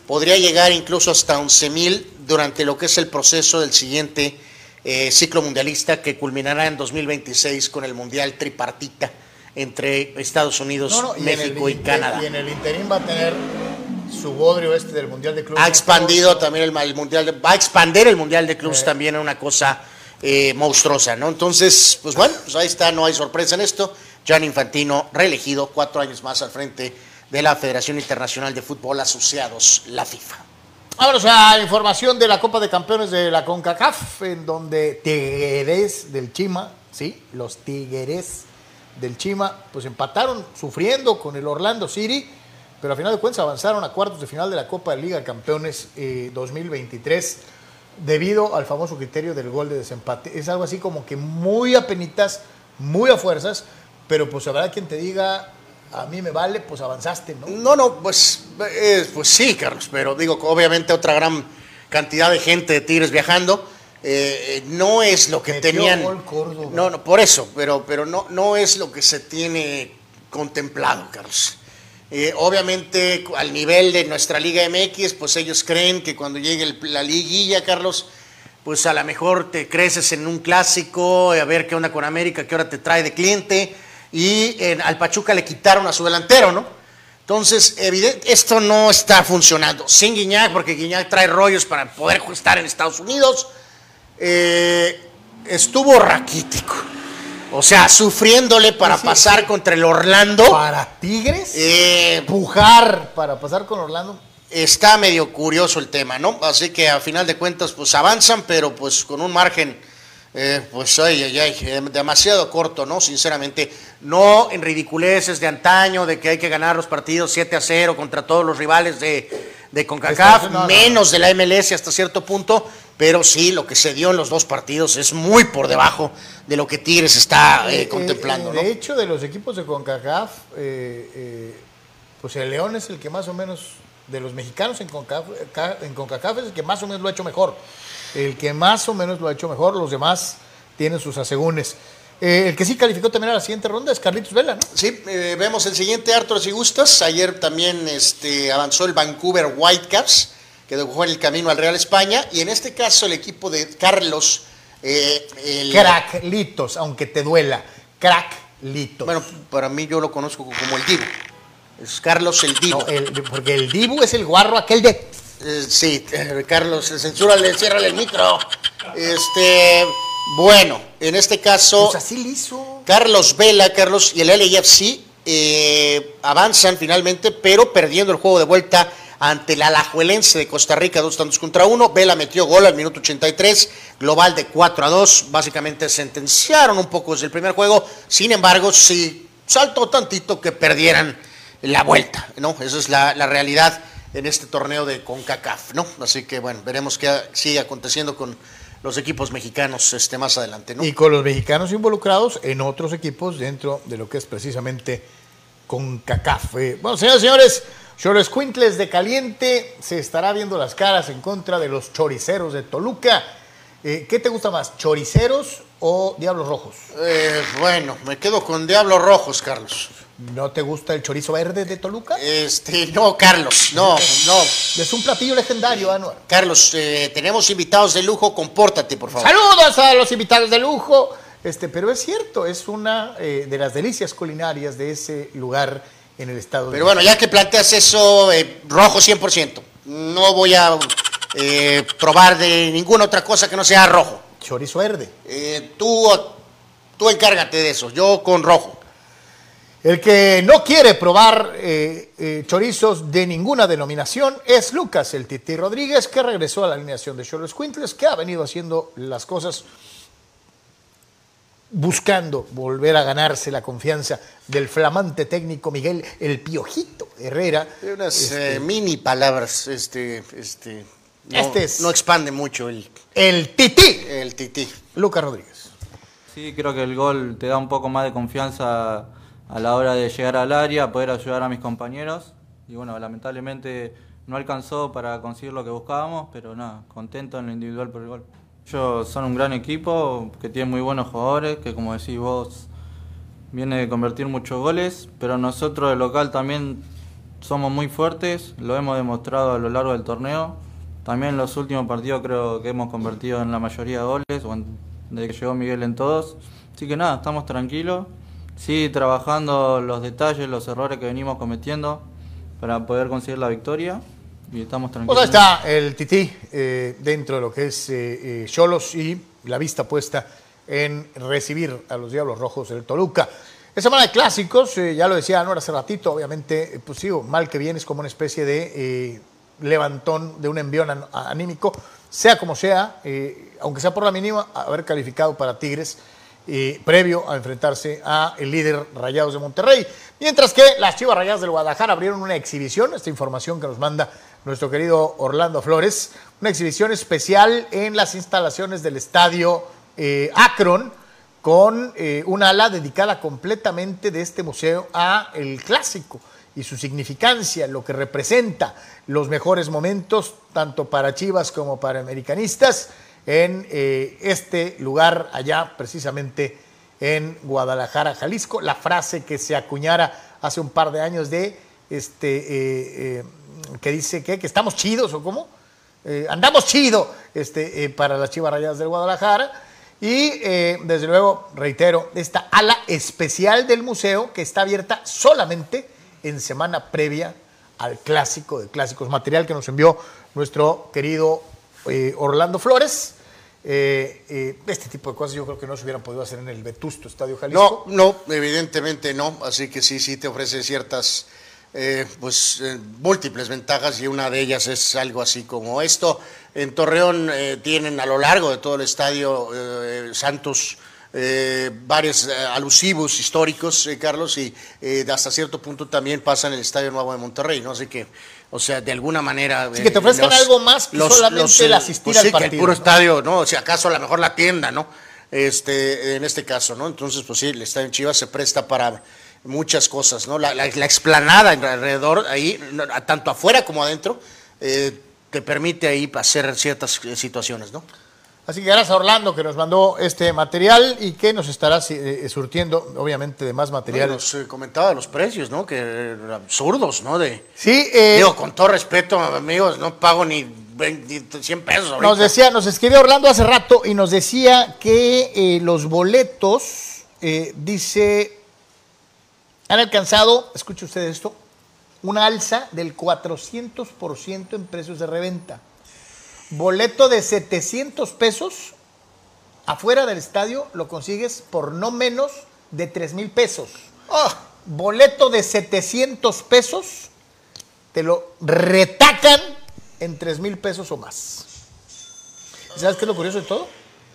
podría llegar incluso hasta 11 mil durante lo que es el proceso del siguiente eh, ciclo mundialista que culminará en 2026 con el Mundial tripartita entre Estados Unidos, No, no, y en el México y Canadá. Y en el interín va a tener su bodrio este del Mundial de Clubes. Ha expandido también el, el mundial, de- va a expandir el mundial de clubes también a una cosa eh, monstruosa, ¿no? Entonces, pues bueno, pues ahí está, no hay sorpresa en esto. Gianni Infantino reelegido cuatro años más al frente de la Federación Internacional de Fútbol Asociados, la FIFA. Vámonos a información de la Copa de Campeones de la CONCACAF, en donde Tigres del Chima, sí, los Tigres del Chima, pues empataron sufriendo con el Orlando City, pero a final de cuentas avanzaron a cuartos de final de la Copa de Liga de Campeones eh, 2023 debido al famoso criterio del gol de desempate. Es algo así como que muy a penitas, muy a fuerzas, pero pues habrá quien te diga, a mí me vale, pues avanzaste, ¿no? No, no, pues, eh, pues sí, Carlos, pero digo, obviamente otra gran cantidad de gente de Tigres viajando. eh, no es lo que Metió tenían. gol Córdoba. No, no, por eso, pero, pero no, no es lo que se tiene contemplado, Carlos. Eh, obviamente, al nivel de nuestra Liga MX, pues ellos creen que cuando llegue el- la liguilla, Carlos, pues a lo mejor te creces en un clásico, a ver qué onda con América, qué hora te trae de cliente, y en- al Pachuca le quitaron a su delantero, ¿no? Entonces, evidente, esto no está funcionando. Sin Guiñac, porque Guiñac trae rollos para poder estar en Estados Unidos. Eh, estuvo raquítico. O sea, sufriéndole para Sí, sí, pasar sí. contra el Orlando. Para Tigres, Eh, empujar para pasar con Orlando. está medio curioso el tema, ¿no? Así que a final de cuentas, pues avanzan, pero pues con un margen, eh, pues ay, ay, ay, eh, demasiado corto, ¿no? Sinceramente, no en ridiculeces de antaño, de que hay que ganar los partidos 7 a 0 contra todos los rivales de, de CONCACAF, No, no, no. menos de la MLS hasta cierto punto, pero sí, lo que se dio en los dos partidos es muy por debajo de lo que Tigres está eh, Eh, contemplando, eh, ¿no? De hecho, de los equipos de CONCACAF, pues el León es el que más o menos, de los mexicanos en CONCACAF, ca- en CONCACAF es el que más o menos lo ha hecho mejor. El que más o menos lo ha hecho mejor, los demás tienen sus asegúnes. Eh, el que sí calificó también a la siguiente ronda es Carlitos Vela, ¿no? Sí, eh, vemos el siguiente, Arthur, si gustas. Ayer también este, avanzó el Vancouver Whitecaps, que dejó en el camino al Real España. Y en este caso el equipo de Carlos... eh, el- Cracklitos, aunque te duela. Cracklitos. Bueno, para mí yo lo conozco como el Divo. Es Carlos el Divo. No, el- porque el Dibu es el guarro aquel de... Eh, sí, eh, Carlos, censúrale, ciérrale el micro. Este, bueno, en este caso... Pues así liso. Carlos Vela, Carlos y el LAFC eh, avanzan finalmente, pero perdiendo el juego de vuelta ante el Alajuelense de Costa Rica, dos tantos contra uno. Vela metió gol al minuto 83, global de 4 a 2. Básicamente sentenciaron un poco desde el primer juego. Sin embargo, sí saltó tantito que perdieran la vuelta, ¿no? Esa es la, la realidad en este torneo de CONCACAF, ¿no? Así que, bueno, veremos qué sigue aconteciendo con los equipos mexicanos este, más adelante, ¿no? Y con los mexicanos involucrados en otros equipos dentro de lo que es precisamente con CACAF. Eh, bueno, señores señores, Cholos Quintles de Caliente se estará viendo las caras en contra de los choriceros de Toluca. Eh, ¿Qué te gusta más, choriceros o diablos rojos? Eh, bueno, me quedo con Diablos Rojos, Carlos. ¿No te gusta el chorizo verde de Toluca? Este, no, Carlos, no, no. Es un platillo legendario, Anuar. Carlos, eh, tenemos invitados de lujo, compórtate, por favor. Saludos a los invitados de lujo. Este, pero es cierto, es una eh, de las delicias culinarias de ese lugar en el estado de Pero bueno, ya que planteas eso, eh, rojo 100%. No voy a probar de ninguna otra cosa que no sea rojo. Chorizo verde. Tú, tú encárgate de eso, yo con rojo. El que no quiere probar eh, eh, chorizos de ninguna denominación es Lucas, el Titi Rodríguez, que regresó a la alineación de Cholos Quintles, que ha venido haciendo las cosas buscando volver a ganarse la confianza del flamante técnico Miguel El Piojito Herrera. Unas Este, eh, mini palabras, este, este, no, Este es- no expande mucho el, el Titi, el tití. Lucas Rodríguez. Sí, creo que el gol te da un poco más de confianza a la hora de llegar al área, poder ayudar a mis compañeros. Y bueno, lamentablemente no alcanzó para conseguir lo que buscábamos, pero nada, contento en lo individual por el gol. Ellos son un gran equipo, que tiene muy buenos jugadores, que como decís vos, viene de convertir muchos goles, pero nosotros de local también somos muy fuertes, lo hemos demostrado a lo largo del torneo. También en los últimos partidos creo que hemos convertido en la mayoría de goles, desde que llegó Miguel en todos. Así que nada, estamos tranquilos. Sí, trabajando los detalles, los errores que venimos cometiendo para poder conseguir la victoria. Y estamos Pues tranquilos. ahí está el Tití eh, dentro de lo que es eh, eh, Cholos y la vista puesta en recibir a los Diablos Rojos del Toluca. Es semana de clásicos, eh, ya lo decía Anuar hace ratito, obviamente, eh, pues sí, mal que bien es como una especie de eh, levantón, de un envión an- anímico, sea como sea, eh, aunque sea por la mínima, haber calificado para Tigres eh, previo a enfrentarse a el líder Rayados de Monterrey. Mientras que las Chivas Rayadas del Guadalajara abrieron una exhibición, esta información que nos manda nuestro querido Orlando Flores, una exhibición especial en las instalaciones del estadio eh, Akron, con eh, un ala dedicada completamente de este museo a el clásico y su significancia, lo que representa los mejores momentos, tanto para Chivas como para americanistas, en eh, este lugar allá precisamente en Guadalajara, Jalisco. La frase que se acuñara hace un par de años de, este, eh, eh, que dice que, que estamos chidos o cómo, Eh, andamos chido este, para las Chivas Rayadas del Guadalajara. Y desde luego, reitero, esta ala especial del museo que está abierta solamente en semana previa al clásico de clásicos, material que nos envió nuestro querido Orlando Flores. Eh, eh, este tipo de cosas yo creo que no se hubieran podido hacer en el Vetusto Estadio Jalisco. No, no, evidentemente no. Así que sí, sí te ofrece ciertas, eh, pues, múltiples ventajas y una de ellas es algo así como esto. En Torreón tienen a lo largo de todo el estadio Santos eh, varios eh, alusivos históricos, eh, Carlos, y hasta cierto punto también pasa en el Estadio Nuevo de Monterrey, ¿no? Así que, o sea, de alguna manera... Sí, que te ofrezcan algo más que solamente el asistir pues al sí, que el puro ¿no? estadio, ¿no? O sea, acaso a lo mejor la tienda, ¿no? Este, en este caso, ¿no? Entonces, pues sí, el estadio en Chivas se presta para muchas cosas, ¿no? La, la- la explanada alrededor, ahí, tanto afuera como adentro, eh, te permite ahí hacer ciertas eh, situaciones, ¿no? Así que gracias a Orlando que nos mandó este material y que nos estará eh, surtiendo, obviamente, de más material. Nos eh, comentaba los precios, ¿no? Que absurdos, ¿no? De, sí, eh, digo, con todo respeto, amigos, no pago ni 20, 100 pesos. ahorita. Nos decía, nos escribió Orlando hace rato y nos decía que eh, los boletos, eh, dice, han alcanzado, escuche usted esto, una alza del 400% en precios de reventa. Boleto de 700 pesos afuera del estadio lo consigues por no menos de 3 mil pesos. Ah, Boleto de 700 pesos te lo retacan en 3 mil pesos o más. ¿Y ¿Sabes qué es lo curioso de todo?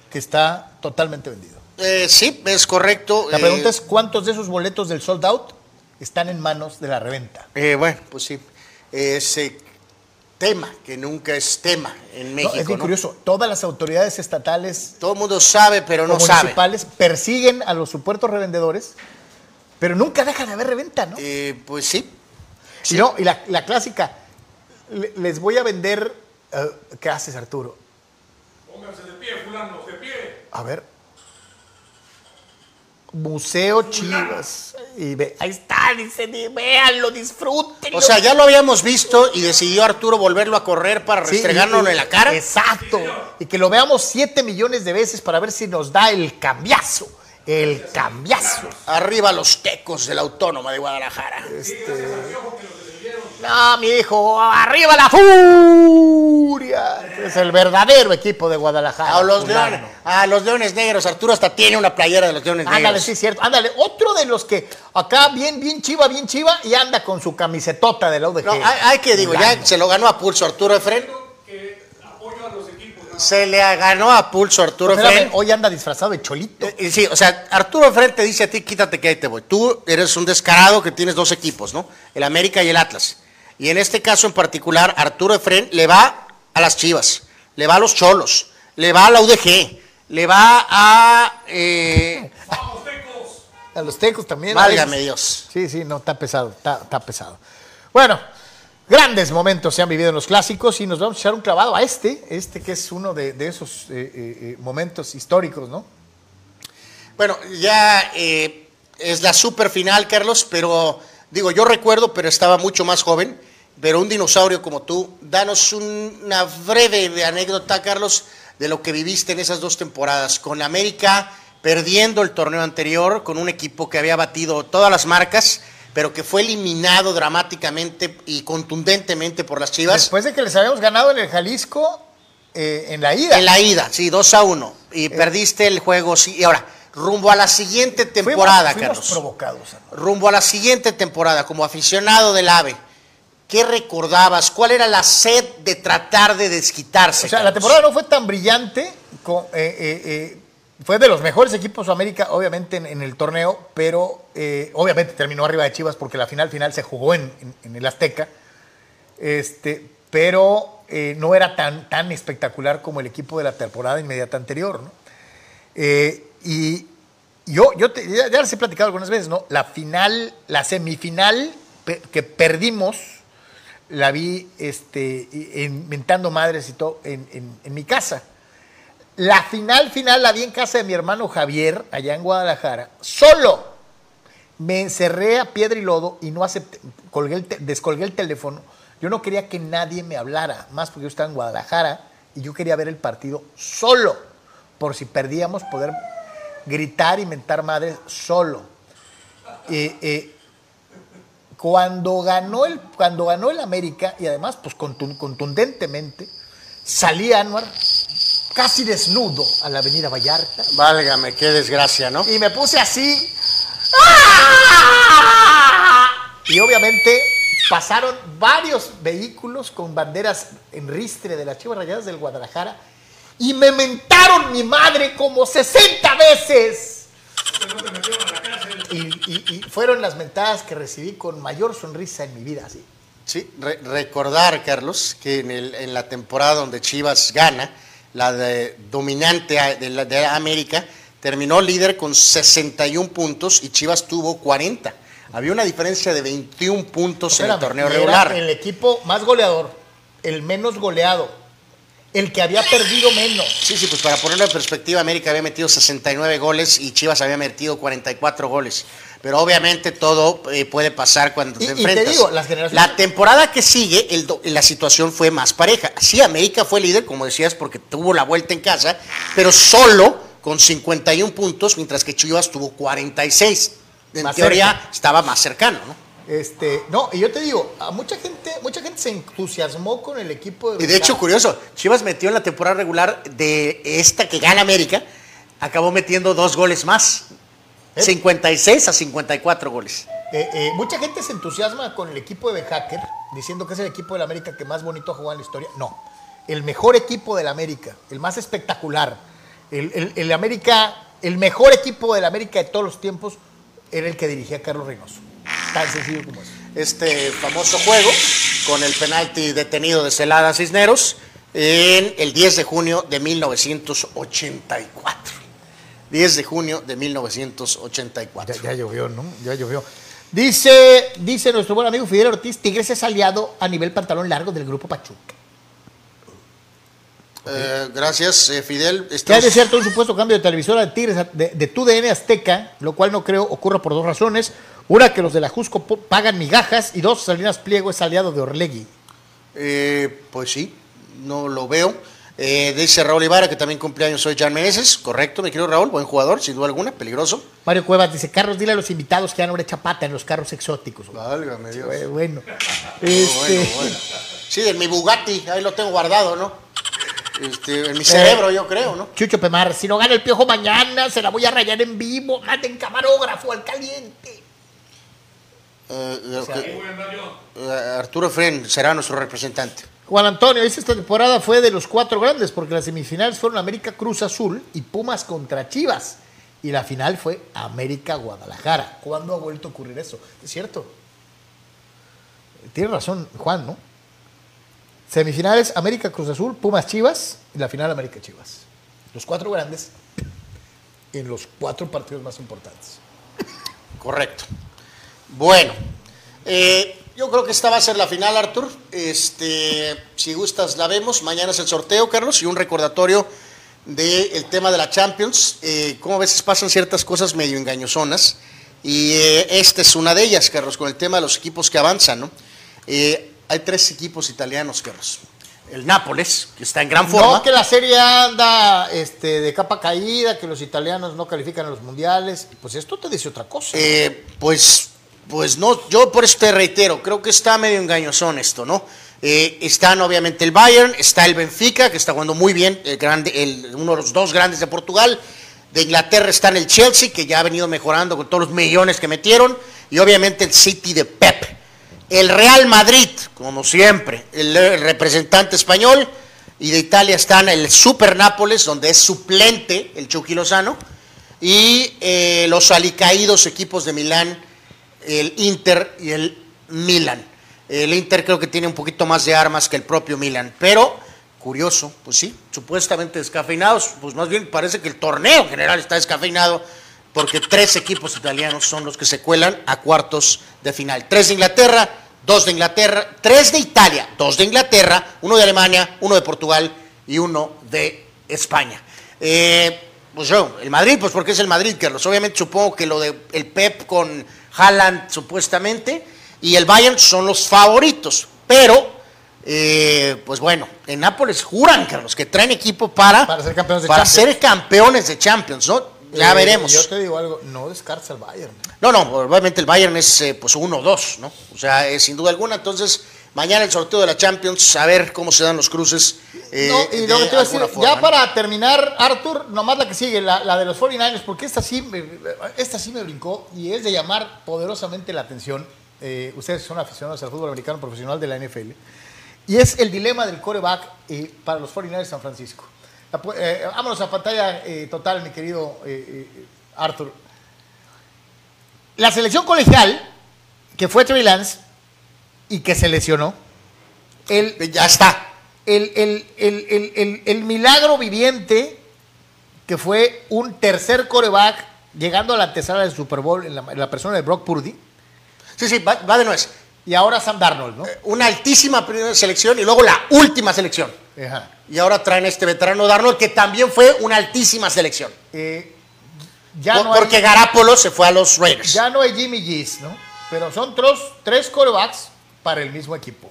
Que está totalmente vendido. eh, sí, es correcto. La eh, pregunta es cuántos de esos boletos del sold out están en manos de la reventa. eh, bueno, pues sí. Tema, que nunca es tema en No, México. es bien ¿no? curioso. Todas las autoridades estatales Todo el mundo sabe, pero no sabe. municipales persiguen a los supuestos revendedores, pero nunca deja de haber reventa, ¿no? Eh, pues sí. Y no, y la, la clásica, le- les voy a vender. eh, ¿Qué haces, Arturo? Pónganse de pie, fulanos, de pie. A ver. Museo Chivas. Y ve, ahí está, dice, di- véanlo, disfrútenlo. O sea, ya lo habíamos visto y decidió Arturo volverlo a correr para Sí, restregárnoslo y- en la cara. Exacto. Y que lo veamos 7 millones de veces para ver si nos da el cambiazo. El cambiazo. Arriba los tecos de la Autónoma de Guadalajara. No, mi hijo, arriba la furia. Es el verdadero equipo de Guadalajara. A los, leones, a los leones negros. Arturo hasta tiene una playera de los leones Ándale, negros. sí, cierto. Ándale, otro de los que acá bien, bien chiva, bien chiva y anda con su camisetota de la UDG. No, hay, hay que digo, ya se lo ganó a pulso Arturo Efren. Se le ganó a pulso Arturo Efren. hoy anda disfrazado de cholito. Eh, Sí, o sea, Arturo Efren te dice a ti, quítate que ahí te voy. Tú eres un descarado que tienes dos equipos, ¿no? El América y el Atlas. Y en este caso en particular, Arturo Efren le va a las Chivas, le va a los Cholos, le va a la UDG, le va a... eh, A los tecos también. Válgame. Dios. Sí, sí, no, está pesado, está, está pesado. Bueno, grandes momentos se han vivido en los clásicos y nos vamos a echar un clavado a este, este que es uno de, de esos eh, eh, eh, momentos históricos, ¿no? Bueno, ya eh, es la super final, Carlos, pero digo, yo recuerdo, pero estaba mucho más joven, pero un dinosaurio como tú, danos un- una breve de anécdota, Carlos, de lo que viviste en esas dos temporadas, con América perdiendo el torneo anterior, con un equipo que había batido todas las marcas, pero que fue eliminado dramáticamente y contundentemente por las Chivas. Después de que les habíamos ganado en el Jalisco eh, en la ida. En la ida, sí, 2 a 1. Y perdiste el juego, sí. Y ahora, rumbo a la siguiente temporada, fuimos, fuimos Carlos. provocados. hermano. rumbo a la siguiente temporada, como aficionado del AVE, ¿qué recordabas? ¿Cuál era la sed de tratar de desquitarse? O sea, la temporada no fue tan brillante. eh, eh, eh, fue de los mejores equipos de América, obviamente, en, en el torneo, pero obviamente terminó arriba de Chivas porque la final final se jugó en, en- en el Azteca. Este, pero no era tan, tan espectacular como el equipo de la temporada inmediata anterior, ¿no? Y yo, yo te- ya, ya les he platicado algunas veces, ¿no? La final, la semifinal que perdimos, la vi este, inventando madres y todo en, en- mi casa. La final, final, la vi en casa de mi hermano Javier, allá en Guadalajara, solo. Me encerré a piedra y lodo y no acepté, colgué el descolgué el teléfono. Yo no quería que nadie me hablara, más porque yo estaba en Guadalajara y yo quería ver el partido solo, por si perdíamos, poder gritar y mentar madres solo. Eh, eh, cuando ganó el cuando ganó el América y además pues contun- contundentemente salí Anuar casi desnudo a la Avenida Vallarta Válgame, qué desgracia, ¿no? y me puse así y obviamente pasaron varios vehículos con banderas en ristre de las Chivas Rayadas del Guadalajara y me mentaron mi madre como 60 veces. Y, y- y fueron las mentadas que recibí con mayor sonrisa en mi vida, sí. Sí, re- recordar, Carlos, que en, el- en la temporada donde Chivas gana, la de- dominante de, la, de América, terminó líder con 61 puntos y Chivas tuvo 40. Había una diferencia de 21 puntos en el torneo regular. El equipo más goleador, el menos goleado, el que había perdido menos. Sí, sí, pues para ponerlo en perspectiva, América había metido 69 goles y Chivas había metido 44 goles. Pero obviamente todo eh, puede pasar cuando Y- te y te enfrentas. digo, las generaciones- La temporada que sigue, el do- la situación fue más pareja. Sí, América fue líder, como decías, porque tuvo la vuelta en casa, pero solo con 51 puntos, mientras que Chivas tuvo 46. En Más teoría cerca. estaba más cercano, ¿no? Este, no, y yo te digo, a mucha gente, mucha gente se entusiasmó con el equipo de Y de hecho, curioso, Chivas metió en la temporada regular de esta que gana América, acabó metiendo dos goles más. 56 a 54 goles. Eh, eh, mucha gente se entusiasma con el equipo de Hacker, diciendo que es el equipo del América que más bonito ha jugado en la historia. No, el mejor equipo del América, el más espectacular, el, el- el América, el mejor equipo del América de todos los tiempos, era el que dirigía Carlos Reynoso. Tan sencillo como eso. Este famoso juego con el penalti detenido de Celada Cisneros en el 10 de junio de 1984. 10 de junio de 1984. Ya, ya llovió, ¿no? Ya llovió. Dice, dice nuestro buen amigo Fidel Ortiz, Tigres es aliado a nivel pantalón largo del grupo Pachuca. Eh, gracias, eh, Fidel. Estamos- hay de cierto un supuesto cambio de televisora de Tigres de, de TUDN Azteca, lo cual no creo ocurra por dos razones. Una, que los de la Jusco pagan migajas, y dos, Salinas Pliego es aliado de Orlegui. Eh, pues sí, no lo veo. Eh, dice Raúl Ibarra que también cumpleaños hoy Jan Meneses. Correcto, mi querido Raúl, buen jugador, sin duda alguna, peligroso. Mario Cuevas dice, Carlos, dile a los invitados que ya no le echa pata en los carros exóticos. Válgame Dios. Eh, Bueno, Bueno, este, bueno, bueno. Sí, en mi Bugatti, ahí lo tengo guardado, ¿no? Este, en mi cerebro, yo creo, ¿no? Chucho Pemar, si no gana el piojo mañana, se la voy a rayar en vivo, manden camarógrafo al caliente. Eh, eh, que- eh, Arturo Fren será nuestro representante. Juan Antonio, dice esta temporada fue de los cuatro grandes, porque las semifinales fueron América Cruz Azul y Pumas contra Chivas. Y la final fue América Guadalajara. ¿Cuándo ha vuelto a ocurrir eso? Es cierto. Tiene razón Juan, ¿no? Semifinales América Cruz Azul, Pumas Chivas y la final América Chivas. Los cuatro grandes en los cuatro partidos más importantes. Correcto. Bueno, eh, yo creo que esta va a ser la final, Artur. Este, si gustas, la vemos. Mañana es el sorteo, Carlos, y un recordatorio del tema de la Champions. Eh, como a veces pasan ciertas cosas medio engañosonas. Y eh, esta es una de ellas, Carlos, con el tema de los equipos que avanzan, ¿no? Eh, hay tres equipos italianos, Carlos. El Nápoles, que está en gran forma. No que la serie anda este, de capa caída, que los italianos no califican a los mundiales. Pues esto te dice otra cosa. Pues, pues no, yo por eso te reitero, creo que está medio engañosón esto, ¿no? Eh, están obviamente el Bayern, está el Benfica, que está jugando muy bien, el grande, uno de los dos grandes de Portugal. De Inglaterra están el Chelsea, que ya ha venido mejorando con todos los millones que metieron. Y obviamente el City de Pep. El Real Madrid, como siempre, el, el representante español. Y de Italia están el Super Nápoles, donde es suplente el Chucky Lozano. Y eh, los alicaídos equipos de Milán, el Inter y el Milan. El Inter creo que tiene un poquito más de armas que el propio Milan, pero curioso, pues sí, supuestamente descafeinados, pues más bien parece que el torneo en general está descafeinado porque tres equipos italianos son los que se cuelan a cuartos de final. Tres de Inglaterra, dos de Inglaterra, tres de Italia, dos de Inglaterra, uno de Alemania, uno de Portugal y uno de España. Eh, pues yo, el Madrid, pues porque es el Madrid, Carlos. Obviamente supongo que lo de el Pep con Haaland supuestamente y el Bayern son los favoritos, pero eh, pues bueno, en Nápoles juran, Carlos, que traen equipo para, Para ser campeones de para Champions. ser campeones de Champions, ¿no? Ya Eh, veremos. Yo te digo algo, no descartes al Bayern. No, no, obviamente el Bayern es eh, pues uno o dos, ¿no? O sea, eh, sin duda alguna. Entonces, mañana el sorteo de la Champions, a ver cómo se dan los cruces. eh, No, y de lo que te iba a alguna decir, forma, ya ¿no? para terminar, Arthur, nomás la que sigue, la, la de los 49ers, porque esta sí, me, esta sí me brincó y es de llamar poderosamente la atención. Eh, ustedes son aficionados al fútbol americano profesional de la NFL. Y es el dilema del coreback eh, para los 49ers de San Francisco. La eh, vámonos a pantalla eh, total, mi querido Arthur. La selección colegial, que fue Trey Lance y que se lesionó, el, ya está. El, el- el- el- el- el milagro viviente que fue un tercer coreback llegando a la antesala del Super Bowl en la, en la persona de Brock Purdy. Sí, sí, va, va de nuez. Y ahora Sam Darnold, ¿no? Una altísima primera selección y luego la última selección. Ajá. Y ahora traen este veterano Darnold que también fue una altísima selección. Eh, ya Por- no hay- porque Garapolo se fue a los Raiders. Ya no hay Jimmy G's, ¿no? Pero son tres, tres corebacks para el mismo equipo.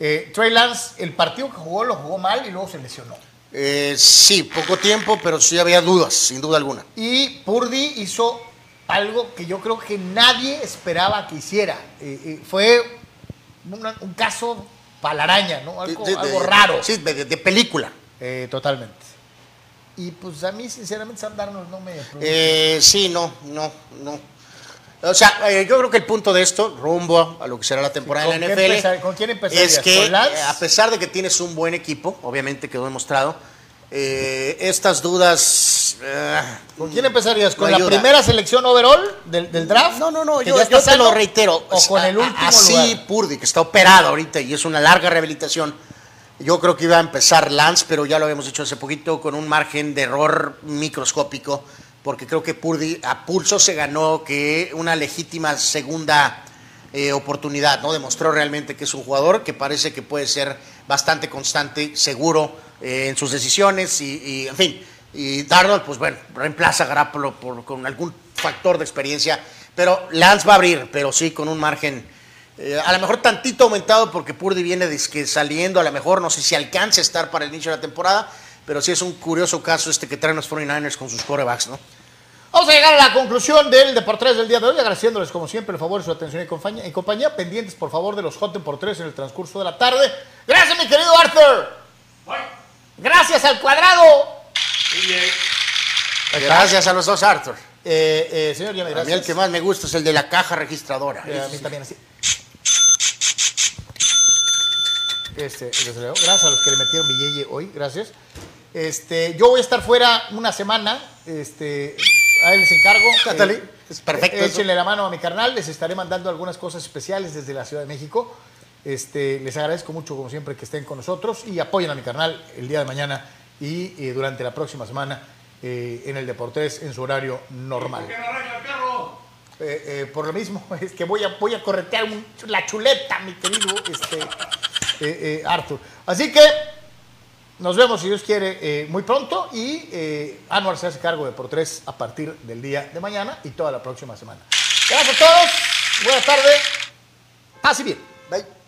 Eh, Trey Lance, el partido que jugó lo jugó mal y luego se lesionó. Eh, sí, poco tiempo, pero sí había dudas, sin duda alguna. Y Purdy hizo algo que yo creo que nadie esperaba que hiciera. Eh, eh, fue una- un caso palaraña, ¿no? Algo, De- de- algo raro. Sí, de, película. Totalmente. Y pues a mí, sinceramente, Sam Darnold no me... Eh, sí, no, no, no. O sea, eh, yo creo que el punto de esto, rumbo a lo que será la temporada ¿Con de la NFL, empezar- con quién es que ¿Con Lance? eh, a pesar de que tienes un buen equipo, obviamente quedó demostrado, eh, estas dudas... eh, ¿Con quién empezarías? ¿Con no la primera selección overall del, del draft? No, no, no, ¿Que yo, yo te lo reitero. ¿O con el último Así lugar? Purdy, que está operado ahorita y es una larga rehabilitación. Yo creo que iba a empezar Lance, pero ya lo habíamos dicho hace poquito, con un margen de error microscópico, porque creo que Purdy a pulso se ganó que una legítima segunda eh, oportunidad, ¿no? Demostró realmente que es un jugador que parece que puede ser bastante constante, seguro eh, en sus decisiones y, en fin. Y Darnold, pues bueno, reemplaza a Garoppolo por, con algún factor de experiencia, pero Lance va a abrir, pero sí con un margen eh, a lo mejor tantito aumentado porque Purdy viene que saliendo, a lo mejor no sé si alcance a estar para el inicio de la temporada, pero sí es un curioso caso este que traen los 49ers con sus corebacks, ¿no? Vamos a llegar a la conclusión del Deportes del día de hoy, agradeciéndoles como siempre el favor de su atención y compañía, y compañía. pendientes por favor de los Hot Deportes en el transcurso de la tarde. Gracias mi querido Arthur. Gracias al cuadrado. Gracias a los dos, Arthur. Eh, eh, señor, ya me A mí el gracias. que más me gusta es el de la caja registradora. Eh, a mí también así. Este, desde luego, gracias a los que le metieron billete hoy, gracias. Este, yo voy a estar fuera una semana, este, a él les encargo. Natalie, Eh, es perfecto eso. Échenle la mano a mi carnal, les estaré mandando algunas cosas especiales desde la Ciudad de México. Este, les agradezco mucho, como siempre, que estén con nosotros y apoyen a mi carnal el día de mañana y eh, durante la próxima semana eh, en el Deportes en su horario normal. ¿Qué no el? Eh, eh, por lo mismo, es que voy a, voy a corretear un- la chuleta, mi querido este, eh, eh, Arthur. Así que nos vemos, si Dios quiere, eh, muy pronto y eh, Anuar se hace cargo de por tres a partir del día de mañana y toda la próxima semana. Gracias a todos, buenas tardes, pase bien. Bye.